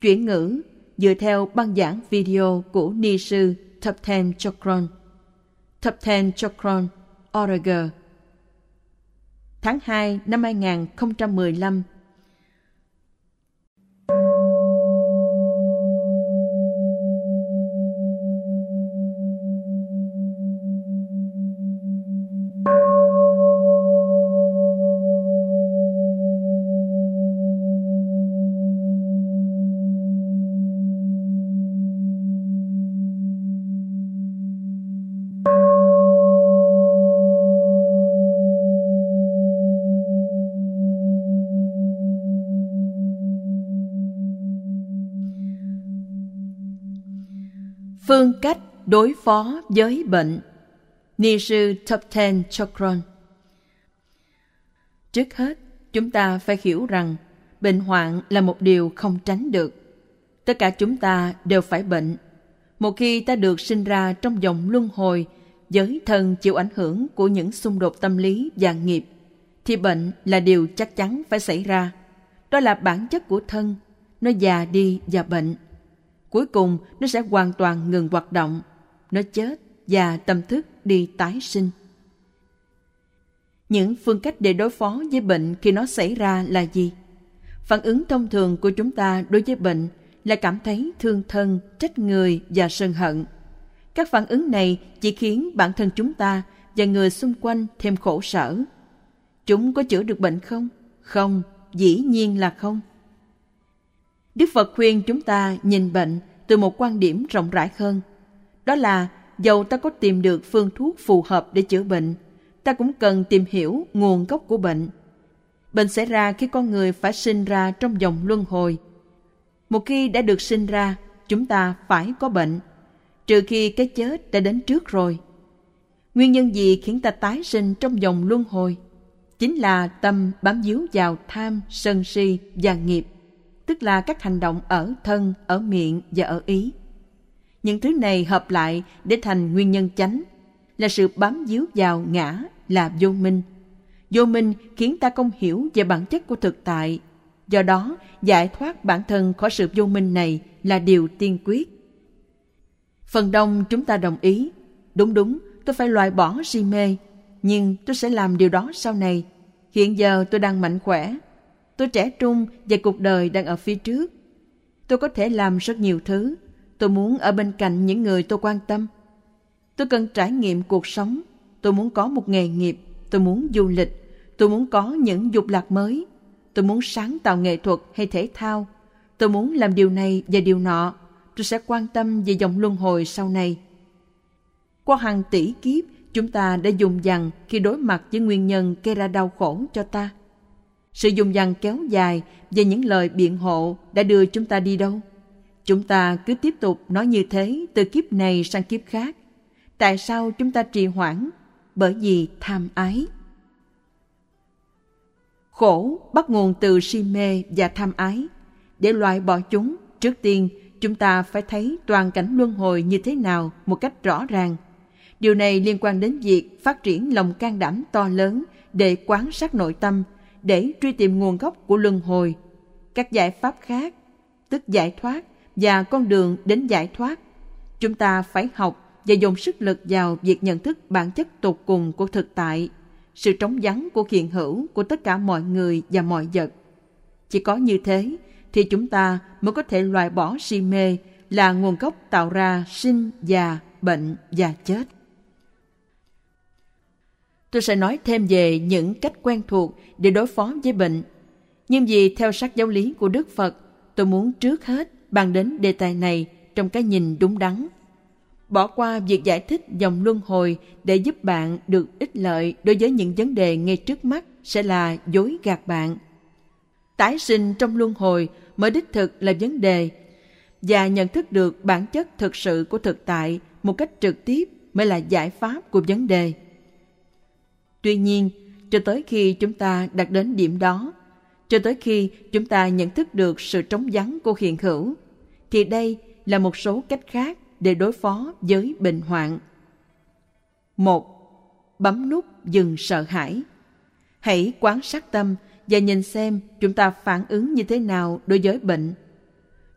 Chuyển ngữ dựa theo băng giảng video của ni sư Thập Ten Chokron. Thập Ten Chokron, Oregon. Tháng 2 năm 2015 Phương cách đối phó với bệnh Ni sư Top Ten Chokron Trước hết, chúng ta phải hiểu rằng bệnh hoạn là một điều không tránh được. Tất cả chúng ta đều phải bệnh. Một khi ta được sinh ra trong dòng luân hồi, giới thân chịu ảnh hưởng của những xung đột tâm lý và nghiệp, thì bệnh là điều chắc chắn phải xảy ra. Đó là bản chất của thân, nó già đi và bệnh. Cuối cùng nó sẽ hoàn toàn ngừng hoạt động, nó chết và tâm thức đi tái sinh. Những phương cách để đối phó với bệnh khi nó xảy ra là gì? Phản ứng thông thường của chúng ta đối với bệnh là cảm thấy thương thân, trách người và sân hận. Các phản ứng này chỉ khiến bản thân chúng ta và người xung quanh thêm khổ sở. Chúng có chữa được bệnh không? Không, dĩ nhiên là không. Đức Phật khuyên chúng ta nhìn bệnh từ một quan điểm rộng rãi hơn. Đó là dầu ta có tìm được phương thuốc phù hợp để chữa bệnh, ta cũng cần tìm hiểu nguồn gốc của bệnh. Bệnh xảy ra khi con người phải sinh ra trong dòng luân hồi. Một khi đã được sinh ra, chúng ta phải có bệnh, trừ khi cái chết đã đến trước rồi. Nguyên nhân gì khiến ta tái sinh trong dòng luân hồi? Chính là tâm bám víu vào tham, sân si và nghiệp, tức là các hành động ở thân, ở miệng và ở ý. Những thứ này hợp lại để thành nguyên nhân chánh, là sự bám víu vào ngã là vô minh. Vô minh khiến ta không hiểu về bản chất của thực tại. Do đó, giải thoát bản thân khỏi sự vô minh này là điều tiên quyết. Phần đông chúng ta đồng ý. Đúng đúng, tôi phải loại bỏ si mê. Nhưng tôi sẽ làm điều đó sau này. Hiện giờ tôi đang mạnh khỏe. Tôi trẻ trung và cuộc đời đang ở phía trước. Tôi có thể làm rất nhiều thứ. Tôi muốn ở bên cạnh những người tôi quan tâm. Tôi cần trải nghiệm cuộc sống. Tôi muốn có một nghề nghiệp. Tôi muốn du lịch. Tôi muốn có những dục lạc mới. Tôi muốn sáng tạo nghệ thuật hay thể thao. Tôi muốn làm điều này và điều nọ. Tôi sẽ quan tâm về dòng luân hồi sau này. Qua hàng tỷ kiếp, chúng ta đã dùng dằn khi đối mặt với nguyên nhân gây ra đau khổ cho ta. Sự dùng dằng kéo dài và những lời biện hộ đã đưa chúng ta đi đâu? Chúng ta cứ tiếp tục nói như thế từ kiếp này sang kiếp khác. Tại sao chúng ta trì hoãn? Bởi vì tham ái. Khổ bắt nguồn từ si mê và tham ái. Để loại bỏ chúng, trước tiên chúng ta phải thấy toàn cảnh luân hồi như thế nào một cách rõ ràng. Điều này liên quan đến việc phát triển lòng can đảm to lớn để quán sát nội tâm, để truy tìm nguồn gốc của luân hồi. Các giải pháp khác, tức giải thoát và con đường đến giải thoát, chúng ta phải học và dùng sức lực vào việc nhận thức bản chất tột cùng của thực tại, sự trống vắng của hiện hữu của tất cả mọi người và mọi vật. Chỉ có như thế thì chúng ta mới có thể loại bỏ si mê là nguồn gốc tạo ra sinh, già, bệnh và chết. Tôi sẽ nói thêm về những cách quen thuộc để đối phó với bệnh. Nhưng vì theo sát giáo lý của Đức Phật, tôi muốn trước hết bàn đến đề tài này trong cái nhìn đúng đắn. Bỏ qua việc giải thích dòng luân hồi để giúp bạn được ích lợi đối với những vấn đề ngay trước mắt sẽ là dối gạt bạn. Tái sinh trong luân hồi mới đích thực là vấn đề và nhận thức được bản chất thực sự của thực tại một cách trực tiếp mới là giải pháp của vấn đề. Tuy nhiên, cho tới khi chúng ta đạt đến điểm đó, cho tới khi chúng ta nhận thức được sự trống vắng của hiện hữu, thì đây là một số cách khác để đối phó với bệnh hoạn. một Bấm nút dừng sợ hãi. Hãy quán sát tâm và nhìn xem chúng ta phản ứng như thế nào đối với bệnh.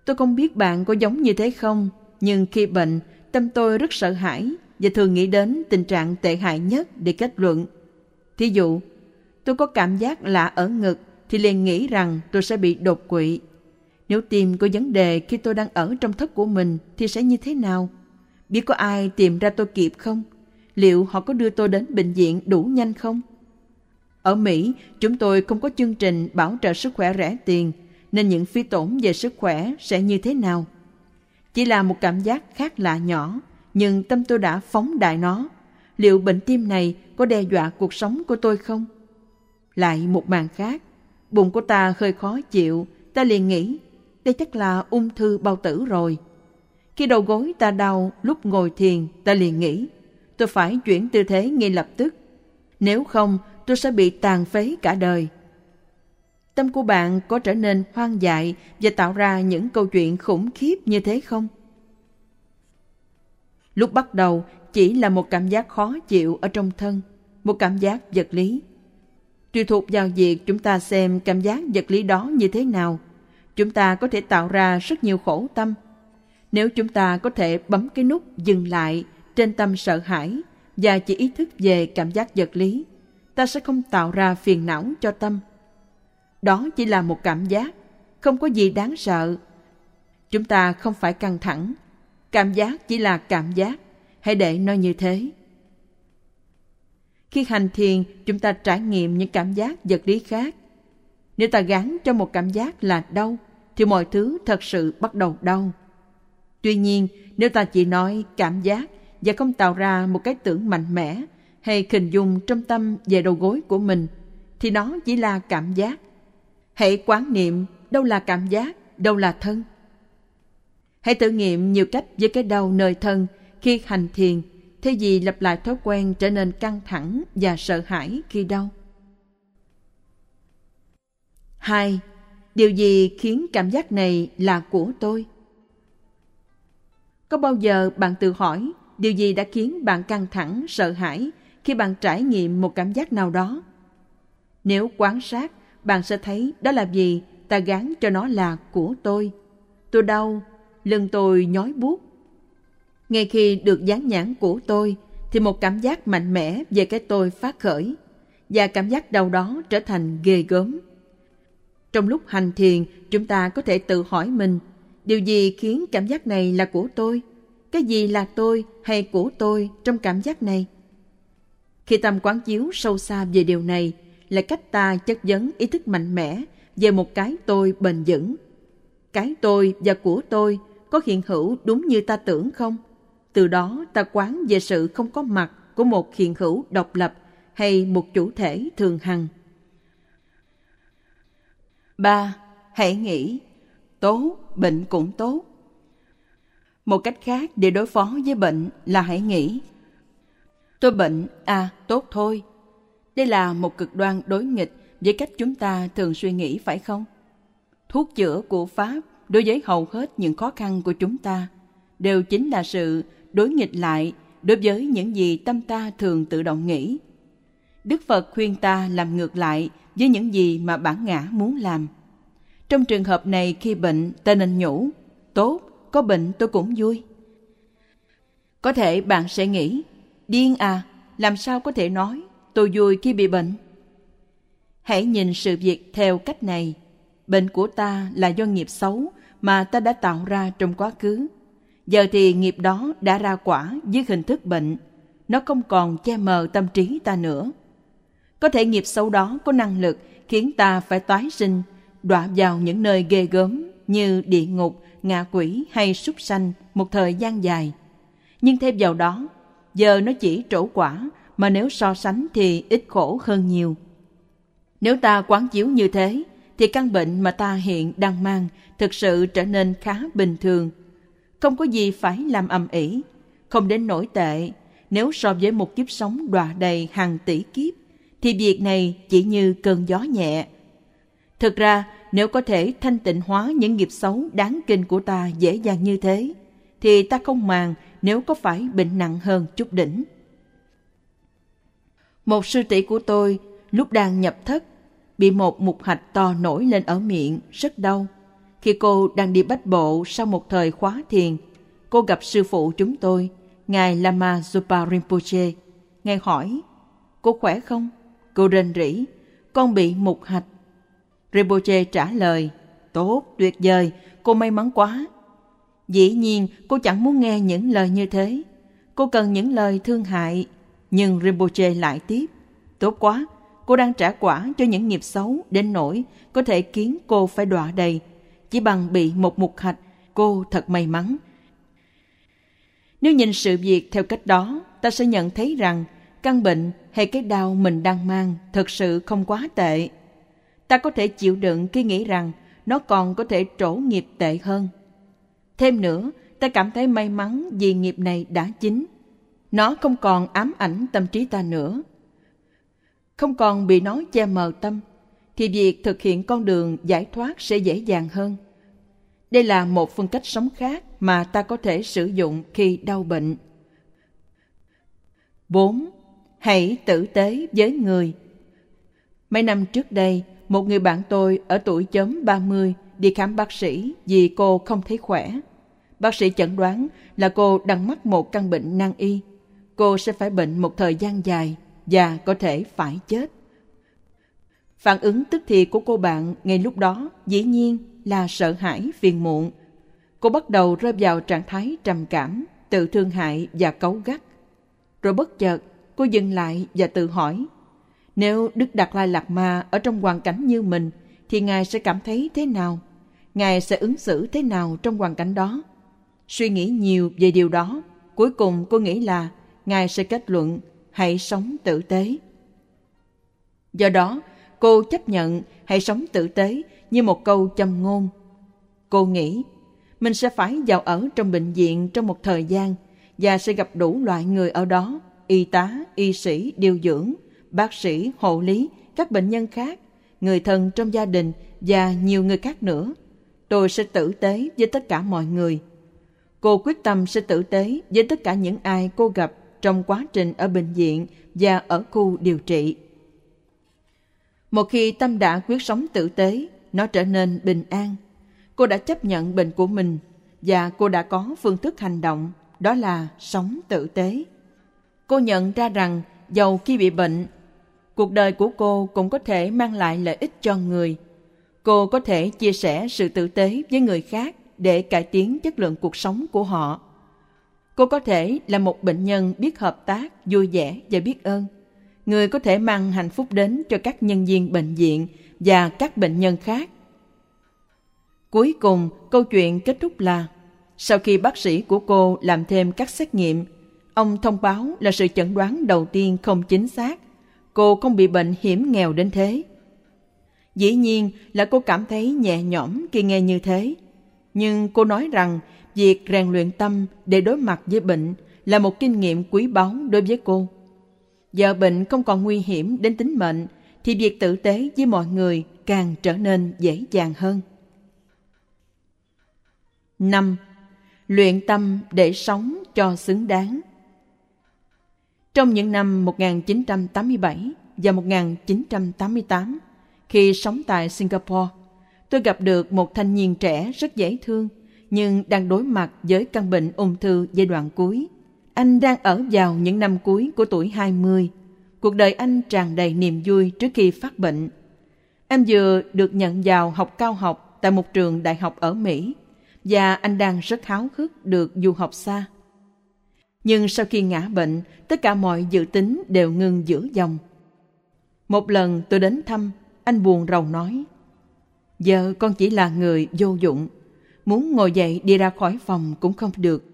Tôi không biết bạn có giống như thế không, nhưng khi bệnh, tâm tôi rất sợ hãi và thường nghĩ đến tình trạng tệ hại nhất để kết luận. Thí dụ, tôi có cảm giác lạ ở ngực thì liền nghĩ rằng tôi sẽ bị đột quỵ. Nếu tìm có vấn đề khi tôi đang ở trong thất của mình thì sẽ như thế nào? Biết có ai tìm ra tôi kịp không? Liệu họ có đưa tôi đến bệnh viện đủ nhanh không? Ở Mỹ, chúng tôi không có chương trình bảo trợ sức khỏe rẻ tiền, nên những phi tổn về sức khỏe sẽ như thế nào? Chỉ là một cảm giác khác lạ nhỏ, nhưng tâm tôi đã phóng đại nó. Liệu bệnh tim này có đe dọa cuộc sống của tôi không? Lại một màn khác, bụng của ta hơi khó chịu, ta liền nghĩ đây chắc là ung thư bao tử rồi. Khi đầu gối ta đau, lúc ngồi thiền, ta liền nghĩ, tôi phải chuyển tư thế ngay lập tức. Nếu không, tôi sẽ bị tàn phế cả đời. Tâm của bạn có trở nên hoang dại và tạo ra những câu chuyện khủng khiếp như thế không? Lúc bắt đầu chỉ là một cảm giác khó chịu ở trong thân, một cảm giác vật lý. Tùy thuộc vào việc chúng ta xem cảm giác vật lý đó như thế nào, chúng ta có thể tạo ra rất nhiều khổ tâm. Nếu chúng ta có thể bấm cái nút dừng lại trên tâm sợ hãi và chỉ ý thức về cảm giác vật lý, ta sẽ không tạo ra phiền não cho tâm. Đó chỉ là một cảm giác, không có gì đáng sợ. Chúng ta không phải căng thẳng, cảm giác chỉ là cảm giác, hãy để nó như thế. Khi hành thiền, chúng ta trải nghiệm những cảm giác vật lý khác. Nếu ta gắn cho một cảm giác là đau, thì mọi thứ thật sự bắt đầu đau. Tuy nhiên, nếu ta chỉ nói cảm giác và không tạo ra một cái tưởng mạnh mẽ hay hình dung trong tâm về đầu gối của mình, thì nó chỉ là cảm giác. Hãy quán niệm đâu là cảm giác, đâu là thân. Hãy thử nghiệm nhiều cách với cái đau nơi thân khi hành thiền thay vì lặp lại thói quen trở nên căng thẳng và sợ hãi khi đau. 2. Điều gì khiến cảm giác này là của tôi? Có bao giờ bạn tự hỏi điều gì đã khiến bạn căng thẳng, sợ hãi khi bạn trải nghiệm một cảm giác nào đó? Nếu quan sát, bạn sẽ thấy đó là gì ta gán cho nó là của tôi. Tôi đau, lưng tôi nhói buốt, ngay khi được dán nhãn của tôi, thì một cảm giác mạnh mẽ về cái tôi phát khởi, và cảm giác đau đó trở thành ghê gớm. Trong lúc hành thiền, chúng ta có thể tự hỏi mình, điều gì khiến cảm giác này là của tôi? Cái gì là tôi hay của tôi trong cảm giác này? Khi tâm quán chiếu sâu xa về điều này, là cách ta chất vấn ý thức mạnh mẽ về một cái tôi bền vững. Cái tôi và của tôi có hiện hữu đúng như ta tưởng không? Từ đó ta quán về sự không có mặt của một hiện hữu độc lập hay một chủ thể thường hằng. 3. Hãy nghĩ, tốt, bệnh cũng tốt. Một cách khác để đối phó với bệnh là hãy nghĩ, tôi bệnh, à tốt thôi. Đây là một cực đoan đối nghịch với cách chúng ta thường suy nghĩ phải không? Thuốc chữa của Pháp đối với hầu hết những khó khăn của chúng ta đều chính là sự đối nghịch lại đối với những gì tâm ta thường tự động nghĩ. Đức Phật khuyên ta làm ngược lại với những gì mà bản ngã muốn làm. Trong trường hợp này khi bệnh, ta nên nhủ, tốt, có bệnh tôi cũng vui. Có thể bạn sẽ nghĩ, điên à, làm sao có thể nói tôi vui khi bị bệnh? Hãy nhìn sự việc theo cách này. Bệnh của ta là do nghiệp xấu mà ta đã tạo ra trong quá khứ Giờ thì nghiệp đó đã ra quả dưới hình thức bệnh, nó không còn che mờ tâm trí ta nữa. Có thể nghiệp xấu đó có năng lực khiến ta phải tái sinh, đọa vào những nơi ghê gớm như địa ngục, ngạ quỷ hay súc sanh một thời gian dài. Nhưng thêm vào đó, giờ nó chỉ trổ quả mà nếu so sánh thì ít khổ hơn nhiều. Nếu ta quán chiếu như thế, thì căn bệnh mà ta hiện đang mang thực sự trở nên khá bình thường – không có gì phải làm ầm ĩ, không đến nổi tệ. Nếu so với một kiếp sống đọa đầy hàng tỷ kiếp, thì việc này chỉ như cơn gió nhẹ. Thực ra, nếu có thể thanh tịnh hóa những nghiệp xấu đáng kinh của ta dễ dàng như thế, thì ta không màng nếu có phải bệnh nặng hơn chút đỉnh. Một sư tỷ của tôi lúc đang nhập thất bị một mục hạch to nổi lên ở miệng rất đau khi cô đang đi bách bộ sau một thời khóa thiền, cô gặp sư phụ chúng tôi, Ngài Lama Zopa Rinpoche. Ngài hỏi, cô khỏe không? Cô rên rỉ, con bị mục hạch. Rinpoche trả lời, tốt, tuyệt vời, cô may mắn quá. Dĩ nhiên, cô chẳng muốn nghe những lời như thế. Cô cần những lời thương hại. Nhưng Rinpoche lại tiếp, tốt quá, cô đang trả quả cho những nghiệp xấu đến nỗi có thể khiến cô phải đọa đầy chỉ bằng bị một mục hạch, cô thật may mắn. Nếu nhìn sự việc theo cách đó, ta sẽ nhận thấy rằng căn bệnh hay cái đau mình đang mang thật sự không quá tệ. Ta có thể chịu đựng khi nghĩ rằng nó còn có thể trổ nghiệp tệ hơn. Thêm nữa, ta cảm thấy may mắn vì nghiệp này đã chín Nó không còn ám ảnh tâm trí ta nữa. Không còn bị nó che mờ tâm, thì việc thực hiện con đường giải thoát sẽ dễ dàng hơn. Đây là một phương cách sống khác mà ta có thể sử dụng khi đau bệnh. 4. Hãy tử tế với người. Mấy năm trước đây, một người bạn tôi ở tuổi chấm 30 đi khám bác sĩ vì cô không thấy khỏe. Bác sĩ chẩn đoán là cô đang mắc một căn bệnh nan y. Cô sẽ phải bệnh một thời gian dài và có thể phải chết. Phản ứng tức thì của cô bạn ngay lúc đó dĩ nhiên là sợ hãi phiền muộn. Cô bắt đầu rơi vào trạng thái trầm cảm, tự thương hại và cấu gắt. Rồi bất chợt, cô dừng lại và tự hỏi, nếu Đức Đạt Lai Lạt Ma ở trong hoàn cảnh như mình, thì Ngài sẽ cảm thấy thế nào? Ngài sẽ ứng xử thế nào trong hoàn cảnh đó? Suy nghĩ nhiều về điều đó, cuối cùng cô nghĩ là Ngài sẽ kết luận hãy sống tử tế. Do đó, cô chấp nhận hãy sống tử tế như một câu châm ngôn. Cô nghĩ mình sẽ phải vào ở trong bệnh viện trong một thời gian và sẽ gặp đủ loại người ở đó, y tá, y sĩ, điều dưỡng, bác sĩ, hộ lý, các bệnh nhân khác, người thân trong gia đình và nhiều người khác nữa. Tôi sẽ tử tế với tất cả mọi người. Cô quyết tâm sẽ tử tế với tất cả những ai cô gặp trong quá trình ở bệnh viện và ở khu điều trị. Một khi tâm đã quyết sống tử tế, nó trở nên bình an. Cô đã chấp nhận bệnh của mình và cô đã có phương thức hành động, đó là sống tử tế. Cô nhận ra rằng dầu khi bị bệnh, cuộc đời của cô cũng có thể mang lại lợi ích cho người. Cô có thể chia sẻ sự tử tế với người khác để cải tiến chất lượng cuộc sống của họ. Cô có thể là một bệnh nhân biết hợp tác, vui vẻ và biết ơn. Người có thể mang hạnh phúc đến cho các nhân viên bệnh viện và các bệnh nhân khác. Cuối cùng, câu chuyện kết thúc là sau khi bác sĩ của cô làm thêm các xét nghiệm, ông thông báo là sự chẩn đoán đầu tiên không chính xác. Cô không bị bệnh hiểm nghèo đến thế. Dĩ nhiên là cô cảm thấy nhẹ nhõm khi nghe như thế. Nhưng cô nói rằng việc rèn luyện tâm để đối mặt với bệnh là một kinh nghiệm quý báu đối với cô. Giờ bệnh không còn nguy hiểm đến tính mệnh, thì việc tử tế với mọi người càng trở nên dễ dàng hơn. 5. Luyện tâm để sống cho xứng đáng Trong những năm 1987 và 1988, khi sống tại Singapore, tôi gặp được một thanh niên trẻ rất dễ thương, nhưng đang đối mặt với căn bệnh ung thư giai đoạn cuối. Anh đang ở vào những năm cuối của tuổi 20. Cuộc đời anh tràn đầy niềm vui trước khi phát bệnh. Em vừa được nhận vào học cao học tại một trường đại học ở Mỹ và anh đang rất háo hức được du học xa. Nhưng sau khi ngã bệnh, tất cả mọi dự tính đều ngừng giữa dòng. Một lần tôi đến thăm, anh buồn rầu nói, Giờ con chỉ là người vô dụng, muốn ngồi dậy đi ra khỏi phòng cũng không được.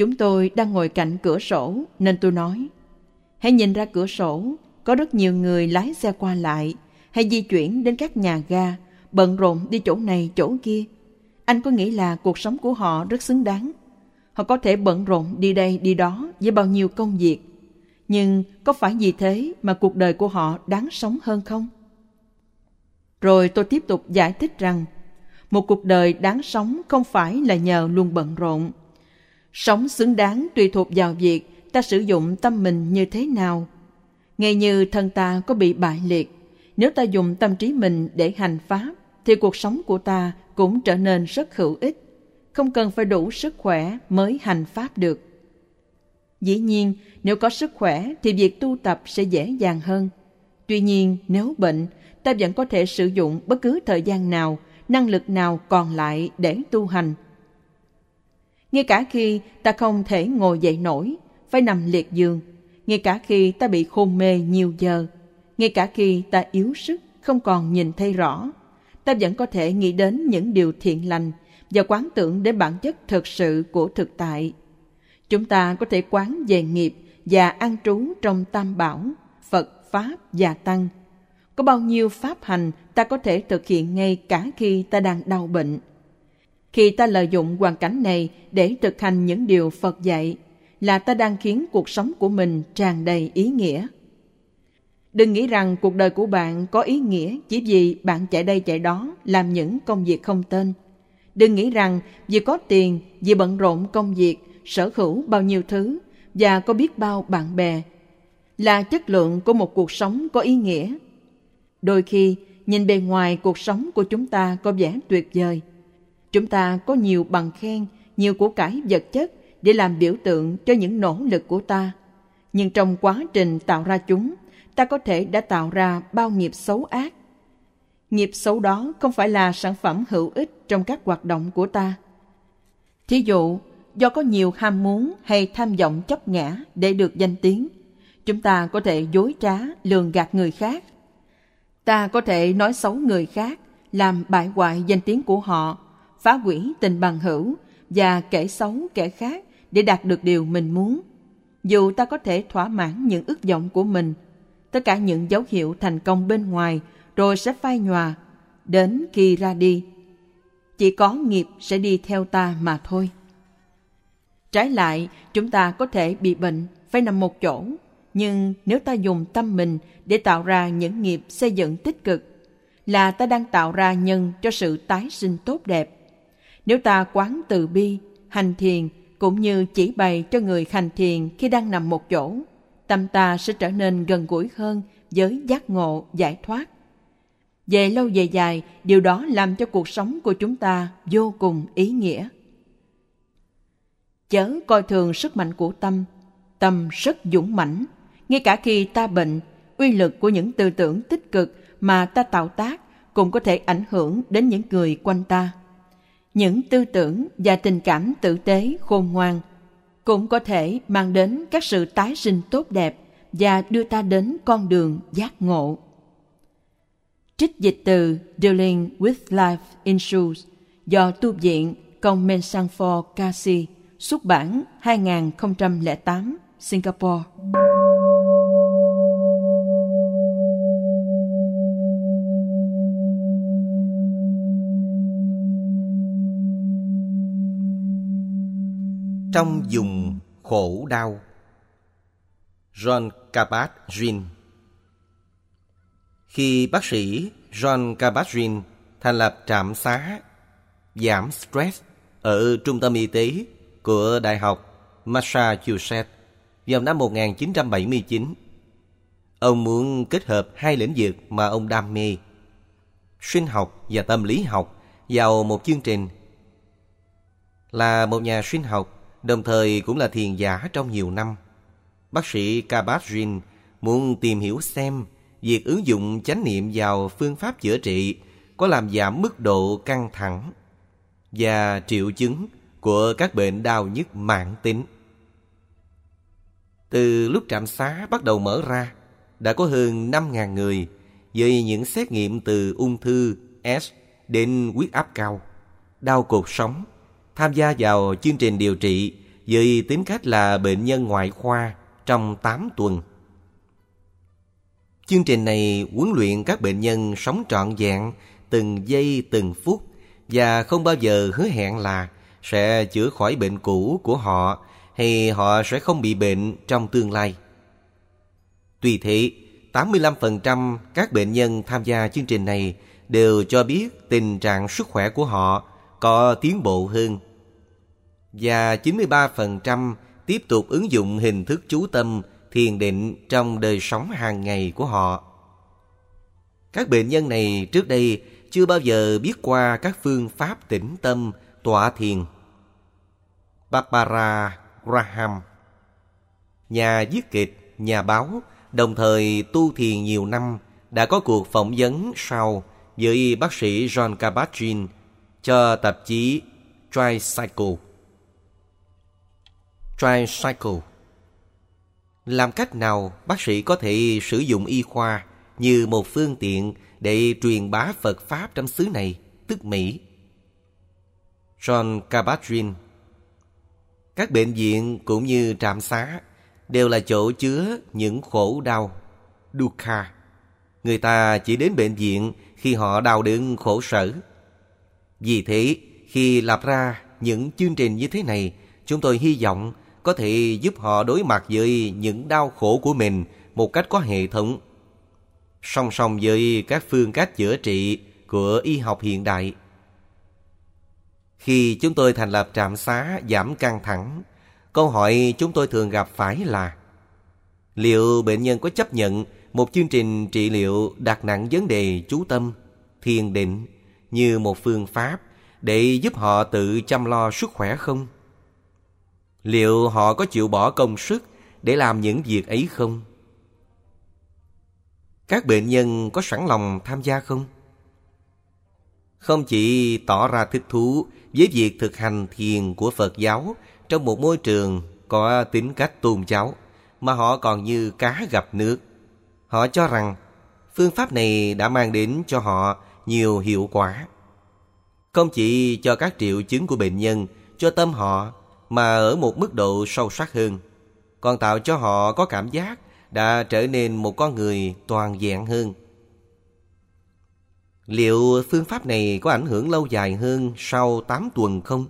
Chúng tôi đang ngồi cạnh cửa sổ nên tôi nói, hãy nhìn ra cửa sổ, có rất nhiều người lái xe qua lại, hay di chuyển đến các nhà ga, bận rộn đi chỗ này chỗ kia anh có nghĩ là cuộc sống của họ rất xứng đáng. Họ có thể bận rộn đi đây đi đó với bao nhiêu công việc. Nhưng có phải vì thế mà cuộc đời của họ đáng sống hơn không? Rồi tôi tiếp tục giải thích rằng một cuộc đời đáng sống không phải là nhờ luôn bận rộn. Sống xứng đáng tùy thuộc vào việc ta sử dụng tâm mình như thế nào. Ngay như thân ta có bị bại liệt, nếu ta dùng tâm trí mình để hành pháp, thì cuộc sống của ta cũng trở nên rất hữu ích, không cần phải đủ sức khỏe mới hành pháp được. Dĩ nhiên, nếu có sức khỏe thì việc tu tập sẽ dễ dàng hơn. Tuy nhiên, nếu bệnh, ta vẫn có thể sử dụng bất cứ thời gian nào, năng lực nào còn lại để tu hành. Ngay cả khi ta không thể ngồi dậy nổi, phải nằm liệt giường, ngay cả khi ta bị khôn mê nhiều giờ, ngay cả khi ta yếu sức, không còn nhìn thấy rõ, ta vẫn có thể nghĩ đến những điều thiện lành và quán tưởng đến bản chất thực sự của thực tại. Chúng ta có thể quán về nghiệp và an trú trong tam bảo, Phật, Pháp và Tăng. Có bao nhiêu pháp hành ta có thể thực hiện ngay cả khi ta đang đau bệnh. Khi ta lợi dụng hoàn cảnh này để thực hành những điều Phật dạy, là ta đang khiến cuộc sống của mình tràn đầy ý nghĩa. Đừng nghĩ rằng cuộc đời của bạn có ý nghĩa chỉ vì bạn chạy đây chạy đó làm những công việc không tên. Đừng nghĩ rằng vì có tiền, vì bận rộn công việc, sở hữu bao nhiêu thứ và có biết bao bạn bè là chất lượng của một cuộc sống có ý nghĩa. Đôi khi, nhìn bề ngoài cuộc sống của chúng ta có vẻ tuyệt vời. Chúng ta có nhiều bằng khen, nhiều của cải vật chất để làm biểu tượng cho những nỗ lực của ta. Nhưng trong quá trình tạo ra chúng, ta có thể đã tạo ra bao nghiệp xấu ác. Nghiệp xấu đó không phải là sản phẩm hữu ích trong các hoạt động của ta. Thí dụ, do có nhiều ham muốn hay tham vọng chấp ngã để được danh tiếng, chúng ta có thể dối trá, lường gạt người khác. Ta có thể nói xấu người khác, làm bại hoại danh tiếng của họ, phá hủy tình bằng hữu và kể xấu kẻ khác để đạt được điều mình muốn. Dù ta có thể thỏa mãn những ước vọng của mình, tất cả những dấu hiệu thành công bên ngoài rồi sẽ phai nhòa, đến khi ra đi. Chỉ có nghiệp sẽ đi theo ta mà thôi. Trái lại, chúng ta có thể bị bệnh, phải nằm một chỗ. Nhưng nếu ta dùng tâm mình để tạo ra những nghiệp xây dựng tích cực, là ta đang tạo ra nhân cho sự tái sinh tốt đẹp. Nếu ta quán từ bi, hành thiền cũng như chỉ bày cho người hành thiền khi đang nằm một chỗ, tâm ta sẽ trở nên gần gũi hơn với giác ngộ, giải thoát. Về lâu về dài, điều đó làm cho cuộc sống của chúng ta vô cùng ý nghĩa. Chớ coi thường sức mạnh của tâm, tâm rất dũng mãnh. Ngay cả khi ta bệnh, uy lực của những tư tưởng tích cực mà ta tạo tác cũng có thể ảnh hưởng đến những người quanh ta những tư tưởng và tình cảm tử tế, khôn ngoan cũng có thể mang đến các sự tái sinh tốt đẹp và đưa ta đến con đường giác ngộ. Trích dịch từ Dealing with Life Issues do tu viện Công Men Sang For Kasi xuất bản 2008 Singapore. Trong dùng khổ đau John Kabat-Zinn Khi bác sĩ John Kabat-Zinn thành lập trạm xá giảm stress ở trung tâm y tế của Đại học Massachusetts vào năm 1979. Ông muốn kết hợp hai lĩnh vực mà ông đam mê, sinh học và tâm lý học vào một chương trình. Là một nhà sinh học, đồng thời cũng là thiền giả trong nhiều năm. Bác sĩ Kabat-Zinn muốn tìm hiểu xem việc ứng dụng chánh niệm vào phương pháp chữa trị có làm giảm mức độ căng thẳng và triệu chứng của các bệnh đau nhức mãn tính. Từ lúc trạm xá bắt đầu mở ra, đã có hơn 5.000 người với những xét nghiệm từ ung thư S đến huyết áp cao, đau cột sống, tham gia vào chương trình điều trị với tính cách là bệnh nhân ngoại khoa trong 8 tuần. Chương trình này huấn luyện các bệnh nhân sống trọn vẹn từng giây từng phút và không bao giờ hứa hẹn là sẽ chữa khỏi bệnh cũ của họ hay họ sẽ không bị bệnh trong tương lai. Tuy thế, 85% các bệnh nhân tham gia chương trình này đều cho biết tình trạng sức khỏe của họ có tiến bộ hơn. Và 93% tiếp tục ứng dụng hình thức chú tâm, thiền định trong đời sống hàng ngày của họ. Các bệnh nhân này trước đây chưa bao giờ biết qua các phương pháp tĩnh tâm, tọa thiền. Barbara Graham Nhà viết kịch, nhà báo, đồng thời tu thiền nhiều năm, đã có cuộc phỏng vấn sau với bác sĩ John Kabat-Zinn cho tạp chí Tricycle. Tricycle Làm cách nào bác sĩ có thể sử dụng y khoa như một phương tiện để truyền bá Phật Pháp trong xứ này, tức Mỹ? John Kabat-Zinn Các bệnh viện cũng như trạm xá đều là chỗ chứa những khổ đau, dukkha. Người ta chỉ đến bệnh viện khi họ đau đớn khổ sở. Vì thế, khi lập ra những chương trình như thế này, chúng tôi hy vọng có thể giúp họ đối mặt với những đau khổ của mình một cách có hệ thống. Song song với các phương cách chữa trị của y học hiện đại. Khi chúng tôi thành lập trạm xá giảm căng thẳng, câu hỏi chúng tôi thường gặp phải là liệu bệnh nhân có chấp nhận một chương trình trị liệu đặt nặng vấn đề chú tâm, thiền định như một phương pháp để giúp họ tự chăm lo sức khỏe không? Liệu họ có chịu bỏ công sức để làm những việc ấy không? Các bệnh nhân có sẵn lòng tham gia không? Không chỉ tỏ ra thích thú với việc thực hành thiền của Phật giáo trong một môi trường có tính cách tôn giáo, mà họ còn như cá gặp nước. Họ cho rằng phương pháp này đã mang đến cho họ nhiều hiệu quả. Không chỉ cho các triệu chứng của bệnh nhân, cho tâm họ, mà ở một mức độ sâu sắc hơn, còn tạo cho họ có cảm giác đã trở nên một con người toàn vẹn hơn. Liệu phương pháp này có ảnh hưởng lâu dài hơn sau 8 tuần không?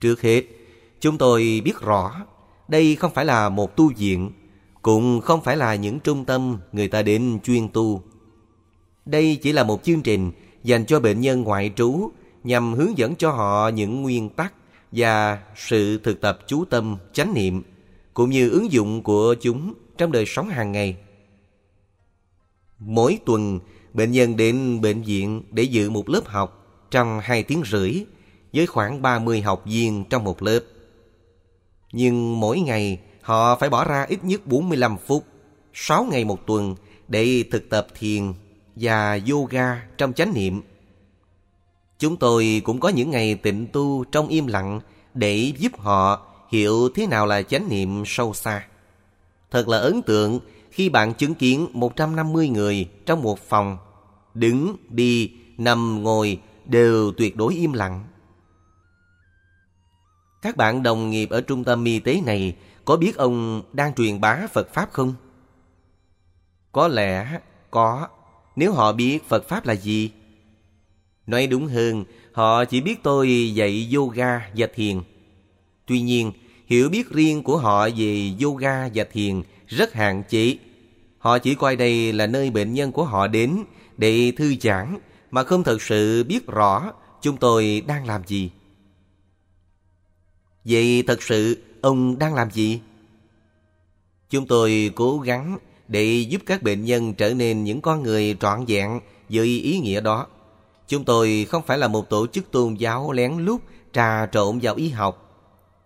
Trước hết, chúng tôi biết rõ đây không phải là một tu viện, cũng không phải là những trung tâm người ta đến chuyên tu. Đây chỉ là một chương trình dành cho bệnh nhân ngoại trú nhằm hướng dẫn cho họ những nguyên tắc và sự thực tập chú tâm, chánh niệm, cũng như ứng dụng của chúng trong đời sống hàng ngày. Mỗi tuần, bệnh nhân đến bệnh viện để dự một lớp học trong 2 tiếng rưỡi với khoảng 30 học viên trong một lớp. Nhưng mỗi ngày họ phải bỏ ra ít nhất 45 phút, 6 ngày một tuần để thực tập thiền và yoga trong chánh niệm. Chúng tôi cũng có những ngày tịnh tu trong im lặng để giúp họ hiểu thế nào là chánh niệm sâu xa. Thật là ấn tượng khi bạn chứng kiến 150 người trong một phòng, đứng, đi, nằm, ngồi đều tuyệt đối im lặng. Các bạn đồng nghiệp ở trung tâm y tế này có biết ông đang truyền bá Phật Pháp không? Có lẽ có, nếu họ biết Phật Pháp là gì. Nói đúng hơn, họ chỉ biết tôi dạy yoga và thiền. Tuy nhiên, hiểu biết riêng của họ về yoga và thiền rất hạn chế. Họ chỉ coi đây là nơi bệnh nhân của họ đến để thư giãn mà không thật sự biết rõ chúng tôi đang làm gì. Vậy thật sự ông đang làm gì? Chúng tôi cố gắng để giúp các bệnh nhân trở nên những con người trọn vẹn với ý nghĩa đó. Chúng tôi không phải là một tổ chức tôn giáo lén lút trà trộn vào y học.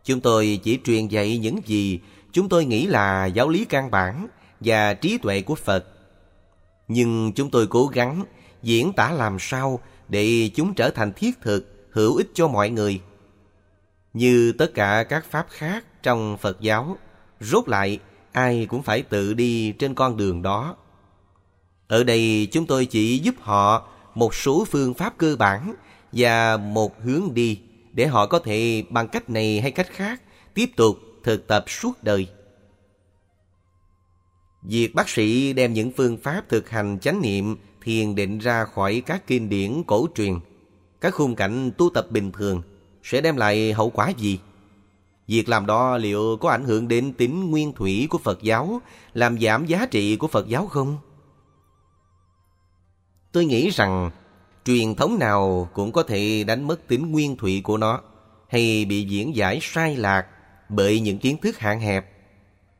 Chúng tôi chỉ truyền dạy những gì chúng tôi nghĩ là giáo lý căn bản và trí tuệ của Phật. Nhưng chúng tôi cố gắng diễn tả làm sao để chúng trở thành thiết thực, hữu ích cho mọi người. Như tất cả các pháp khác trong Phật giáo, rốt lại ai cũng phải tự đi trên con đường đó. Ở đây chúng tôi chỉ giúp họ một số phương pháp cơ bản và một hướng đi để họ có thể bằng cách này hay cách khác tiếp tục thực tập suốt đời. Việc bác sĩ đem những phương pháp thực hành chánh niệm thiền định ra khỏi các kinh điển cổ truyền, các khung cảnh tu tập bình thường sẽ đem lại hậu quả gì? Việc làm đó liệu có ảnh hưởng đến tính nguyên thủy của Phật giáo, làm giảm giá trị của Phật giáo không? Tôi nghĩ rằng truyền thống nào cũng có thể đánh mất tính nguyên thủy của nó hay bị diễn giải sai lạc bởi những kiến thức hạn hẹp.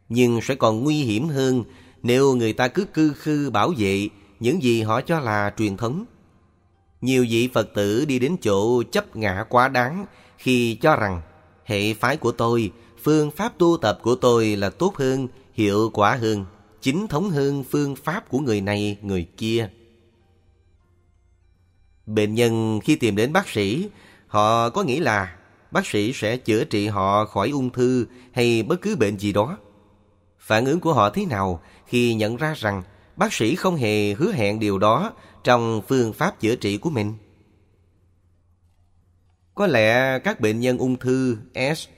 Nhưng sẽ còn nguy hiểm hơn nếu người ta cứ cư khư bảo vệ những gì họ cho là truyền thống. Nhiều vị Phật tử đi đến chỗ chấp ngã quá đáng khi cho rằng hệ phái của tôi, phương pháp tu tập của tôi là tốt hơn, hiệu quả hơn, chính thống hơn phương pháp của người này, người kia. Bệnh nhân khi tìm đến bác sĩ, họ có nghĩ là bác sĩ sẽ chữa trị họ khỏi ung thư hay bất cứ bệnh gì đó. Phản ứng của họ thế nào khi nhận ra rằng bác sĩ không hề hứa hẹn điều đó trong phương pháp chữa trị của mình? Có lẽ các bệnh nhân ung thư S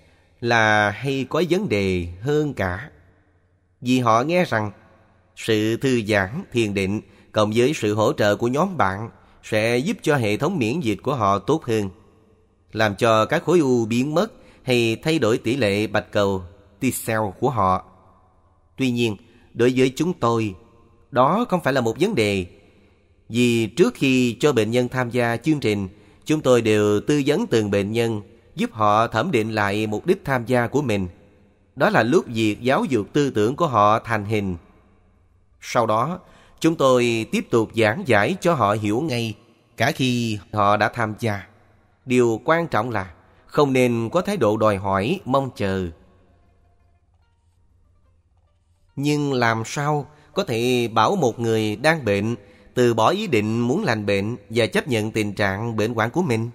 là hay có vấn đề hơn cả. Vì họ nghe rằng sự thư giãn, thiền định cộng với sự hỗ trợ của nhóm bạn sẽ giúp cho hệ thống miễn dịch của họ tốt hơn, làm cho các khối u biến mất hay thay đổi tỷ lệ bạch cầu T-cell của họ. Tuy nhiên, đối với chúng tôi, đó không phải là một vấn đề. Vì trước khi cho bệnh nhân tham gia chương trình, chúng tôi đều tư vấn từng bệnh nhân, giúp họ thẩm định lại mục đích tham gia của mình. Đó là lúc việc giáo dục tư tưởng của họ thành hình. Sau đó, chúng tôi tiếp tục giảng giải cho họ hiểu ngay cả khi họ đã tham gia. Điều quan trọng là không nên có thái độ đòi hỏi, mong chờ. Nhưng làm sao có thể bảo một người đang bệnh từ bỏ ý định muốn lành bệnh và chấp nhận tình trạng bệnh hoạn của mình?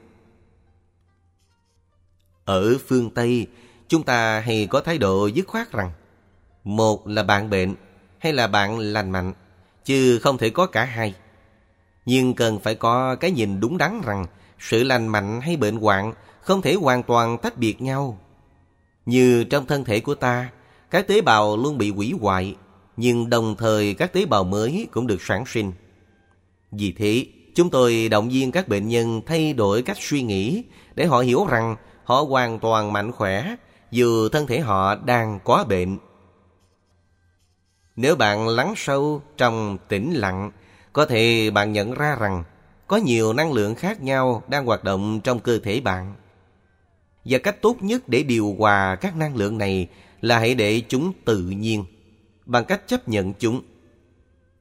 Ở phương Tây, chúng ta hay có thái độ dứt khoát rằng một là bạn bệnh hay là bạn lành mạnh, chứ không thể có cả hai. Nhưng cần phải có cái nhìn đúng đắn rằng sự lành mạnh hay bệnh hoạn không thể hoàn toàn tách biệt nhau. Như trong thân thể của ta, các tế bào luôn bị hủy hoại, nhưng đồng thời các tế bào mới cũng được sản sinh. Vì thế, chúng tôi động viên các bệnh nhân thay đổi cách suy nghĩ để họ hiểu rằng họ hoàn toàn mạnh khỏe dù thân thể họ đang có bệnh. Nếu bạn lắng sâu trong tĩnh lặng, có thể bạn nhận ra rằng có nhiều năng lượng khác nhau đang hoạt động trong cơ thể bạn. Và cách tốt nhất để điều hòa các năng lượng này là hãy để chúng tự nhiên, bằng cách chấp nhận chúng.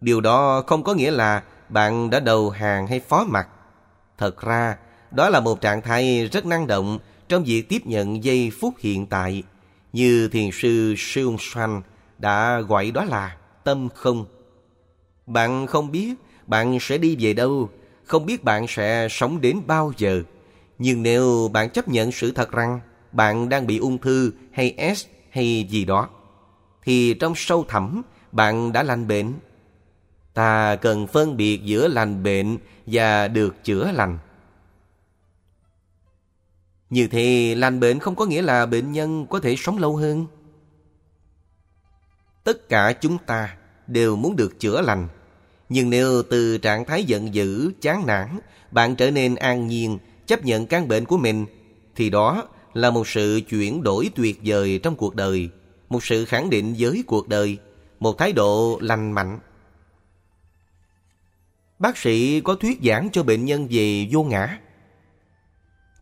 Điều đó không có nghĩa là bạn đã đầu hàng hay phó mặc. Thật ra, đó là một trạng thái rất năng động trong việc tiếp nhận giây phút hiện tại, như thiền sư Seung Shan đã gọi đó là tâm không. Bạn không biết bạn sẽ đi về đâu, không biết bạn sẽ sống đến bao giờ. Nhưng nếu bạn chấp nhận sự thật rằng bạn đang bị ung thư hay S hay gì đó, thì trong sâu thẳm bạn đã lành bệnh. Ta cần phân biệt giữa lành bệnh và được chữa lành. Như thế lành bệnh không có nghĩa là bệnh nhân có thể sống lâu hơn. Tất cả chúng ta đều muốn được chữa lành. Nhưng nếu từ trạng thái giận dữ, chán nản, bạn trở nên an nhiên, chấp nhận căn bệnh của mình, thì đó là một sự chuyển đổi tuyệt vời trong cuộc đời, một sự khẳng định với cuộc đời, một thái độ lành mạnh. Bác sĩ có thuyết giảng cho bệnh nhân về vô ngã.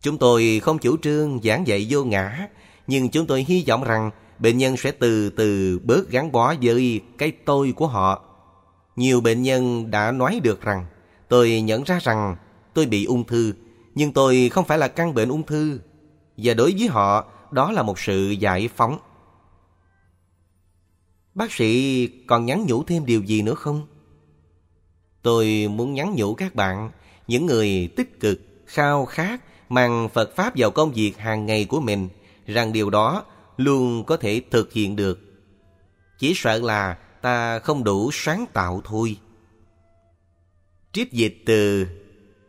Chúng tôi không chủ trương giảng dạy vô ngã, nhưng chúng tôi hy vọng rằng bệnh nhân sẽ từ từ bớt gắn bó với cái tôi của họ. Nhiều bệnh nhân đã nói được rằng tôi nhận ra rằng tôi bị ung thư, nhưng tôi không phải là căn bệnh ung thư. Và đối với họ, đó là một sự giải phóng. Bác sĩ còn nhắn nhủ thêm điều gì nữa không? Tôi muốn nhắn nhủ các bạn, những người tích cực, khao khát, mang Phật Pháp vào công việc hàng ngày của mình, rằng điều đó luôn có thể thực hiện được. Chỉ sợ là ta không đủ sáng tạo thôi. Trích dịch từ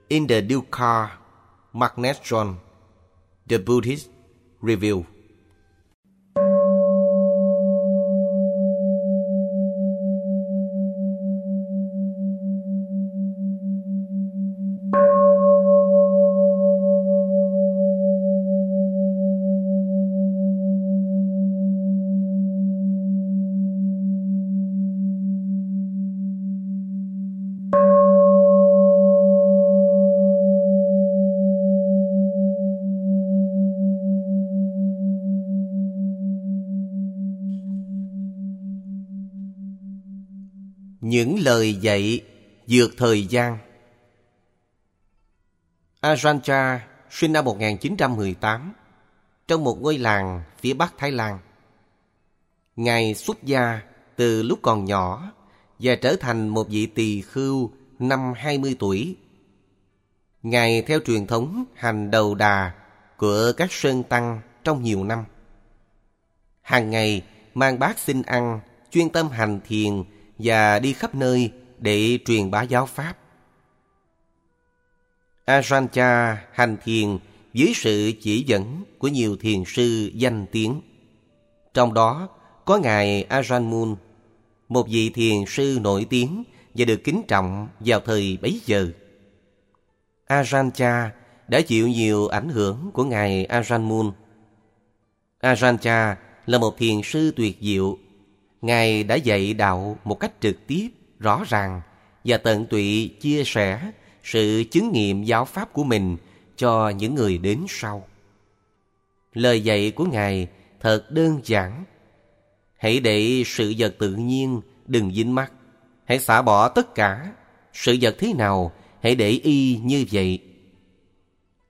In the New Car, Mark Nestron, The Buddhist Review lời dạy vượt thời gian Ajahn sinh năm 1918 trong một ngôi làng phía bắc Thái Lan. Ngài xuất gia từ lúc còn nhỏ và trở thành một vị tỳ khưu năm 20 tuổi. Ngài theo truyền thống hành đầu đà của các sơn tăng trong nhiều năm. Hàng ngày mang bát xin ăn, chuyên tâm hành thiền và đi khắp nơi để truyền bá giáo pháp. Ajahn hành thiền dưới sự chỉ dẫn của nhiều thiền sư danh tiếng. Trong đó có Ngài Ajahn Mun, một vị thiền sư nổi tiếng và được kính trọng vào thời bấy giờ. Ajahn đã chịu nhiều ảnh hưởng của Ngài Ajahn Mun. Ajahn là một thiền sư tuyệt diệu. Ngài đã dạy đạo một cách trực tiếp, rõ ràng và tận tụy chia sẻ sự chứng nghiệm giáo pháp của mình cho những người đến sau. Lời dạy của Ngài thật đơn giản. Hãy để sự vật tự nhiên đừng dính mắt. Hãy xả bỏ tất cả. Sự vật thế nào, hãy để y như vậy.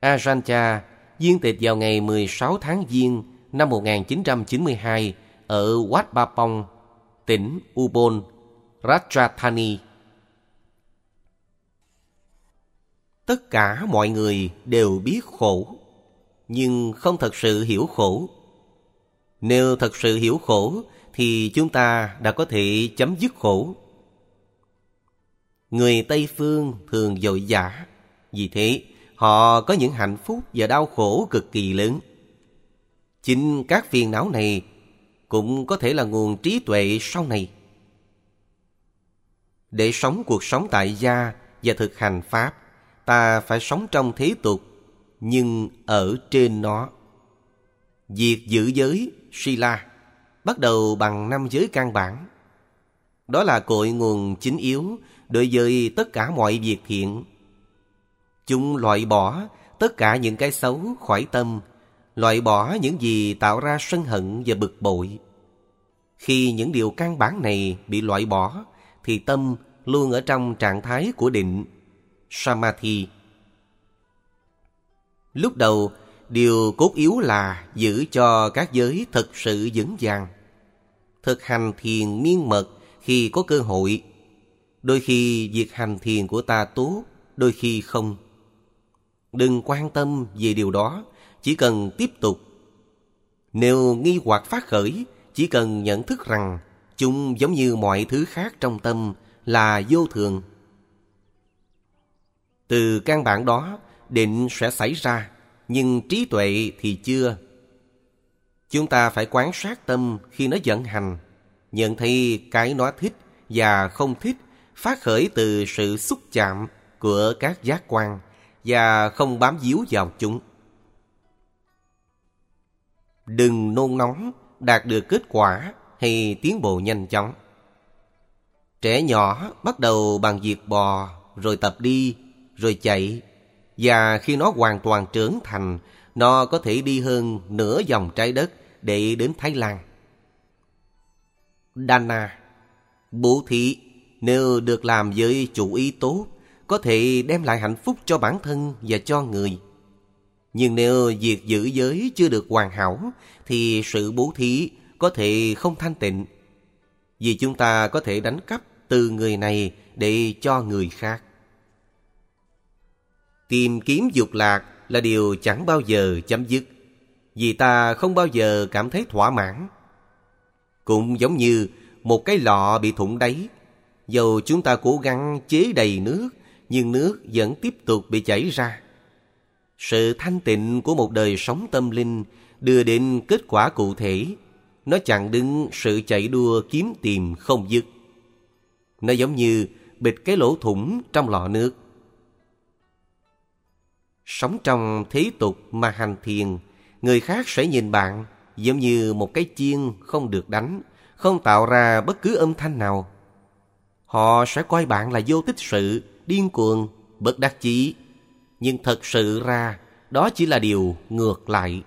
Ajahn viên tịch vào ngày 16 tháng Giêng năm 1992 ở Wat Bapong, tỉnh Ubon, Rajathani. Tất cả mọi người đều biết khổ, nhưng không thật sự hiểu khổ. Nếu thật sự hiểu khổ, thì chúng ta đã có thể chấm dứt khổ. Người Tây Phương thường dội dã, vì thế họ có những hạnh phúc và đau khổ cực kỳ lớn. Chính các phiền não này cũng có thể là nguồn trí tuệ sau này. Để sống cuộc sống tại gia và thực hành Pháp, ta phải sống trong thế tục, nhưng ở trên nó. Việc giữ giới, Sila, bắt đầu bằng năm giới căn bản. Đó là cội nguồn chính yếu đối với tất cả mọi việc thiện. Chúng loại bỏ tất cả những cái xấu khỏi tâm, loại bỏ những gì tạo ra sân hận và bực bội. Khi những điều căn bản này bị loại bỏ, thì tâm luôn ở trong trạng thái của định, Samadhi. Lúc đầu, điều cốt yếu là giữ cho các giới thực sự vững vàng. Thực hành thiền miên mật khi có cơ hội. Đôi khi việc hành thiền của ta tốt, đôi khi không. Đừng quan tâm về điều đó, chỉ cần tiếp tục. Nếu nghi hoặc phát khởi, chỉ cần nhận thức rằng chúng giống như mọi thứ khác trong tâm là vô thường. Từ căn bản đó, định sẽ xảy ra, nhưng trí tuệ thì chưa. Chúng ta phải quan sát tâm khi nó vận hành, nhận thấy cái nó thích và không thích phát khởi từ sự xúc chạm của các giác quan và không bám víu vào chúng. Đừng nôn nóng đạt được kết quả hay tiến bộ nhanh chóng. Trẻ nhỏ bắt đầu bằng việc bò, rồi tập đi, rồi chạy. Và khi nó hoàn toàn trưởng thành, nó có thể đi hơn nửa vòng trái đất để đến Thái Lan. Dana Bố thí nếu được làm với chủ ý tốt, có thể đem lại hạnh phúc cho bản thân và cho người. Nhưng nếu việc giữ giới chưa được hoàn hảo, thì sự bố thí có thể không thanh tịnh. Vì chúng ta có thể đánh cắp từ người này để cho người khác. Tìm kiếm dục lạc là điều chẳng bao giờ chấm dứt, vì ta không bao giờ cảm thấy thỏa mãn. Cũng giống như một cái lọ bị thủng đáy, dầu chúng ta cố gắng chế đầy nước, nhưng nước vẫn tiếp tục bị chảy ra. Sự thanh tịnh của một đời sống tâm linh đưa đến kết quả cụ thể. Nó chặn đứng sự chạy đua kiếm tìm không dứt. Nó giống như bịt cái lỗ thủng trong lọ nước. Sống trong thế tục mà hành thiền, người khác sẽ nhìn bạn giống như một cái chiên không được đánh, không tạo ra bất cứ âm thanh nào. Họ sẽ coi bạn là vô tích sự, điên cuồng, bất đắc chí. Nhưng thật sự ra, đó chỉ là điều ngược lại.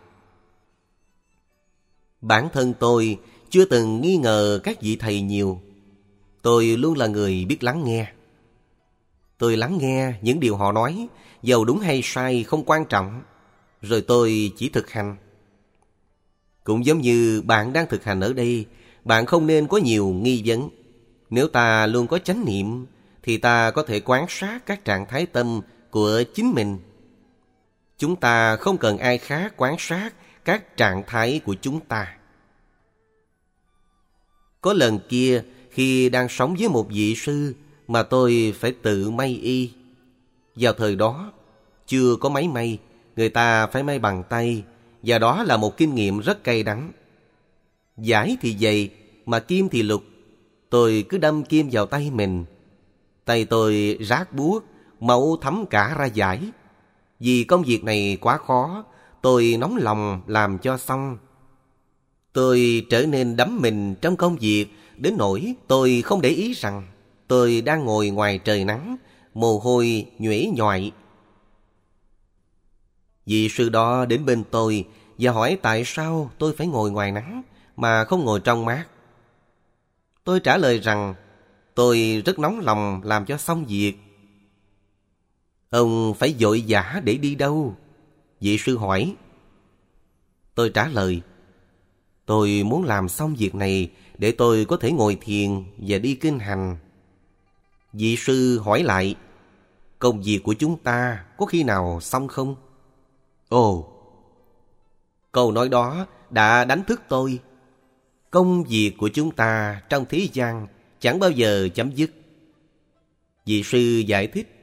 Bản thân tôi chưa từng nghi ngờ các vị thầy nhiều. Tôi luôn là người biết lắng nghe. Tôi lắng nghe những điều họ nói, dầu đúng hay sai không quan trọng. Rồi tôi chỉ thực hành. Cũng giống như bạn đang thực hành ở đây, bạn không nên có nhiều nghi vấn. Nếu ta luôn có chánh niệm, thì ta có thể quan sát các trạng thái tâm của chính mình. Chúng ta không cần ai khác quan sát các trạng thái của chúng ta. Có lần kia, khi đang sống với một vị sư mà tôi phải tự may y. Vào thời đó, chưa có máy may, người ta phải may bằng tay, và đó là một kinh nghiệm rất cay đắng. Giải thì dày, mà kim thì lục. Tôi cứ đâm kim vào tay mình. Tay tôi rát buốt, mẫu thấm cả ra giải. Vì công việc này quá khó, tôi nóng lòng làm cho xong. Tôi trở nên đắm mình trong công việc đến nỗi tôi không để ý rằng tôi đang ngồi ngoài trời nắng, mồ hôi nhuễ nhoại. Vị sư đó đến bên tôi và hỏi tại sao tôi phải ngồi ngoài nắng mà không ngồi trong mát. Tôi trả lời rằng tôi rất nóng lòng làm cho xong việc. Ông phải vội vã để đi đâu? Vị sư hỏi. Tôi trả lời, tôi muốn làm xong việc này để tôi có thể ngồi thiền và đi kinh hành. Vị sư hỏi lại, công việc của chúng ta có khi nào xong không? Ồ, câu nói đó đã đánh thức tôi. Công việc của chúng ta trong thế gian chẳng bao giờ chấm dứt. Vị sư giải thích,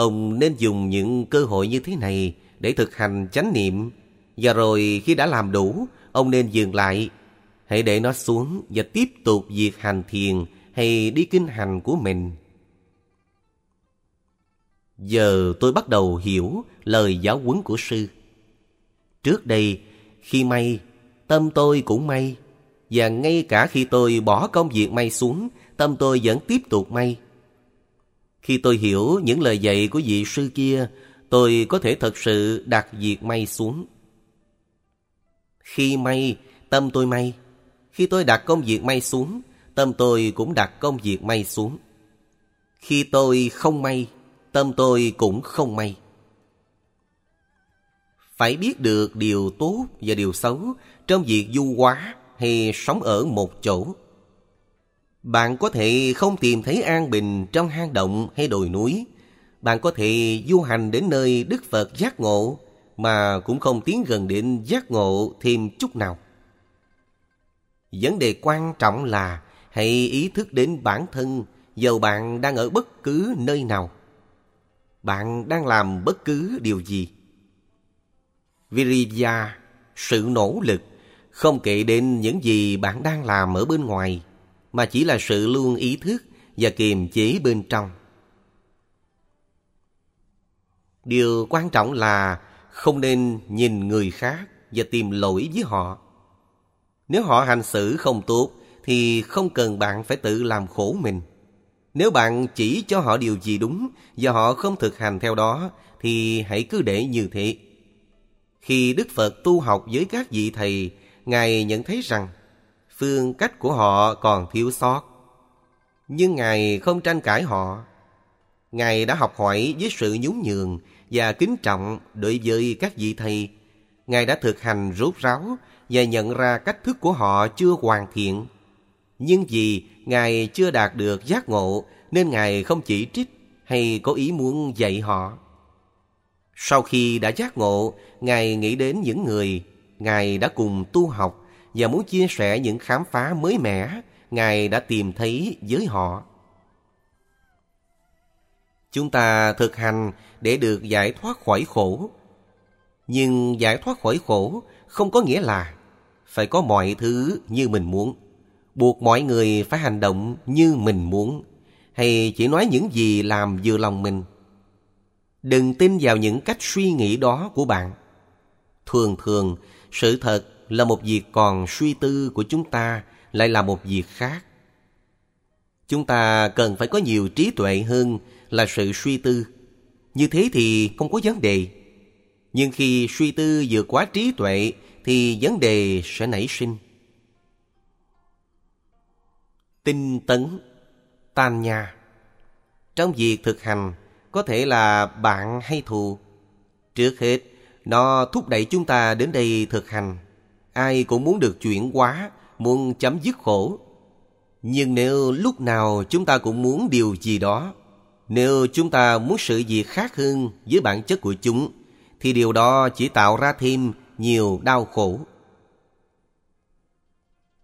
ông nên dùng những cơ hội như thế này để thực hành chánh niệm và rồi khi đã làm đủ, ông nên dừng lại. Hãy để nó xuống và tiếp tục việc hành thiền hay đi kinh hành của mình. Giờ tôi bắt đầu hiểu lời giáo huấn của sư. Trước đây, khi may, tâm tôi cũng may. Và ngay cả khi tôi bỏ công việc may xuống, tâm tôi vẫn tiếp tục may. Khi tôi hiểu những lời dạy của vị sư kia, tôi có thể thật sự đặt việc may xuống. Khi may, tâm tôi may. Khi tôi đặt công việc may xuống, tâm tôi cũng đặt công việc may xuống. Khi tôi không may, tâm tôi cũng không may. Phải biết được điều tốt và điều xấu trong việc du hóa hay sống ở một chỗ. Bạn có thể không tìm thấy an bình trong hang động hay đồi núi. Bạn có thể du hành đến nơi Đức Phật giác ngộ mà cũng không tiến gần đến giác ngộ thêm chút nào. Vấn đề quan trọng là hãy ý thức đến bản thân dầu bạn đang ở bất cứ nơi nào. Bạn đang làm bất cứ điều gì. Virya, sự nỗ lực, không kể đến những gì bạn đang làm ở bên ngoài, mà chỉ là sự luôn ý thức và kiềm chế bên trong. Điều quan trọng là không nên nhìn người khác và tìm lỗi với họ. Nếu họ hành xử không tốt thì không cần bạn phải tự làm khổ mình. Nếu bạn chỉ cho họ điều gì đúng và họ không thực hành theo đó thì hãy cứ để như thế. Khi Đức Phật tu học với các vị thầy, Ngài nhận thấy rằng phương cách của họ còn thiếu sót. Nhưng Ngài không tranh cãi họ. Ngài đã học hỏi với sự nhún nhường và kính trọng đối với các vị thầy. Ngài đã thực hành rốt ráo và nhận ra cách thức của họ chưa hoàn thiện. Nhưng vì Ngài chưa đạt được giác ngộ nên Ngài không chỉ trích hay có ý muốn dạy họ. Sau khi đã giác ngộ, Ngài nghĩ đến những người Ngài đã cùng tu học và muốn chia sẻ những khám phá mới mẻ Ngài đã tìm thấy với họ. Chúng ta thực hành để được giải thoát khỏi khổ. Nhưng giải thoát khỏi khổ không có nghĩa là phải có mọi thứ như mình muốn, buộc mọi người phải hành động như mình muốn, hay chỉ nói những gì làm vừa lòng mình. Đừng tin vào những cách suy nghĩ đó của bạn. Thường thường, sự thật là một việc còn suy tư của chúng ta lại là một việc khác. Chúng ta cần phải có nhiều trí tuệ hơn là sự suy tư. Như thế thì không có vấn đề. Nhưng khi suy tư vượt quá trí tuệ thì vấn đề sẽ nảy sinh. Tinh tấn, tan nha. Trong việc thực hành, có thể là bạn hay thù. Trước hết, nó thúc đẩy chúng ta đến đây thực hành. Ai cũng muốn được chuyển hóa, muốn chấm dứt khổ. Nhưng nếu lúc nào chúng ta cũng muốn điều gì đó, nếu chúng ta muốn sự gì khác hơn với bản chất của chúng, thì điều đó chỉ tạo ra thêm nhiều đau khổ.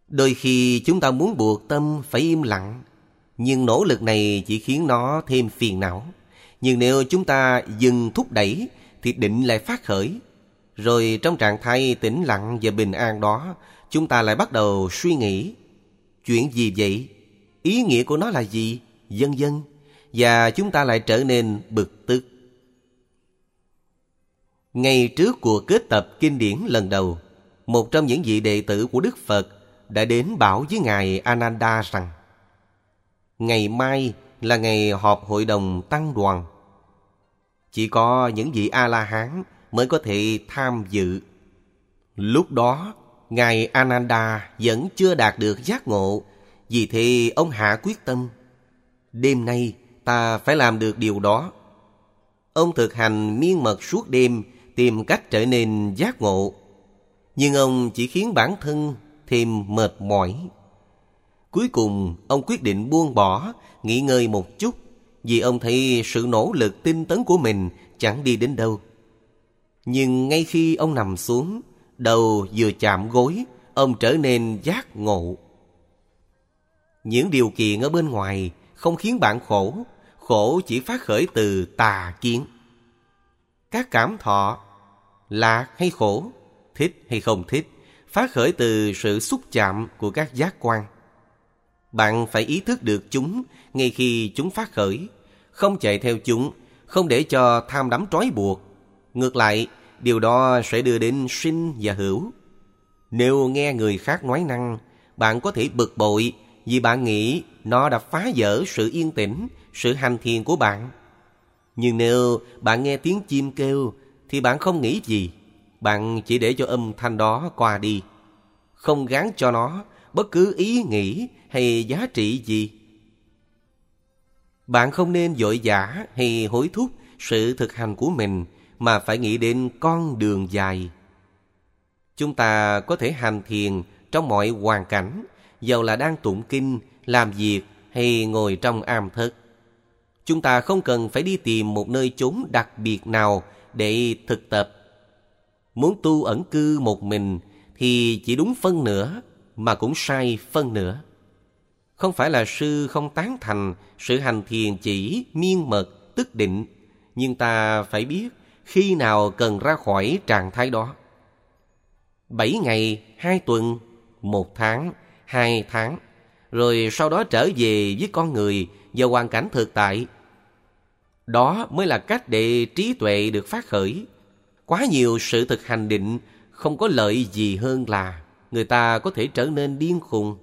Đôi khi chúng ta muốn buộc tâm phải im lặng, nhưng nỗ lực này chỉ khiến nó thêm phiền não. Nhưng nếu chúng ta dừng thúc đẩy thì định lại phát khởi. Rồi trong trạng thái tĩnh lặng và bình an đó, chúng ta lại bắt đầu suy nghĩ. Chuyện gì vậy? Ý nghĩa của nó là gì? Dân dân. Và chúng ta lại trở nên bực tức. Ngày trước cuộc kết tập kinh điển lần đầu, một trong những vị đệ tử của Đức Phật đã đến bảo với Ngài Ananda rằng Ngày mai là ngày họp hội đồng tăng đoàn. Chỉ có những vị A-la-hán mới có thể tham dự. Lúc đó, Ngài Ananda vẫn chưa đạt được giác ngộ, vì thế ông hạ quyết tâm. Đêm nay ta phải làm được điều đó. Ông thực hành miên mật suốt đêm tìm cách trở nên giác ngộ. Nhưng ông chỉ khiến bản thân thêm mệt mỏi. Cuối cùng, ông quyết định buông bỏ, nghỉ ngơi một chút, vì ông thấy sự nỗ lực tinh tấn của mình chẳng đi đến đâu. Nhưng ngay khi ông nằm xuống, đầu vừa chạm gối, ông trở nên giác ngộ. Những điều kiện ở bên ngoài không khiến bạn khổ, khổ chỉ phát khởi từ tà kiến. Các cảm thọ, lạc hay khổ, thích hay không thích, phát khởi từ sự xúc chạm của các giác quan. Bạn phải ý thức được chúng ngay khi chúng phát khởi, không chạy theo chúng, không để cho tham đắm trói buộc. Ngược lại, điều đó sẽ đưa đến sinh và hữu. Nếu nghe người khác nói năng, bạn có thể bực bội vì bạn nghĩ nó đã phá vỡ sự yên tĩnh, sự hành thiền của bạn. Nhưng nếu bạn nghe tiếng chim kêu, thì bạn không nghĩ gì. Bạn chỉ để cho âm thanh đó qua đi. Không gán cho nó bất cứ ý nghĩ hay giá trị gì. Bạn không nên vội vã hay hối thúc sự thực hành của mình mà phải nghĩ đến con đường dài. Chúng ta có thể hành thiền trong mọi hoàn cảnh, dầu là đang tụng kinh, làm việc hay ngồi trong am thất. Chúng ta không cần phải đi tìm một nơi chốn đặc biệt nào để thực tập. Muốn tu ẩn cư một mình thì chỉ đúng phân nửa mà cũng sai phân nửa. Không phải là sư không tán thành sự hành thiền chỉ miên mật tức định, nhưng ta phải biết khi nào cần ra khỏi trạng thái đó. Bảy ngày, hai tuần, một tháng, hai tháng, rồi sau đó trở về với con người và hoàn cảnh thực tại. Đó mới là cách để trí tuệ được phát khởi. Quá nhiều sự thực hành định không có lợi gì hơn là người ta có thể trở nên điên khùng.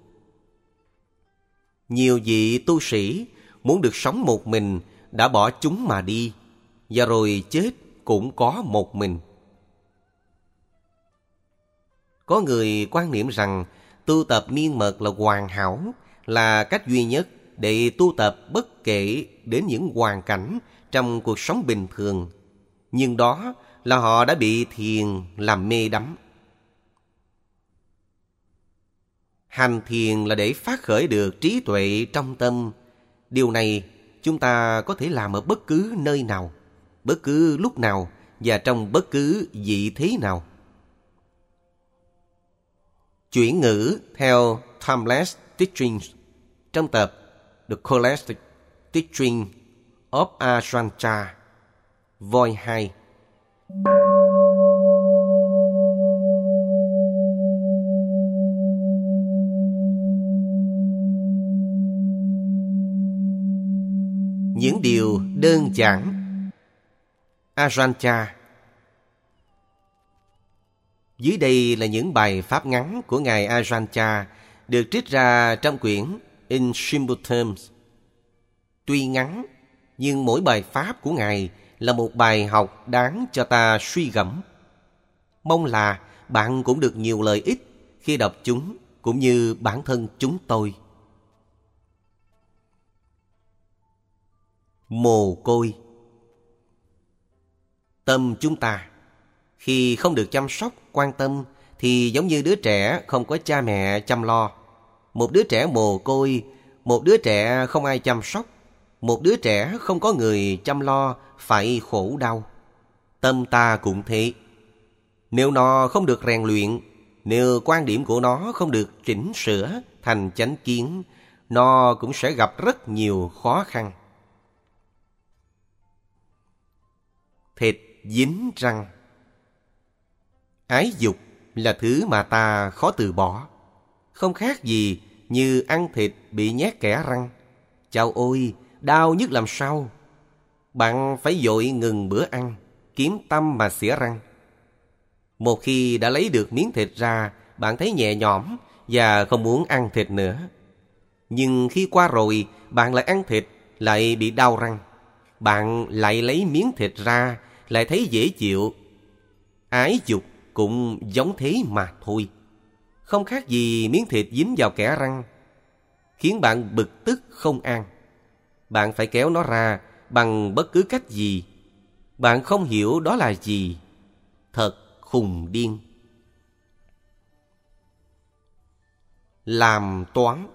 Nhiều vị tu sĩ muốn được sống một mình đã bỏ chúng mà đi, và rồi chết cũng có một mình. Có người quan niệm rằng tu tập miên mật là hoàn hảo, là cách duy nhất để tu tập bất kể đến những hoàn cảnh trong cuộc sống bình thường. Nhưng đó là họ đã bị thiền làm mê đắm. Hành thiền là để phát khởi được trí tuệ trong tâm. Điều này chúng ta có thể làm ở bất cứ nơi nào, bất cứ lúc nào và trong bất cứ vị thế nào. Chuyển ngữ theo Timeless Teachings trong tập The Scholastic Teaching of Ajahn Voi 2 những điều đơn giản. Ajanta Dưới đây là những bài pháp ngắn của Ngài Ajanta được trích ra trong quyển In Simple Terms. Tuy ngắn, nhưng mỗi bài pháp của Ngài là một bài học đáng cho ta suy gẫm. Mong là bạn cũng được nhiều lợi ích khi đọc chúng cũng như bản thân chúng tôi. mồ côi tâm chúng ta. Khi không được chăm sóc quan tâm, thì giống như đứa trẻ không có cha mẹ chăm lo. Một đứa trẻ mồ côi, một đứa trẻ không ai chăm sóc, một đứa trẻ không có người chăm lo phải khổ đau. Tâm ta cũng thế. Nếu nó không được rèn luyện, nếu quan điểm của nó không được chỉnh sửa thành chánh kiến, nó cũng sẽ gặp rất nhiều khó khăn. Thịt dính răng. Ái dục là thứ mà ta khó từ bỏ. Không khác gì như ăn thịt bị nhét kẻ răng. Chào ôi, đau nhức làm sao? Bạn phải dội ngừng bữa ăn. kiếm tâm mà xỉa răng. Một khi đã lấy được miếng thịt ra, bạn thấy nhẹ nhõm và không muốn ăn thịt nữa. Nhưng khi qua rồi, bạn lại ăn thịt, lại bị đau răng. Bạn lại lấy miếng thịt ra, lại thấy dễ chịu. Ái dục cũng giống thế mà thôi. Không khác gì miếng thịt dính vào kẻ răng, khiến bạn bực tức không an. Bạn phải kéo nó ra bằng bất cứ cách gì. Bạn không hiểu đó là gì. Thật khùng điên. Làm toán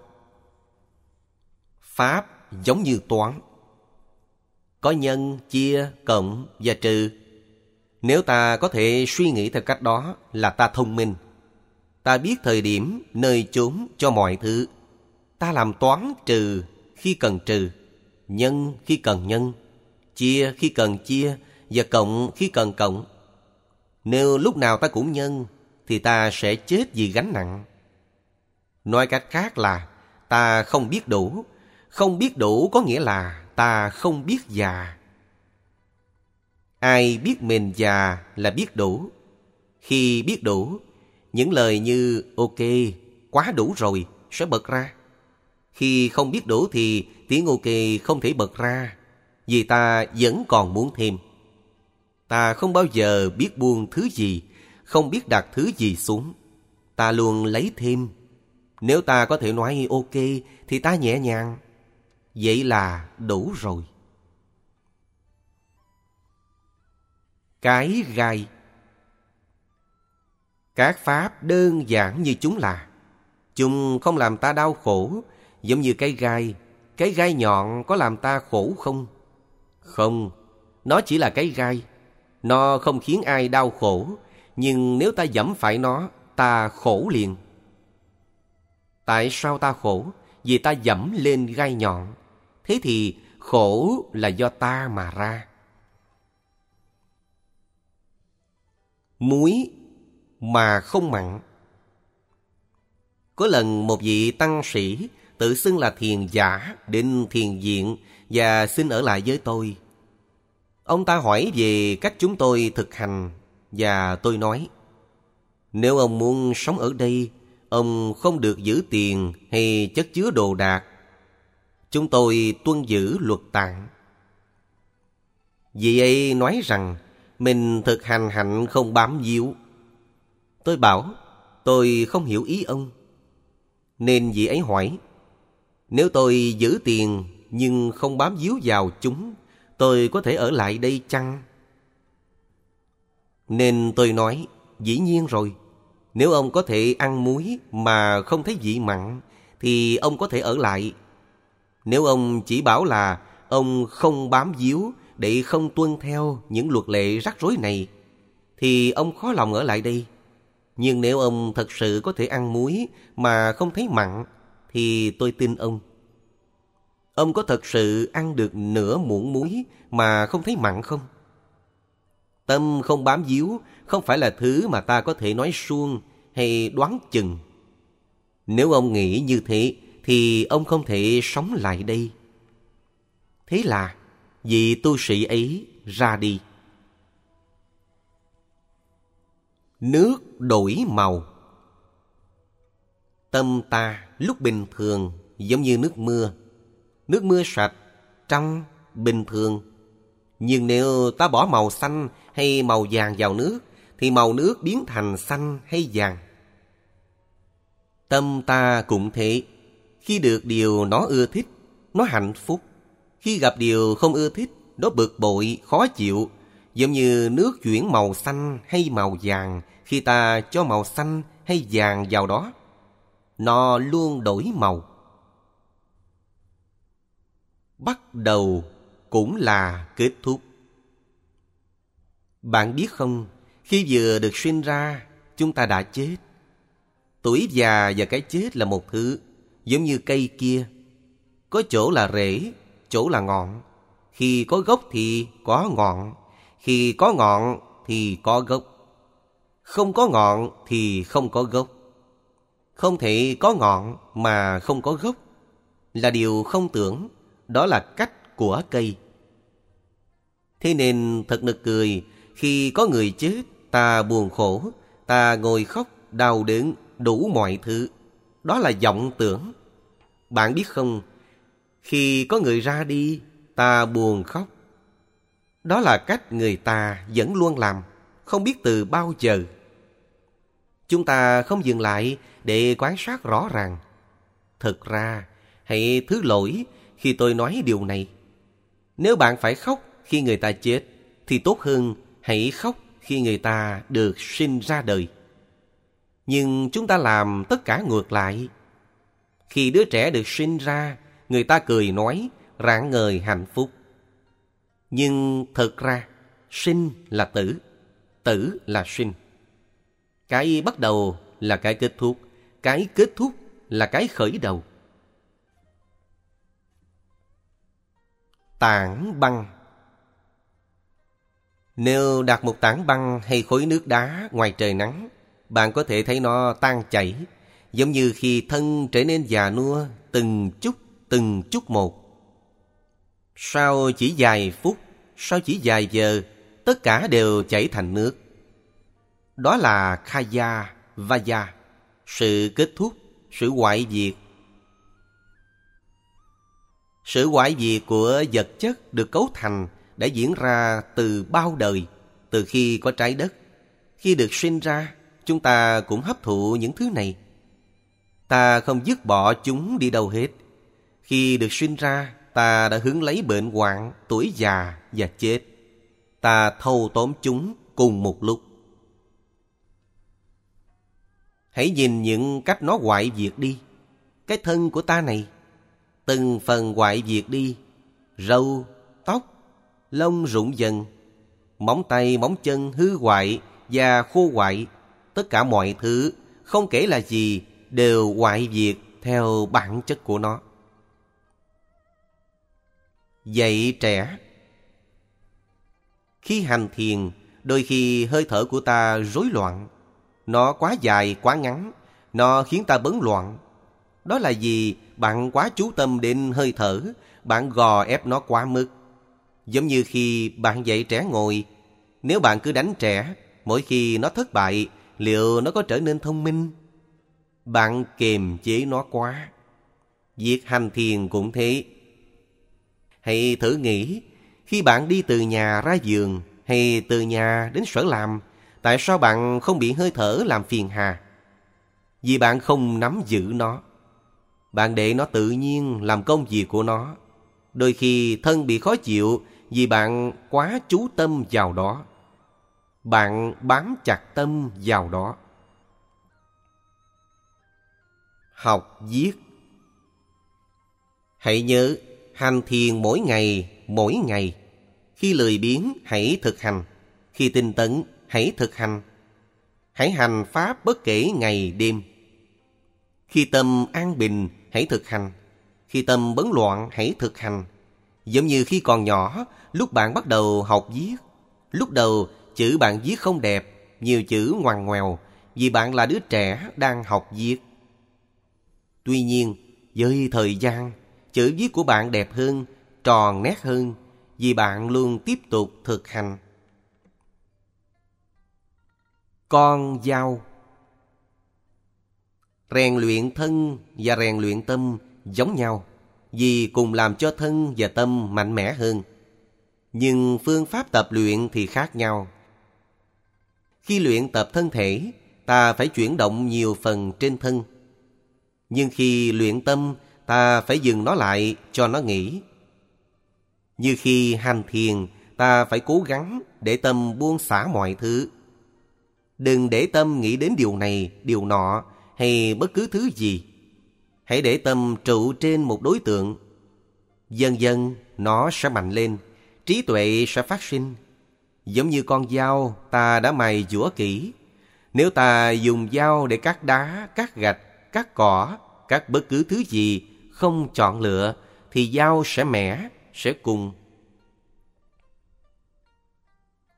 Pháp giống như toán. Có nhân, chia, cộng và trừ. Nếu ta có thể suy nghĩ theo cách đó là ta thông minh. Ta biết thời điểm, nơi chốn cho mọi thứ. Ta làm toán trừ khi cần trừ, nhân khi cần nhân, chia khi cần chia và cộng khi cần cộng. Nếu lúc nào ta cũng nhân thì ta sẽ chết vì gánh nặng. Nói cách khác là ta không biết đủ. Không biết đủ có nghĩa là ta không biết già. Ai biết mình già là biết đủ. Khi biết đủ, những lời như ok, quá đủ rồi sẽ bật ra. Khi không biết đủ thì tiếng ok không thể bật ra, vì ta vẫn còn muốn thêm. Ta không bao giờ biết buông thứ gì, không biết đặt thứ gì xuống. Ta luôn lấy thêm. Nếu ta có thể nói ok thì ta nhẹ nhàng. Vậy là đủ rồi. Cái gai. Các pháp đơn giản như chúng là. Chúng không làm ta đau khổ, Giống như cái gai. Cái gai nhọn có làm ta khổ không? Không. Nó chỉ là cái gai. Nó không khiến ai đau khổ, Nhưng nếu ta dẫm phải nó, Ta khổ liền. Tại sao ta khổ? Vì ta dẫm lên gai nhọn. Thế thì khổ là do ta mà ra Muối mà không mặn Có lần một vị tăng sĩ tự xưng là thiền giả đến thiền viện và xin ở lại với tôi. Ông ta hỏi về cách chúng tôi thực hành và tôi nói Nếu ông muốn sống ở đây, ông không được giữ tiền hay chất chứa đồ đạc. Chúng tôi tuân giữ luật tạng. Vị ấy nói rằng mình thực hành hạnh không bám víu. Tôi bảo tôi không hiểu ý ông. Nên vị ấy hỏi nếu tôi giữ tiền nhưng không bám víu vào chúng, tôi có thể ở lại đây chăng? Nên tôi nói, dĩ nhiên rồi. Nếu ông có thể ăn muối mà không thấy vị mặn, thì ông có thể ở lại. Nếu ông chỉ bảo là ông không bám víu để không tuân theo những luật lệ rắc rối này, thì ông khó lòng ở lại đây. Nhưng nếu ông thật sự có thể ăn muối mà không thấy mặn, thì tôi tin ông. Ông có thật sự ăn được nửa muỗng muối mà không thấy mặn không? Tâm không bám víu không phải là thứ mà ta có thể nói suông hay đoán chừng. Nếu ông nghĩ như thế thì ông không thể sống lại đây. Thế là vị tu sĩ ấy ra đi. Nước đổi màu Tâm ta lúc bình thường giống như nước mưa. Nước mưa sạch, trong, bình thường. Nhưng nếu ta bỏ màu xanh hay màu vàng vào nước, thì màu nước biến thành xanh hay vàng. Tâm ta cũng thế. Khi được điều nó ưa thích, nó hạnh phúc. Khi gặp điều không ưa thích, nó bực bội, khó chịu. Giống như nước chuyển màu xanh hay màu vàng khi ta cho màu xanh hay vàng vào đó nó luôn đổi màu. Bắt đầu cũng là kết thúc. Bạn biết không, khi vừa được sinh ra, chúng ta đã chết. Tuổi già và cái chết là một thứ, giống như cây kia. Có chỗ là rễ, chỗ là ngọn. Khi có gốc thì có ngọn, khi có ngọn thì có gốc. Không có ngọn thì không có gốc. Không thể có ngọn mà không có gốc Là điều không tưởng Đó là cách của cây Thế nên thật nực cười Khi có người chết, ta buồn khổ, ta ngồi khóc, đau đớn, đủ mọi thứ. Đó là vọng tưởng. Bạn biết không, khi có người ra đi, ta buồn khóc. Đó là cách người ta vẫn luôn làm, không biết từ bao giờ. Chúng ta không dừng lại để quan sát rõ ràng. Thực ra, hãy thứ lỗi khi tôi nói điều này. Nếu bạn phải khóc khi người ta chết, thì tốt hơn hãy khóc khi người ta được sinh ra đời. Nhưng chúng ta làm tất cả ngược lại. Khi đứa trẻ được sinh ra, người ta cười nói, rạng ngời hạnh phúc. Nhưng thật ra, sinh là tử, tử là sinh. Cái bắt đầu là cái kết thúc, cái kết thúc là cái khởi đầu. Tảng băng Nếu đặt một tảng băng hay khối nước đá ngoài trời nắng, bạn có thể thấy nó tan chảy, giống như khi thân trở nên già nua từng chút từng chút một. Sau chỉ vài phút, sau chỉ vài giờ, tất cả đều chảy thành nước. Đó là Khaya, Vaya, sự kết thúc, sự hoại diệt. Sự hoại diệt của vật chất được cấu thành đã diễn ra từ bao đời, từ khi có trái đất. Khi được sinh ra, chúng ta cũng hấp thụ những thứ này. Ta không dứt bỏ chúng đi đâu hết. Khi được sinh ra, ta đã hướng lấy bệnh hoạn, tuổi già và chết. Ta thâu tóm chúng cùng một lúc. Hãy nhìn những cách nó hoại diệt đi. Cái thân của ta này, từng phần hoại diệt đi. Râu, tóc, lông rụng dần, móng tay, móng chân hư hoại và khô hoại. Tất cả mọi thứ, không kể là gì, đều hoại diệt theo bản chất của nó. Dạy trẻ Khi hành thiền, đôi khi hơi thở của ta rối loạn. Nó quá dài, quá ngắn, nó khiến ta bấn loạn. Đó là vì bạn quá chú tâm đến hơi thở, bạn gò ép nó quá mức. Giống như khi bạn dạy trẻ ngồi, nếu bạn cứ đánh trẻ, mỗi khi nó thất bại, liệu nó có trở nên thông minh? Bạn kiềm chế nó quá. Việc hành thiền cũng thế. Hãy thử nghĩ, khi bạn đi từ nhà ra giường hay từ nhà đến sở làm, tại sao bạn không bị hơi thở làm phiền hà? Vì bạn không nắm giữ nó. Bạn để nó tự nhiên làm công việc của nó. Đôi khi thân bị khó chịu vì bạn quá chú tâm vào đó. Bạn bám chặt tâm vào đó. Học viết Hãy nhớ Hành thiền mỗi ngày, mỗi ngày. Khi lười biếng, hãy thực hành. Khi tinh tấn, hãy thực hành. Hãy hành Pháp bất kể ngày đêm. Khi tâm an bình, hãy thực hành. Khi tâm bấn loạn, hãy thực hành. Giống như khi còn nhỏ, lúc bạn bắt đầu học viết. Lúc đầu, chữ bạn viết không đẹp, nhiều chữ ngoằn ngoèo, vì bạn là đứa trẻ đang học viết. Tuy nhiên, với thời gian, chữ viết của bạn đẹp hơn, tròn nét hơn vì bạn luôn tiếp tục thực hành. Con dao Rèn luyện thân và rèn luyện tâm giống nhau vì cùng làm cho thân và tâm mạnh mẽ hơn. Nhưng phương pháp tập luyện thì khác nhau. Khi luyện tập thân thể, ta phải chuyển động nhiều phần trên thân. Nhưng khi luyện tâm ta phải dừng nó lại cho nó nghỉ. Như khi hành thiền, ta phải cố gắng để tâm buông xả mọi thứ. Đừng để tâm nghĩ đến điều này, điều nọ hay bất cứ thứ gì. Hãy để tâm trụ trên một đối tượng. Dần dần nó sẽ mạnh lên, trí tuệ sẽ phát sinh. Giống như con dao ta đã mài dũa kỹ. Nếu ta dùng dao để cắt đá, cắt gạch, các cỏ, các bất cứ thứ gì không chọn lựa thì dao sẽ mẻ, sẽ cùng.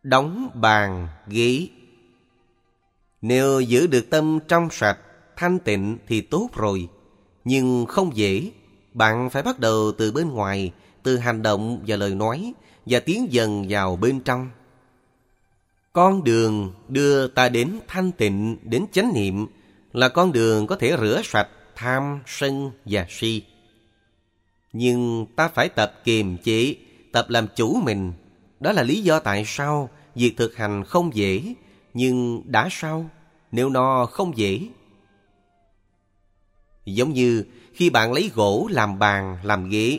Đóng bàn, ghế Nếu giữ được tâm trong sạch, thanh tịnh thì tốt rồi. Nhưng không dễ. Bạn phải bắt đầu từ bên ngoài, từ hành động và lời nói và tiến dần vào bên trong. Con đường đưa ta đến thanh tịnh, đến chánh niệm là con đường có thể rửa sạch tham, sân và si. Nhưng ta phải tập kiềm chế, tập làm chủ mình. Đó là lý do tại sao việc thực hành không dễ, nhưng đã sao nếu nó không dễ? Giống như khi bạn lấy gỗ làm bàn, làm ghế,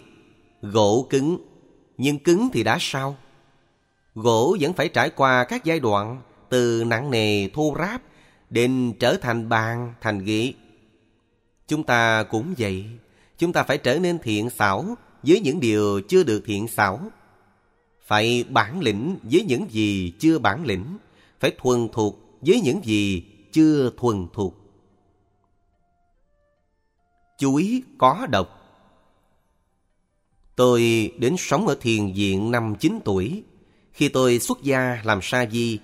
gỗ cứng, nhưng cứng thì đã sao? Gỗ vẫn phải trải qua các giai đoạn từ nặng nề thô ráp đến trở thành bàn, thành ghế. Chúng ta cũng vậy, chúng ta phải trở nên thiện xảo với những điều chưa được thiện xảo. Phải bản lĩnh với những gì chưa bản lĩnh, phải thuần thuộc với những gì chưa thuần thuộc. Chuối có độc Tôi đến sống ở thiền viện năm 9 tuổi. Khi tôi xuất gia làm sa di,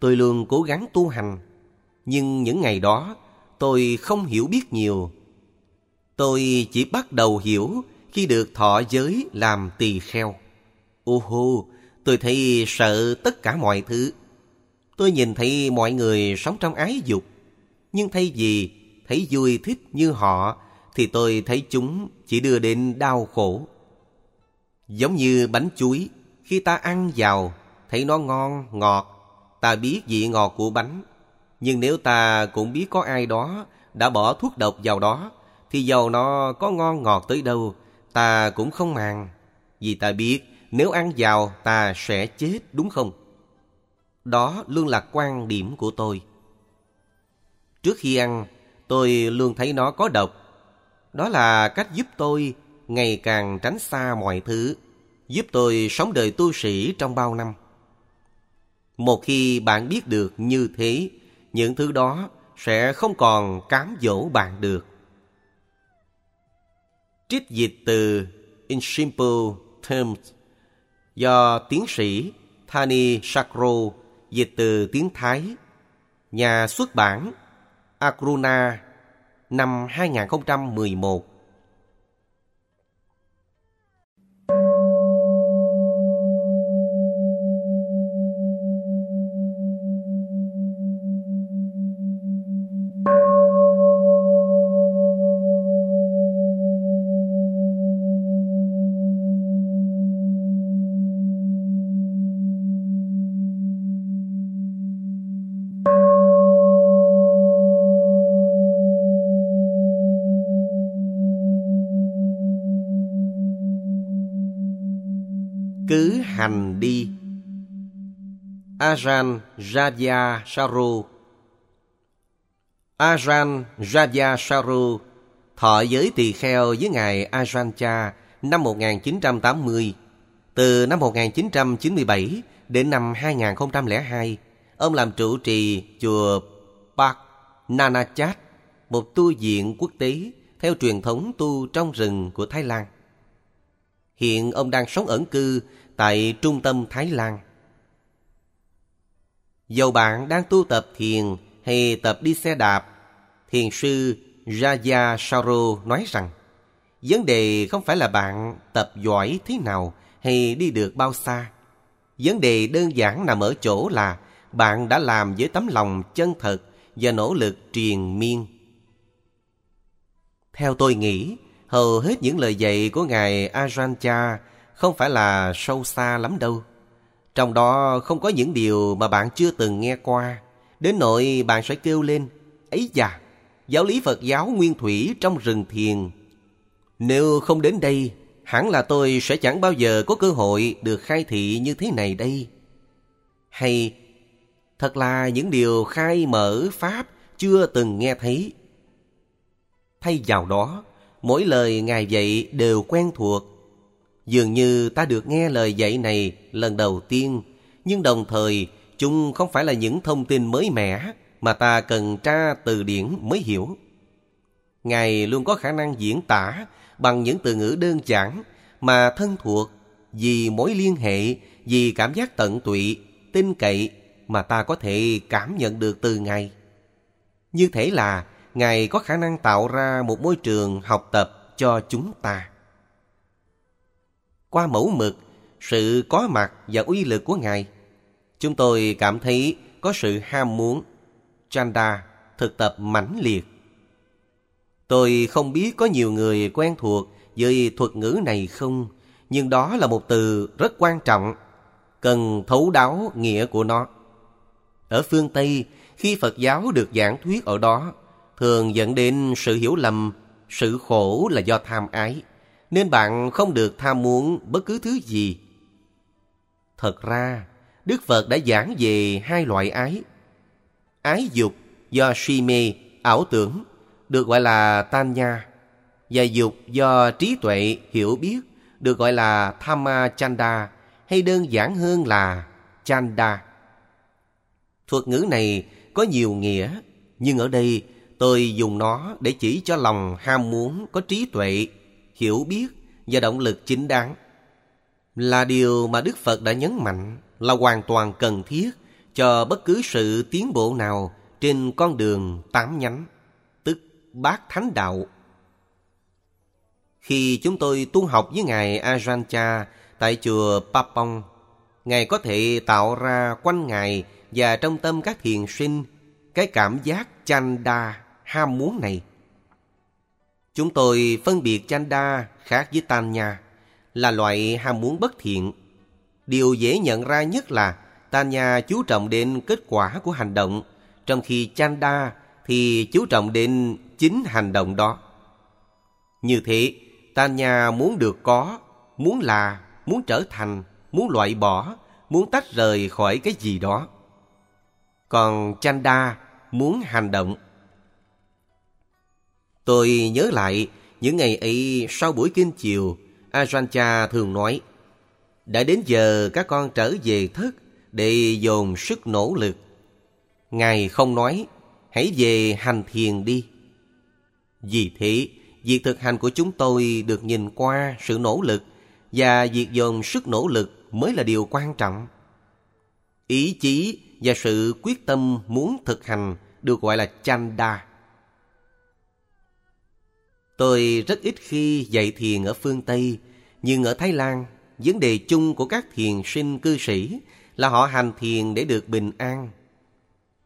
tôi luôn cố gắng tu hành. Nhưng những ngày đó, tôi không hiểu biết nhiều. Tôi chỉ bắt đầu hiểu khi được thọ giới làm tỳ kheo. Ô hô, tôi thấy sợ tất cả mọi thứ. Tôi nhìn thấy mọi người sống trong ái dục. Nhưng thay vì thấy vui thích như họ, thì tôi thấy chúng chỉ đưa đến đau khổ. Giống như bánh chuối, khi ta ăn vào, thấy nó ngon, ngọt, ta biết vị ngọt của bánh. Nhưng nếu ta cũng biết có ai đó đã bỏ thuốc độc vào đó, thì dầu nó có ngon ngọt tới đâu, ta cũng không màng. Vì ta biết nếu ăn vào ta sẽ chết đúng không? Đó luôn là quan điểm của tôi. Trước khi ăn, tôi luôn thấy nó có độc. Đó là cách giúp tôi ngày càng tránh xa mọi thứ, giúp tôi sống đời tu sĩ trong bao năm. Một khi bạn biết được như thế, những thứ đó sẽ không còn cám dỗ bạn được. Trích dịch từ In Simple Terms do tiến sĩ Thani Sakro dịch từ tiếng Thái, nhà xuất bản Akruna năm 2011. Hành đi Ajan Raja Saru Ajan Raja Saru thọ giới tỳ kheo với ngài Ajan Cha năm 1980. Từ năm 1997 đến năm 2002, ông làm trụ trì chùa Park Nanachat, một tu viện quốc tế theo truyền thống tu trong rừng của Thái Lan. Hiện ông đang sống ẩn cư tại trung tâm Thái Lan. Dầu bạn đang tu tập thiền hay tập đi xe đạp, thiền sư Raja Saro nói rằng vấn đề không phải là bạn tập giỏi thế nào hay đi được bao xa. Vấn đề đơn giản nằm ở chỗ là bạn đã làm với tấm lòng chân thật và nỗ lực truyền miên. Theo tôi nghĩ, hầu hết những lời dạy của Ngài Ajahn Chah không phải là sâu xa lắm đâu. Trong đó không có những điều mà bạn chưa từng nghe qua. Đến nỗi bạn sẽ kêu lên, ấy già giáo lý Phật giáo nguyên thủy trong rừng thiền. Nếu không đến đây, hẳn là tôi sẽ chẳng bao giờ có cơ hội được khai thị như thế này đây. Hay, thật là những điều khai mở Pháp chưa từng nghe thấy. Thay vào đó, mỗi lời Ngài dạy đều quen thuộc Dường như ta được nghe lời dạy này lần đầu tiên, nhưng đồng thời chúng không phải là những thông tin mới mẻ mà ta cần tra từ điển mới hiểu. Ngài luôn có khả năng diễn tả bằng những từ ngữ đơn giản mà thân thuộc vì mối liên hệ, vì cảm giác tận tụy, tin cậy mà ta có thể cảm nhận được từ Ngài. Như thế là Ngài có khả năng tạo ra một môi trường học tập cho chúng ta qua mẫu mực, sự có mặt và uy lực của Ngài. Chúng tôi cảm thấy có sự ham muốn. Chanda thực tập mãnh liệt. Tôi không biết có nhiều người quen thuộc với thuật ngữ này không, nhưng đó là một từ rất quan trọng, cần thấu đáo nghĩa của nó. Ở phương Tây, khi Phật giáo được giảng thuyết ở đó, thường dẫn đến sự hiểu lầm, sự khổ là do tham ái, nên bạn không được tham muốn bất cứ thứ gì. Thật ra, Đức Phật đã giảng về hai loại ái. Ái dục do suy mê, ảo tưởng, được gọi là tan nha, và dục do trí tuệ, hiểu biết, được gọi là Thamma Chanda, hay đơn giản hơn là Chanda. Thuật ngữ này có nhiều nghĩa, nhưng ở đây tôi dùng nó để chỉ cho lòng ham muốn có trí tuệ, hiểu biết và động lực chính đáng. Là điều mà Đức Phật đã nhấn mạnh là hoàn toàn cần thiết cho bất cứ sự tiến bộ nào trên con đường tám nhánh, tức bát thánh đạo. Khi chúng tôi tu học với Ngài Ajahn Chah tại chùa Papong, Ngài có thể tạo ra quanh Ngài và trong tâm các thiền sinh cái cảm giác chanda, ham muốn này. Chúng tôi phân biệt chanda khác với tanya là loại ham muốn bất thiện. Điều dễ nhận ra nhất là tanya chú trọng đến kết quả của hành động, trong khi chanda thì chú trọng đến chính hành động đó. Như thế, tanya muốn được có, muốn là, muốn trở thành, muốn loại bỏ, muốn tách rời khỏi cái gì đó. Còn Chanda muốn hành động. Tôi nhớ lại những ngày ấy sau buổi kinh chiều, Ajahn thường nói Đã đến giờ các con trở về thất để dồn sức nỗ lực. Ngài không nói, hãy về hành thiền đi. Vì thế, việc thực hành của chúng tôi được nhìn qua sự nỗ lực và việc dồn sức nỗ lực mới là điều quan trọng. Ý chí và sự quyết tâm muốn thực hành được gọi là chanda. Tôi rất ít khi dạy thiền ở phương Tây, nhưng ở Thái Lan, vấn đề chung của các thiền sinh cư sĩ là họ hành thiền để được bình an.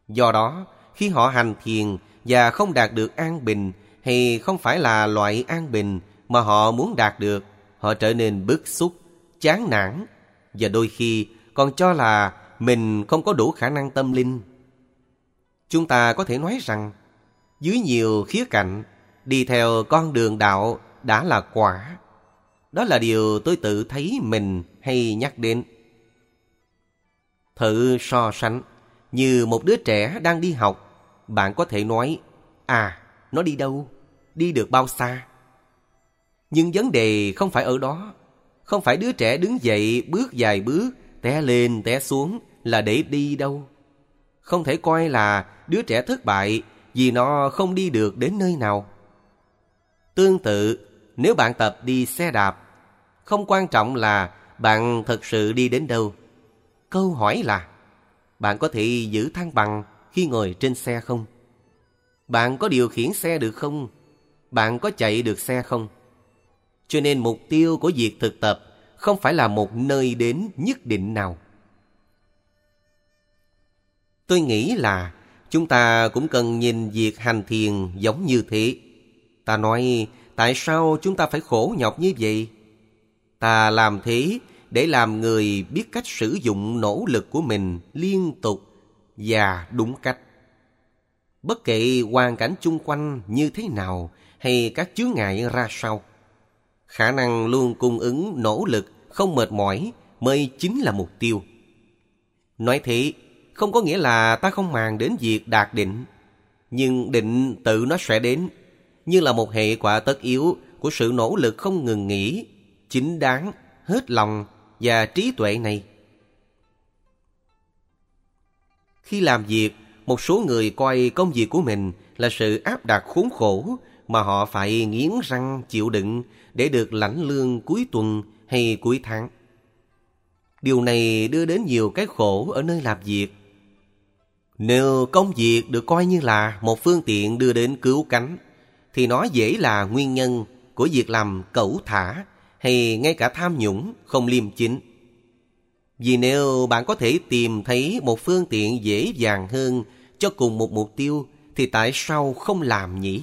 Do đó, khi họ hành thiền và không đạt được an bình hay không phải là loại an bình mà họ muốn đạt được, họ trở nên bức xúc, chán nản và đôi khi còn cho là mình không có đủ khả năng tâm linh. Chúng ta có thể nói rằng, dưới nhiều khía cạnh, đi theo con đường đạo đã là quả. Đó là điều tôi tự thấy mình hay nhắc đến. Thử so sánh, như một đứa trẻ đang đi học, bạn có thể nói, à, nó đi đâu? Đi được bao xa? Nhưng vấn đề không phải ở đó. Không phải đứa trẻ đứng dậy bước vài bước, té lên té xuống là để đi đâu. Không thể coi là đứa trẻ thất bại vì nó không đi được đến nơi nào. Tương tự, nếu bạn tập đi xe đạp, không quan trọng là bạn thật sự đi đến đâu. Câu hỏi là, bạn có thể giữ thăng bằng khi ngồi trên xe không? Bạn có điều khiển xe được không? Bạn có chạy được xe không? Cho nên mục tiêu của việc thực tập không phải là một nơi đến nhất định nào. Tôi nghĩ là chúng ta cũng cần nhìn việc hành thiền giống như thế. Ta nói, tại sao chúng ta phải khổ nhọc như vậy? Ta làm thế để làm người biết cách sử dụng nỗ lực của mình liên tục và đúng cách. Bất kể hoàn cảnh chung quanh như thế nào hay các chướng ngại ra sao, khả năng luôn cung ứng nỗ lực không mệt mỏi mới chính là mục tiêu. Nói thế, không có nghĩa là ta không màng đến việc đạt định, nhưng định tự nó sẽ đến, như là một hệ quả tất yếu của sự nỗ lực không ngừng nghỉ, chính đáng, hết lòng và trí tuệ này. Khi làm việc, một số người coi công việc của mình là sự áp đặt khốn khổ mà họ phải nghiến răng chịu đựng để được lãnh lương cuối tuần hay cuối tháng. Điều này đưa đến nhiều cái khổ ở nơi làm việc. Nếu công việc được coi như là một phương tiện đưa đến cứu cánh, thì nó dễ là nguyên nhân của việc làm cẩu thả hay ngay cả tham nhũng không liêm chính. Vì nếu bạn có thể tìm thấy một phương tiện dễ dàng hơn cho cùng một mục tiêu, thì tại sao không làm nhỉ?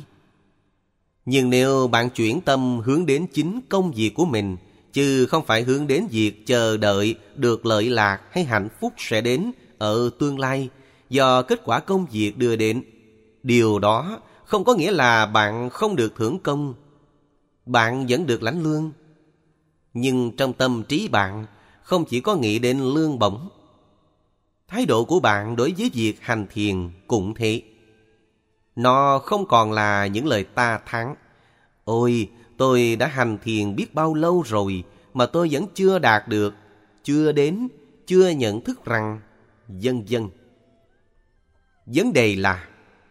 Nhưng nếu bạn chuyển tâm hướng đến chính công việc của mình, chứ không phải hướng đến việc chờ đợi được lợi lạc hay hạnh phúc sẽ đến ở tương lai do kết quả công việc đưa đến, điều đó không có nghĩa là bạn không được thưởng công. Bạn vẫn được lãnh lương. Nhưng trong tâm trí bạn không chỉ có nghĩ đến lương bổng. Thái độ của bạn đối với việc hành thiền cũng thế. Nó không còn là những lời ta thắng. Ôi, tôi đã hành thiền biết bao lâu rồi mà tôi vẫn chưa đạt được, chưa đến, chưa nhận thức rằng, dân dân. Vấn đề là,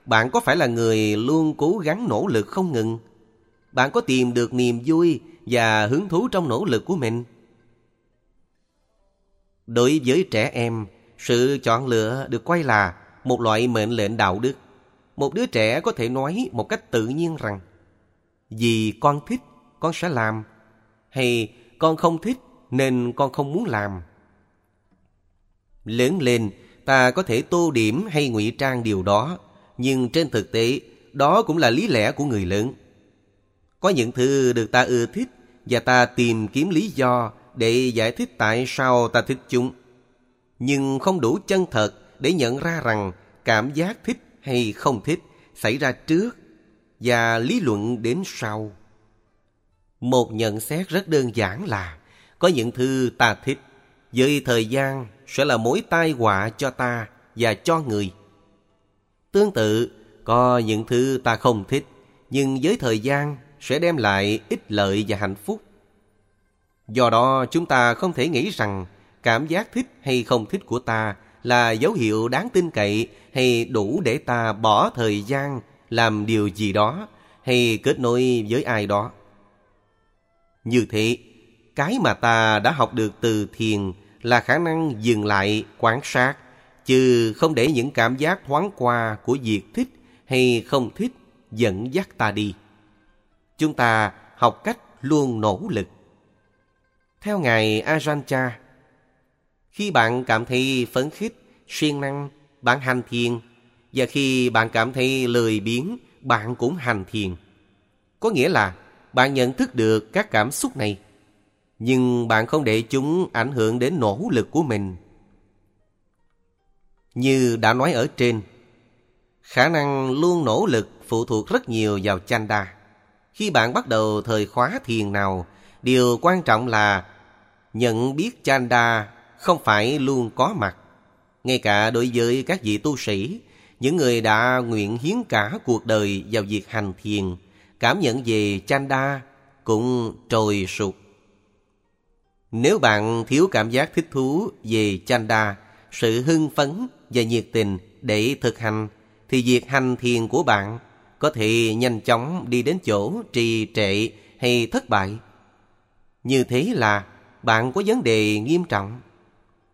bạn có phải là người luôn cố gắng nỗ lực không ngừng? Bạn có tìm được niềm vui và hứng thú trong nỗ lực của mình? Đối với trẻ em, sự chọn lựa được coi là một loại mệnh lệnh đạo đức. Một đứa trẻ có thể nói một cách tự nhiên rằng Vì con thích, con sẽ làm Hay con không thích nên con không muốn làm Lớn lên, ta có thể tô điểm hay ngụy trang điều đó nhưng trên thực tế, đó cũng là lý lẽ của người lớn Có những thứ được ta ưa thích Và ta tìm kiếm lý do để giải thích tại sao ta thích chúng nhưng không đủ chân thật để nhận ra rằng cảm giác thích hay không thích xảy ra trước và lý luận đến sau. Một nhận xét rất đơn giản là có những thứ ta thích với thời gian sẽ là mối tai họa cho ta và cho người. Tương tự, có những thứ ta không thích nhưng với thời gian sẽ đem lại ích lợi và hạnh phúc. Do đó chúng ta không thể nghĩ rằng cảm giác thích hay không thích của ta là dấu hiệu đáng tin cậy hay đủ để ta bỏ thời gian làm điều gì đó hay kết nối với ai đó. Như thế, cái mà ta đã học được từ thiền là khả năng dừng lại quan sát, chứ không để những cảm giác thoáng qua của việc thích hay không thích dẫn dắt ta đi. Chúng ta học cách luôn nỗ lực. Theo Ngài Ajahn Chah, khi bạn cảm thấy phấn khích, siêng năng, bạn hành thiền. Và khi bạn cảm thấy lười biếng, bạn cũng hành thiền. Có nghĩa là bạn nhận thức được các cảm xúc này, nhưng bạn không để chúng ảnh hưởng đến nỗ lực của mình. Như đã nói ở trên, khả năng luôn nỗ lực phụ thuộc rất nhiều vào chanda. Khi bạn bắt đầu thời khóa thiền nào, điều quan trọng là nhận biết chanda không phải luôn có mặt. Ngay cả đối với các vị tu sĩ, những người đã nguyện hiến cả cuộc đời vào việc hành thiền, cảm nhận về chanda cũng trồi sụt. Nếu bạn thiếu cảm giác thích thú về chanda, sự hưng phấn và nhiệt tình để thực hành, thì việc hành thiền của bạn có thể nhanh chóng đi đến chỗ trì trệ hay thất bại. Như thế là bạn có vấn đề nghiêm trọng.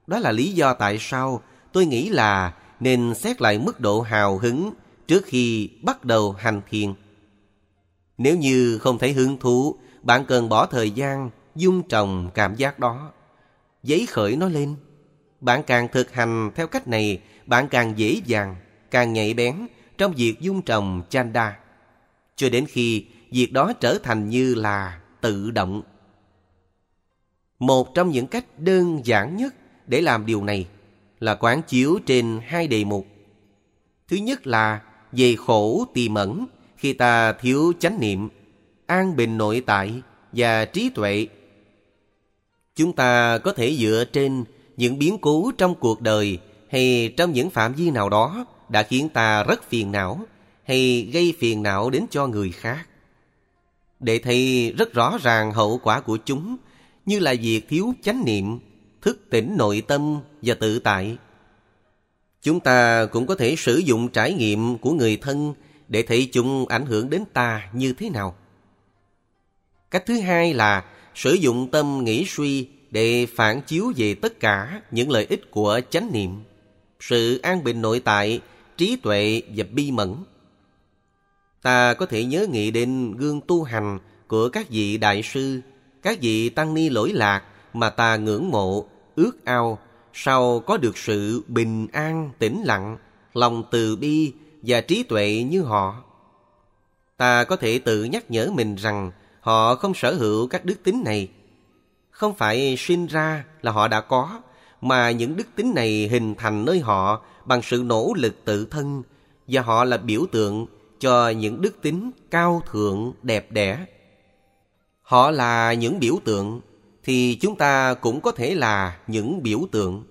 Đó là lý do tại sao tôi nghĩ là nên xét lại mức độ hào hứng trước khi bắt đầu hành thiền. Nếu như không thấy hứng thú, bạn cần bỏ thời gian dung trồng cảm giác đó. Giấy khởi nó lên. Bạn càng thực hành theo cách này, bạn càng dễ dàng, càng nhạy bén trong việc dung trồng chanda. Cho đến khi việc đó trở thành như là tự động. Một trong những cách đơn giản nhất để làm điều này là quán chiếu trên hai đề mục. Thứ nhất là về khổ tiềm ẩn khi ta thiếu chánh niệm, an bình nội tại và trí tuệ. Chúng ta có thể dựa trên những biến cố trong cuộc đời hay trong những phạm vi nào đó đã khiến ta rất phiền não hay gây phiền não đến cho người khác. Để thấy rất rõ ràng hậu quả của chúng, như là việc thiếu chánh niệm, thức tỉnh nội tâm và tự tại. Chúng ta cũng có thể sử dụng trải nghiệm của người thân để thấy chúng ảnh hưởng đến ta như thế nào. Cách thứ hai là sử dụng tâm nghĩ suy để phản chiếu về tất cả những lợi ích của chánh niệm, sự an bình nội tại, trí tuệ và bi mẫn. Ta có thể nhớ nghĩ đến gương tu hành của các vị đại sư, các vị tăng ni lỗi lạc mà ta ngưỡng mộ ước ao sau có được sự bình an, tĩnh lặng, lòng từ bi và trí tuệ như họ. Ta có thể tự nhắc nhở mình rằng họ không sở hữu các đức tính này. Không phải sinh ra là họ đã có, mà những đức tính này hình thành nơi họ bằng sự nỗ lực tự thân và họ là biểu tượng cho những đức tính cao thượng đẹp đẽ. Họ là những biểu tượng thì chúng ta cũng có thể là những biểu tượng.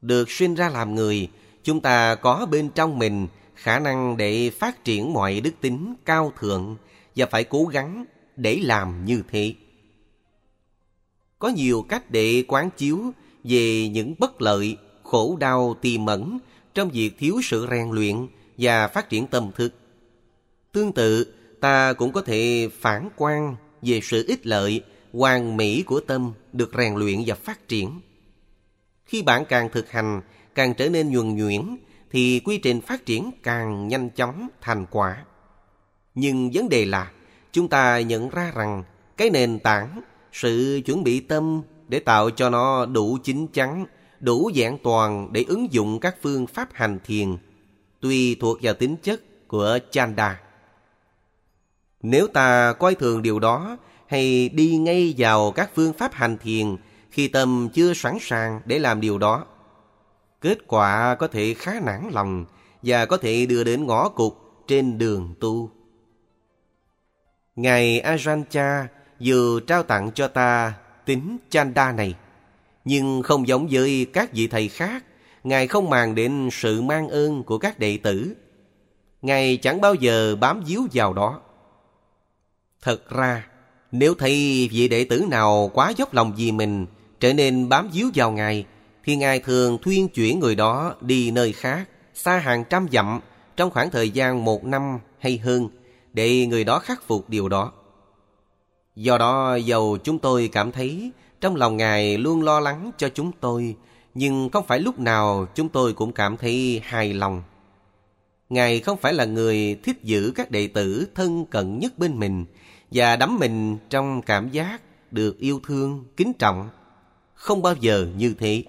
Được sinh ra làm người, chúng ta có bên trong mình khả năng để phát triển mọi đức tính cao thượng và phải cố gắng để làm như thế. Có nhiều cách để quán chiếu về những bất lợi, khổ đau tiềm ẩn trong việc thiếu sự rèn luyện và phát triển tâm thức. Tương tự, ta cũng có thể phản quan về sự ích lợi, hoàn mỹ của tâm được rèn luyện và phát triển. Khi bạn càng thực hành, càng trở nên nhuần nhuyễn, thì quy trình phát triển càng nhanh chóng thành quả. Nhưng vấn đề là, chúng ta nhận ra rằng cái nền tảng, sự chuẩn bị tâm để tạo cho nó đủ chín chắn, đủ dạng toàn để ứng dụng các phương pháp hành thiền, tùy thuộc vào tính chất của chanda. Nếu ta coi thường điều đó hay đi ngay vào các phương pháp hành thiền khi tâm chưa sẵn sàng để làm điều đó, kết quả có thể khá nản lòng và có thể đưa đến ngõ cụt trên đường tu. Ngài Ajahn vừa trao tặng cho ta tính chanda này, nhưng không giống với các vị thầy khác, Ngài không màng đến sự mang ơn của các đệ tử. Ngài chẳng bao giờ bám víu vào đó. Thật ra, nếu thấy vị đệ tử nào quá dốc lòng vì mình, trở nên bám víu vào Ngài, thì Ngài thường thuyên chuyển người đó đi nơi khác, xa hàng trăm dặm, trong khoảng thời gian một năm hay hơn, để người đó khắc phục điều đó. Do đó, dầu chúng tôi cảm thấy trong lòng Ngài luôn lo lắng cho chúng tôi, nhưng không phải lúc nào chúng tôi cũng cảm thấy hài lòng. Ngài không phải là người thích giữ các đệ tử thân cận nhất bên mình và đắm mình trong cảm giác được yêu thương, kính trọng. Không bao giờ như thế.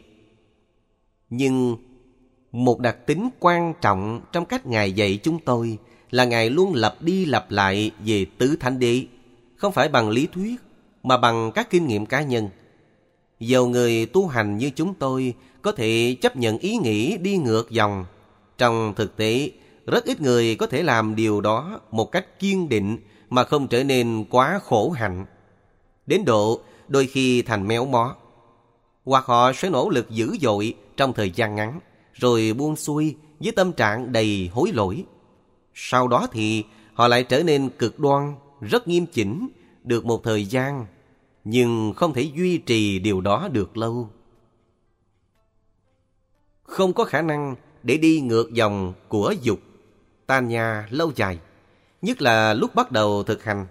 Nhưng một đặc tính quan trọng trong cách Ngài dạy chúng tôi là Ngài luôn lặp đi lặp lại về tứ thánh đế, không phải bằng lý thuyết mà bằng các kinh nghiệm cá nhân. Dầu người tu hành như chúng tôi có thể chấp nhận ý nghĩ đi ngược dòng, trong thực tế rất ít người có thể làm điều đó một cách kiên định mà không trở nên quá khổ hạnh. Đến độ đôi khi thành méo mó. Hoặc họ sẽ nỗ lực dữ dội trong thời gian ngắn, rồi buông xuôi với tâm trạng đầy hối lỗi. Sau đó thì họ lại trở nên cực đoan, rất nghiêm chỉnh, được một thời gian, nhưng không thể duy trì điều đó được lâu. Không có khả năng để đi ngược dòng của dục, tan nhà lâu dài nhất là lúc bắt đầu thực hành,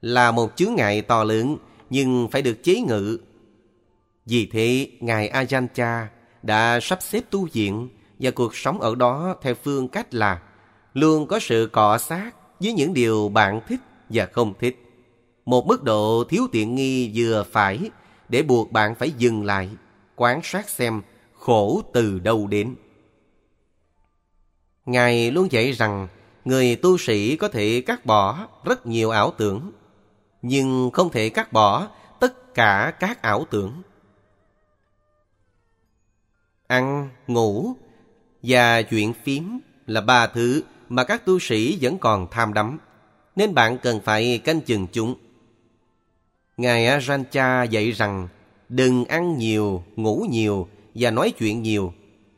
là một chướng ngại to lớn nhưng phải được chế ngự. Vì thế, Ngài Ajahn cha đã sắp xếp tu viện và cuộc sống ở đó theo phương cách là luôn có sự cọ sát với những điều bạn thích và không thích. Một mức độ thiếu tiện nghi vừa phải để buộc bạn phải dừng lại, quan sát xem khổ từ đâu đến. Ngài luôn dạy rằng người tu sĩ có thể cắt bỏ rất nhiều ảo tưởng, nhưng không thể cắt bỏ tất cả các ảo tưởng. Ăn, ngủ và chuyện phím là ba thứ mà các tu sĩ vẫn còn tham đắm, nên bạn cần phải canh chừng chúng. Ngài Rancha dạy rằng đừng ăn nhiều, ngủ nhiều và nói chuyện nhiều,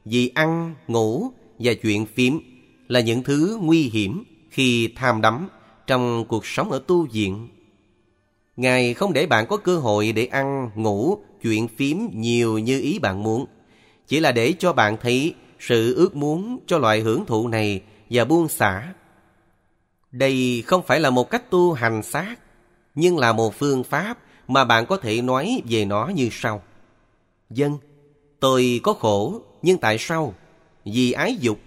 vì ăn, ngủ và chuyện phím là những thứ nguy hiểm khi tham đắm trong cuộc sống ở tu viện. Ngài không để bạn có cơ hội để ăn, ngủ, chuyện phím nhiều như ý bạn muốn. Chỉ là để cho bạn thấy sự ước muốn cho loại hưởng thụ này và buông xả. Đây không phải là một cách tu hành sát, nhưng là một phương pháp mà bạn có thể nói về nó như sau. Dân, tôi có khổ, nhưng tại sao? Vì ái dục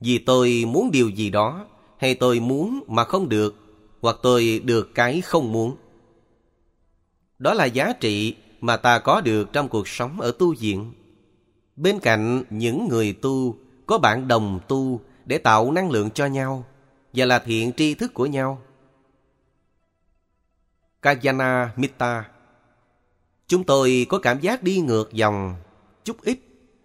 vì tôi muốn điều gì đó, hay tôi muốn mà không được, hoặc tôi được cái không muốn. Đó là giá trị mà ta có được trong cuộc sống ở tu viện. Bên cạnh những người tu, có bạn đồng tu để tạo năng lượng cho nhau và là thiện tri thức của nhau. Kajana Mitta Chúng tôi có cảm giác đi ngược dòng chút ít,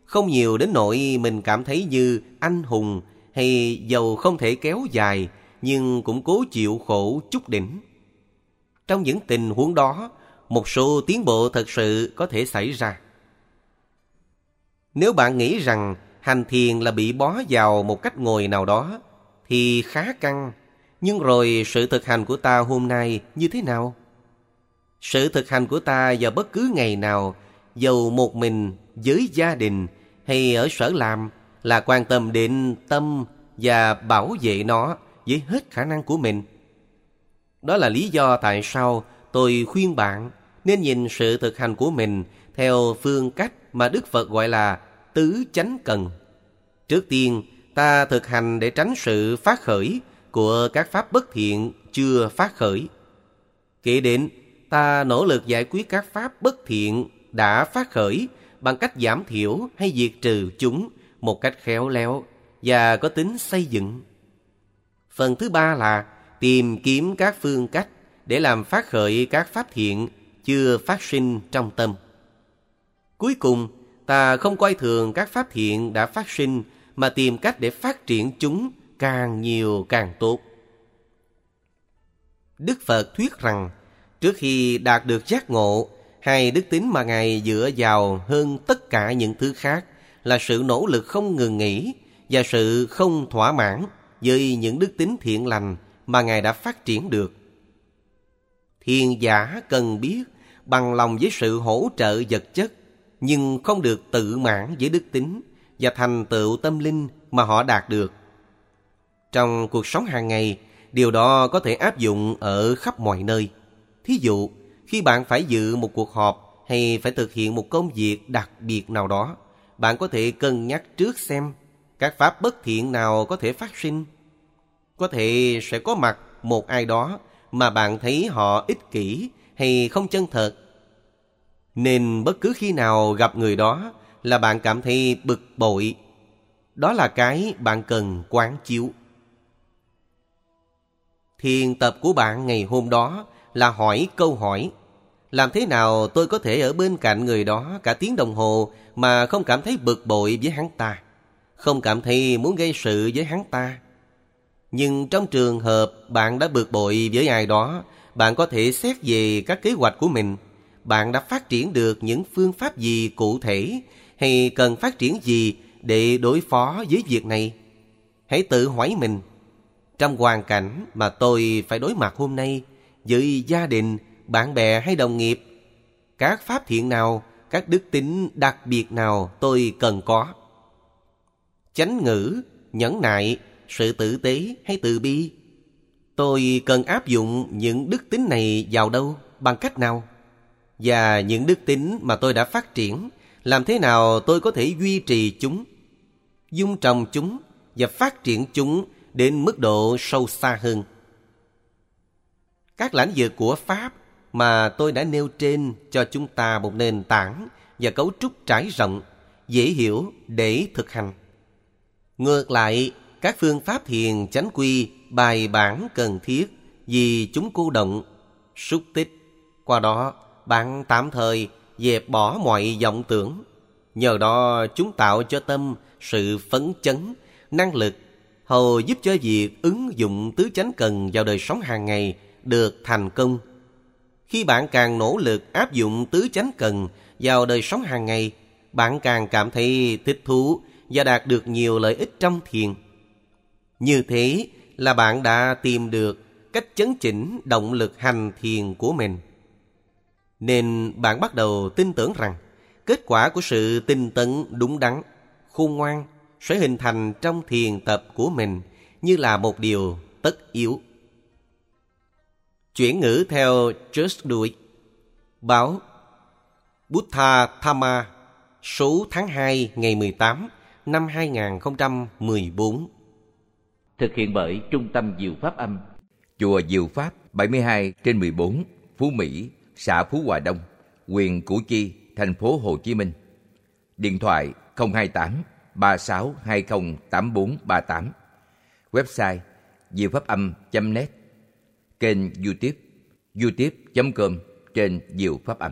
không nhiều đến nỗi mình cảm thấy như anh hùng hay giàu không thể kéo dài nhưng cũng cố chịu khổ chút đỉnh. Trong những tình huống đó, một số tiến bộ thật sự có thể xảy ra. Nếu bạn nghĩ rằng hành thiền là bị bó vào một cách ngồi nào đó, thì khá căng. Nhưng rồi sự thực hành của ta hôm nay như thế nào? Sự thực hành của ta vào bất cứ ngày nào, dầu một mình, với gia đình hay ở sở làm, là quan tâm đến tâm và bảo vệ nó với hết khả năng của mình. Đó là lý do tại sao tôi khuyên bạn nên nhìn sự thực hành của mình theo phương cách mà Đức Phật gọi là tứ chánh cần. Trước tiên, ta thực hành để tránh sự phát khởi của các pháp bất thiện chưa phát khởi. Kể đến, ta nỗ lực giải quyết các pháp bất thiện đã phát khởi bằng cách giảm thiểu hay diệt trừ chúng một cách khéo léo và có tính xây dựng. Phần thứ ba là tìm kiếm các phương cách để làm phát khởi các pháp thiện chưa phát sinh trong tâm. Cuối cùng, ta không coi thường các pháp thiện đã phát sinh mà tìm cách để phát triển chúng càng nhiều càng tốt. Đức Phật thuyết rằng, trước khi đạt được giác ngộ, hai đức tính mà Ngài dựa vào hơn tất cả những thứ khác là sự nỗ lực không ngừng nghỉ và sự không thỏa mãn với những đức tính thiện lành mà Ngài đã phát triển được. Thiền giả cần biết bằng lòng với sự hỗ trợ vật chất nhưng không được tự mãn với đức tính và thành tựu tâm linh mà họ đạt được. Trong cuộc sống hàng ngày, điều đó có thể áp dụng ở khắp mọi nơi. Thí dụ, khi bạn phải dự một cuộc họp hay phải thực hiện một công việc đặc biệt nào đó, bạn có thể cân nhắc trước xem các pháp bất thiện nào có thể phát sinh. Có thể sẽ có mặt một ai đó mà bạn thấy họ ích kỷ hay không chân thật. Nên bất cứ khi nào gặp người đó là bạn cảm thấy bực bội. Đó là cái bạn cần quán chiếu. Thiền tập của bạn ngày hôm đó là hỏi câu hỏi. Làm thế nào tôi có thể ở bên cạnh người đó cả tiếng đồng hồ mà không cảm thấy bực bội với hắn ta? Không cảm thấy muốn gây sự với hắn ta? Nhưng trong trường hợp bạn đã bực bội với ai đó, bạn có thể xét về các kế hoạch của mình. Bạn đã phát triển được những phương pháp gì cụ thể hay cần phát triển gì để đối phó với việc này? Hãy tự hỏi mình, trong hoàn cảnh mà tôi phải đối mặt hôm nay với gia đình, bạn bè hay đồng nghiệp, các pháp thiện nào, các đức tính đặc biệt nào tôi cần có? Chánh ngữ, nhẫn nại, sự tử tế hay từ bi? Tôi cần áp dụng những đức tính này vào đâu, bằng cách nào? Và những đức tính mà tôi đã phát triển, làm thế nào tôi có thể duy trì chúng, dung trồng chúng và phát triển chúng đến mức độ sâu xa hơn? Các lãnh vực của Pháp mà tôi đã nêu trên cho chúng ta một nền tảng và cấu trúc trải rộng, dễ hiểu để thực hành. Ngược lại, các phương pháp thiền chánh quy bài bản cần thiết vì chúng cô động, xúc tích. Qua đó, bạn tạm thời dẹp bỏ mọi vọng tưởng. Nhờ đó chúng tạo cho tâm sự phấn chấn, năng lực, hầu giúp cho việc ứng dụng tứ chánh cần vào đời sống hàng ngày được thành công. Khi bạn càng nỗ lực áp dụng tứ chánh cần vào đời sống hàng ngày, bạn càng cảm thấy thích thú và đạt được nhiều lợi ích trong thiền. Như thế là bạn đã tìm được cách chấn chỉnh động lực hành thiền của mình. Nên bạn bắt đầu tin tưởng rằng kết quả của sự tinh tấn đúng đắn, khôn ngoan sẽ hình thành trong thiền tập của mình như là một điều tất yếu. Chuyển ngữ theo Just Do It Báo Buddha Thama số tháng 2 ngày 18 năm 2014 Thực hiện bởi Trung tâm Diệu Pháp Âm. Chùa Diệu Pháp 72 trên 14 Phú Mỹ, xã Phú Hòa Đông huyện Củ Chi, thành phố Hồ Chí Minh. Điện thoại 028 36208438. Website diệu pháp âm.net. Kênh YouTube youtube.com trên Diệu Pháp Âm.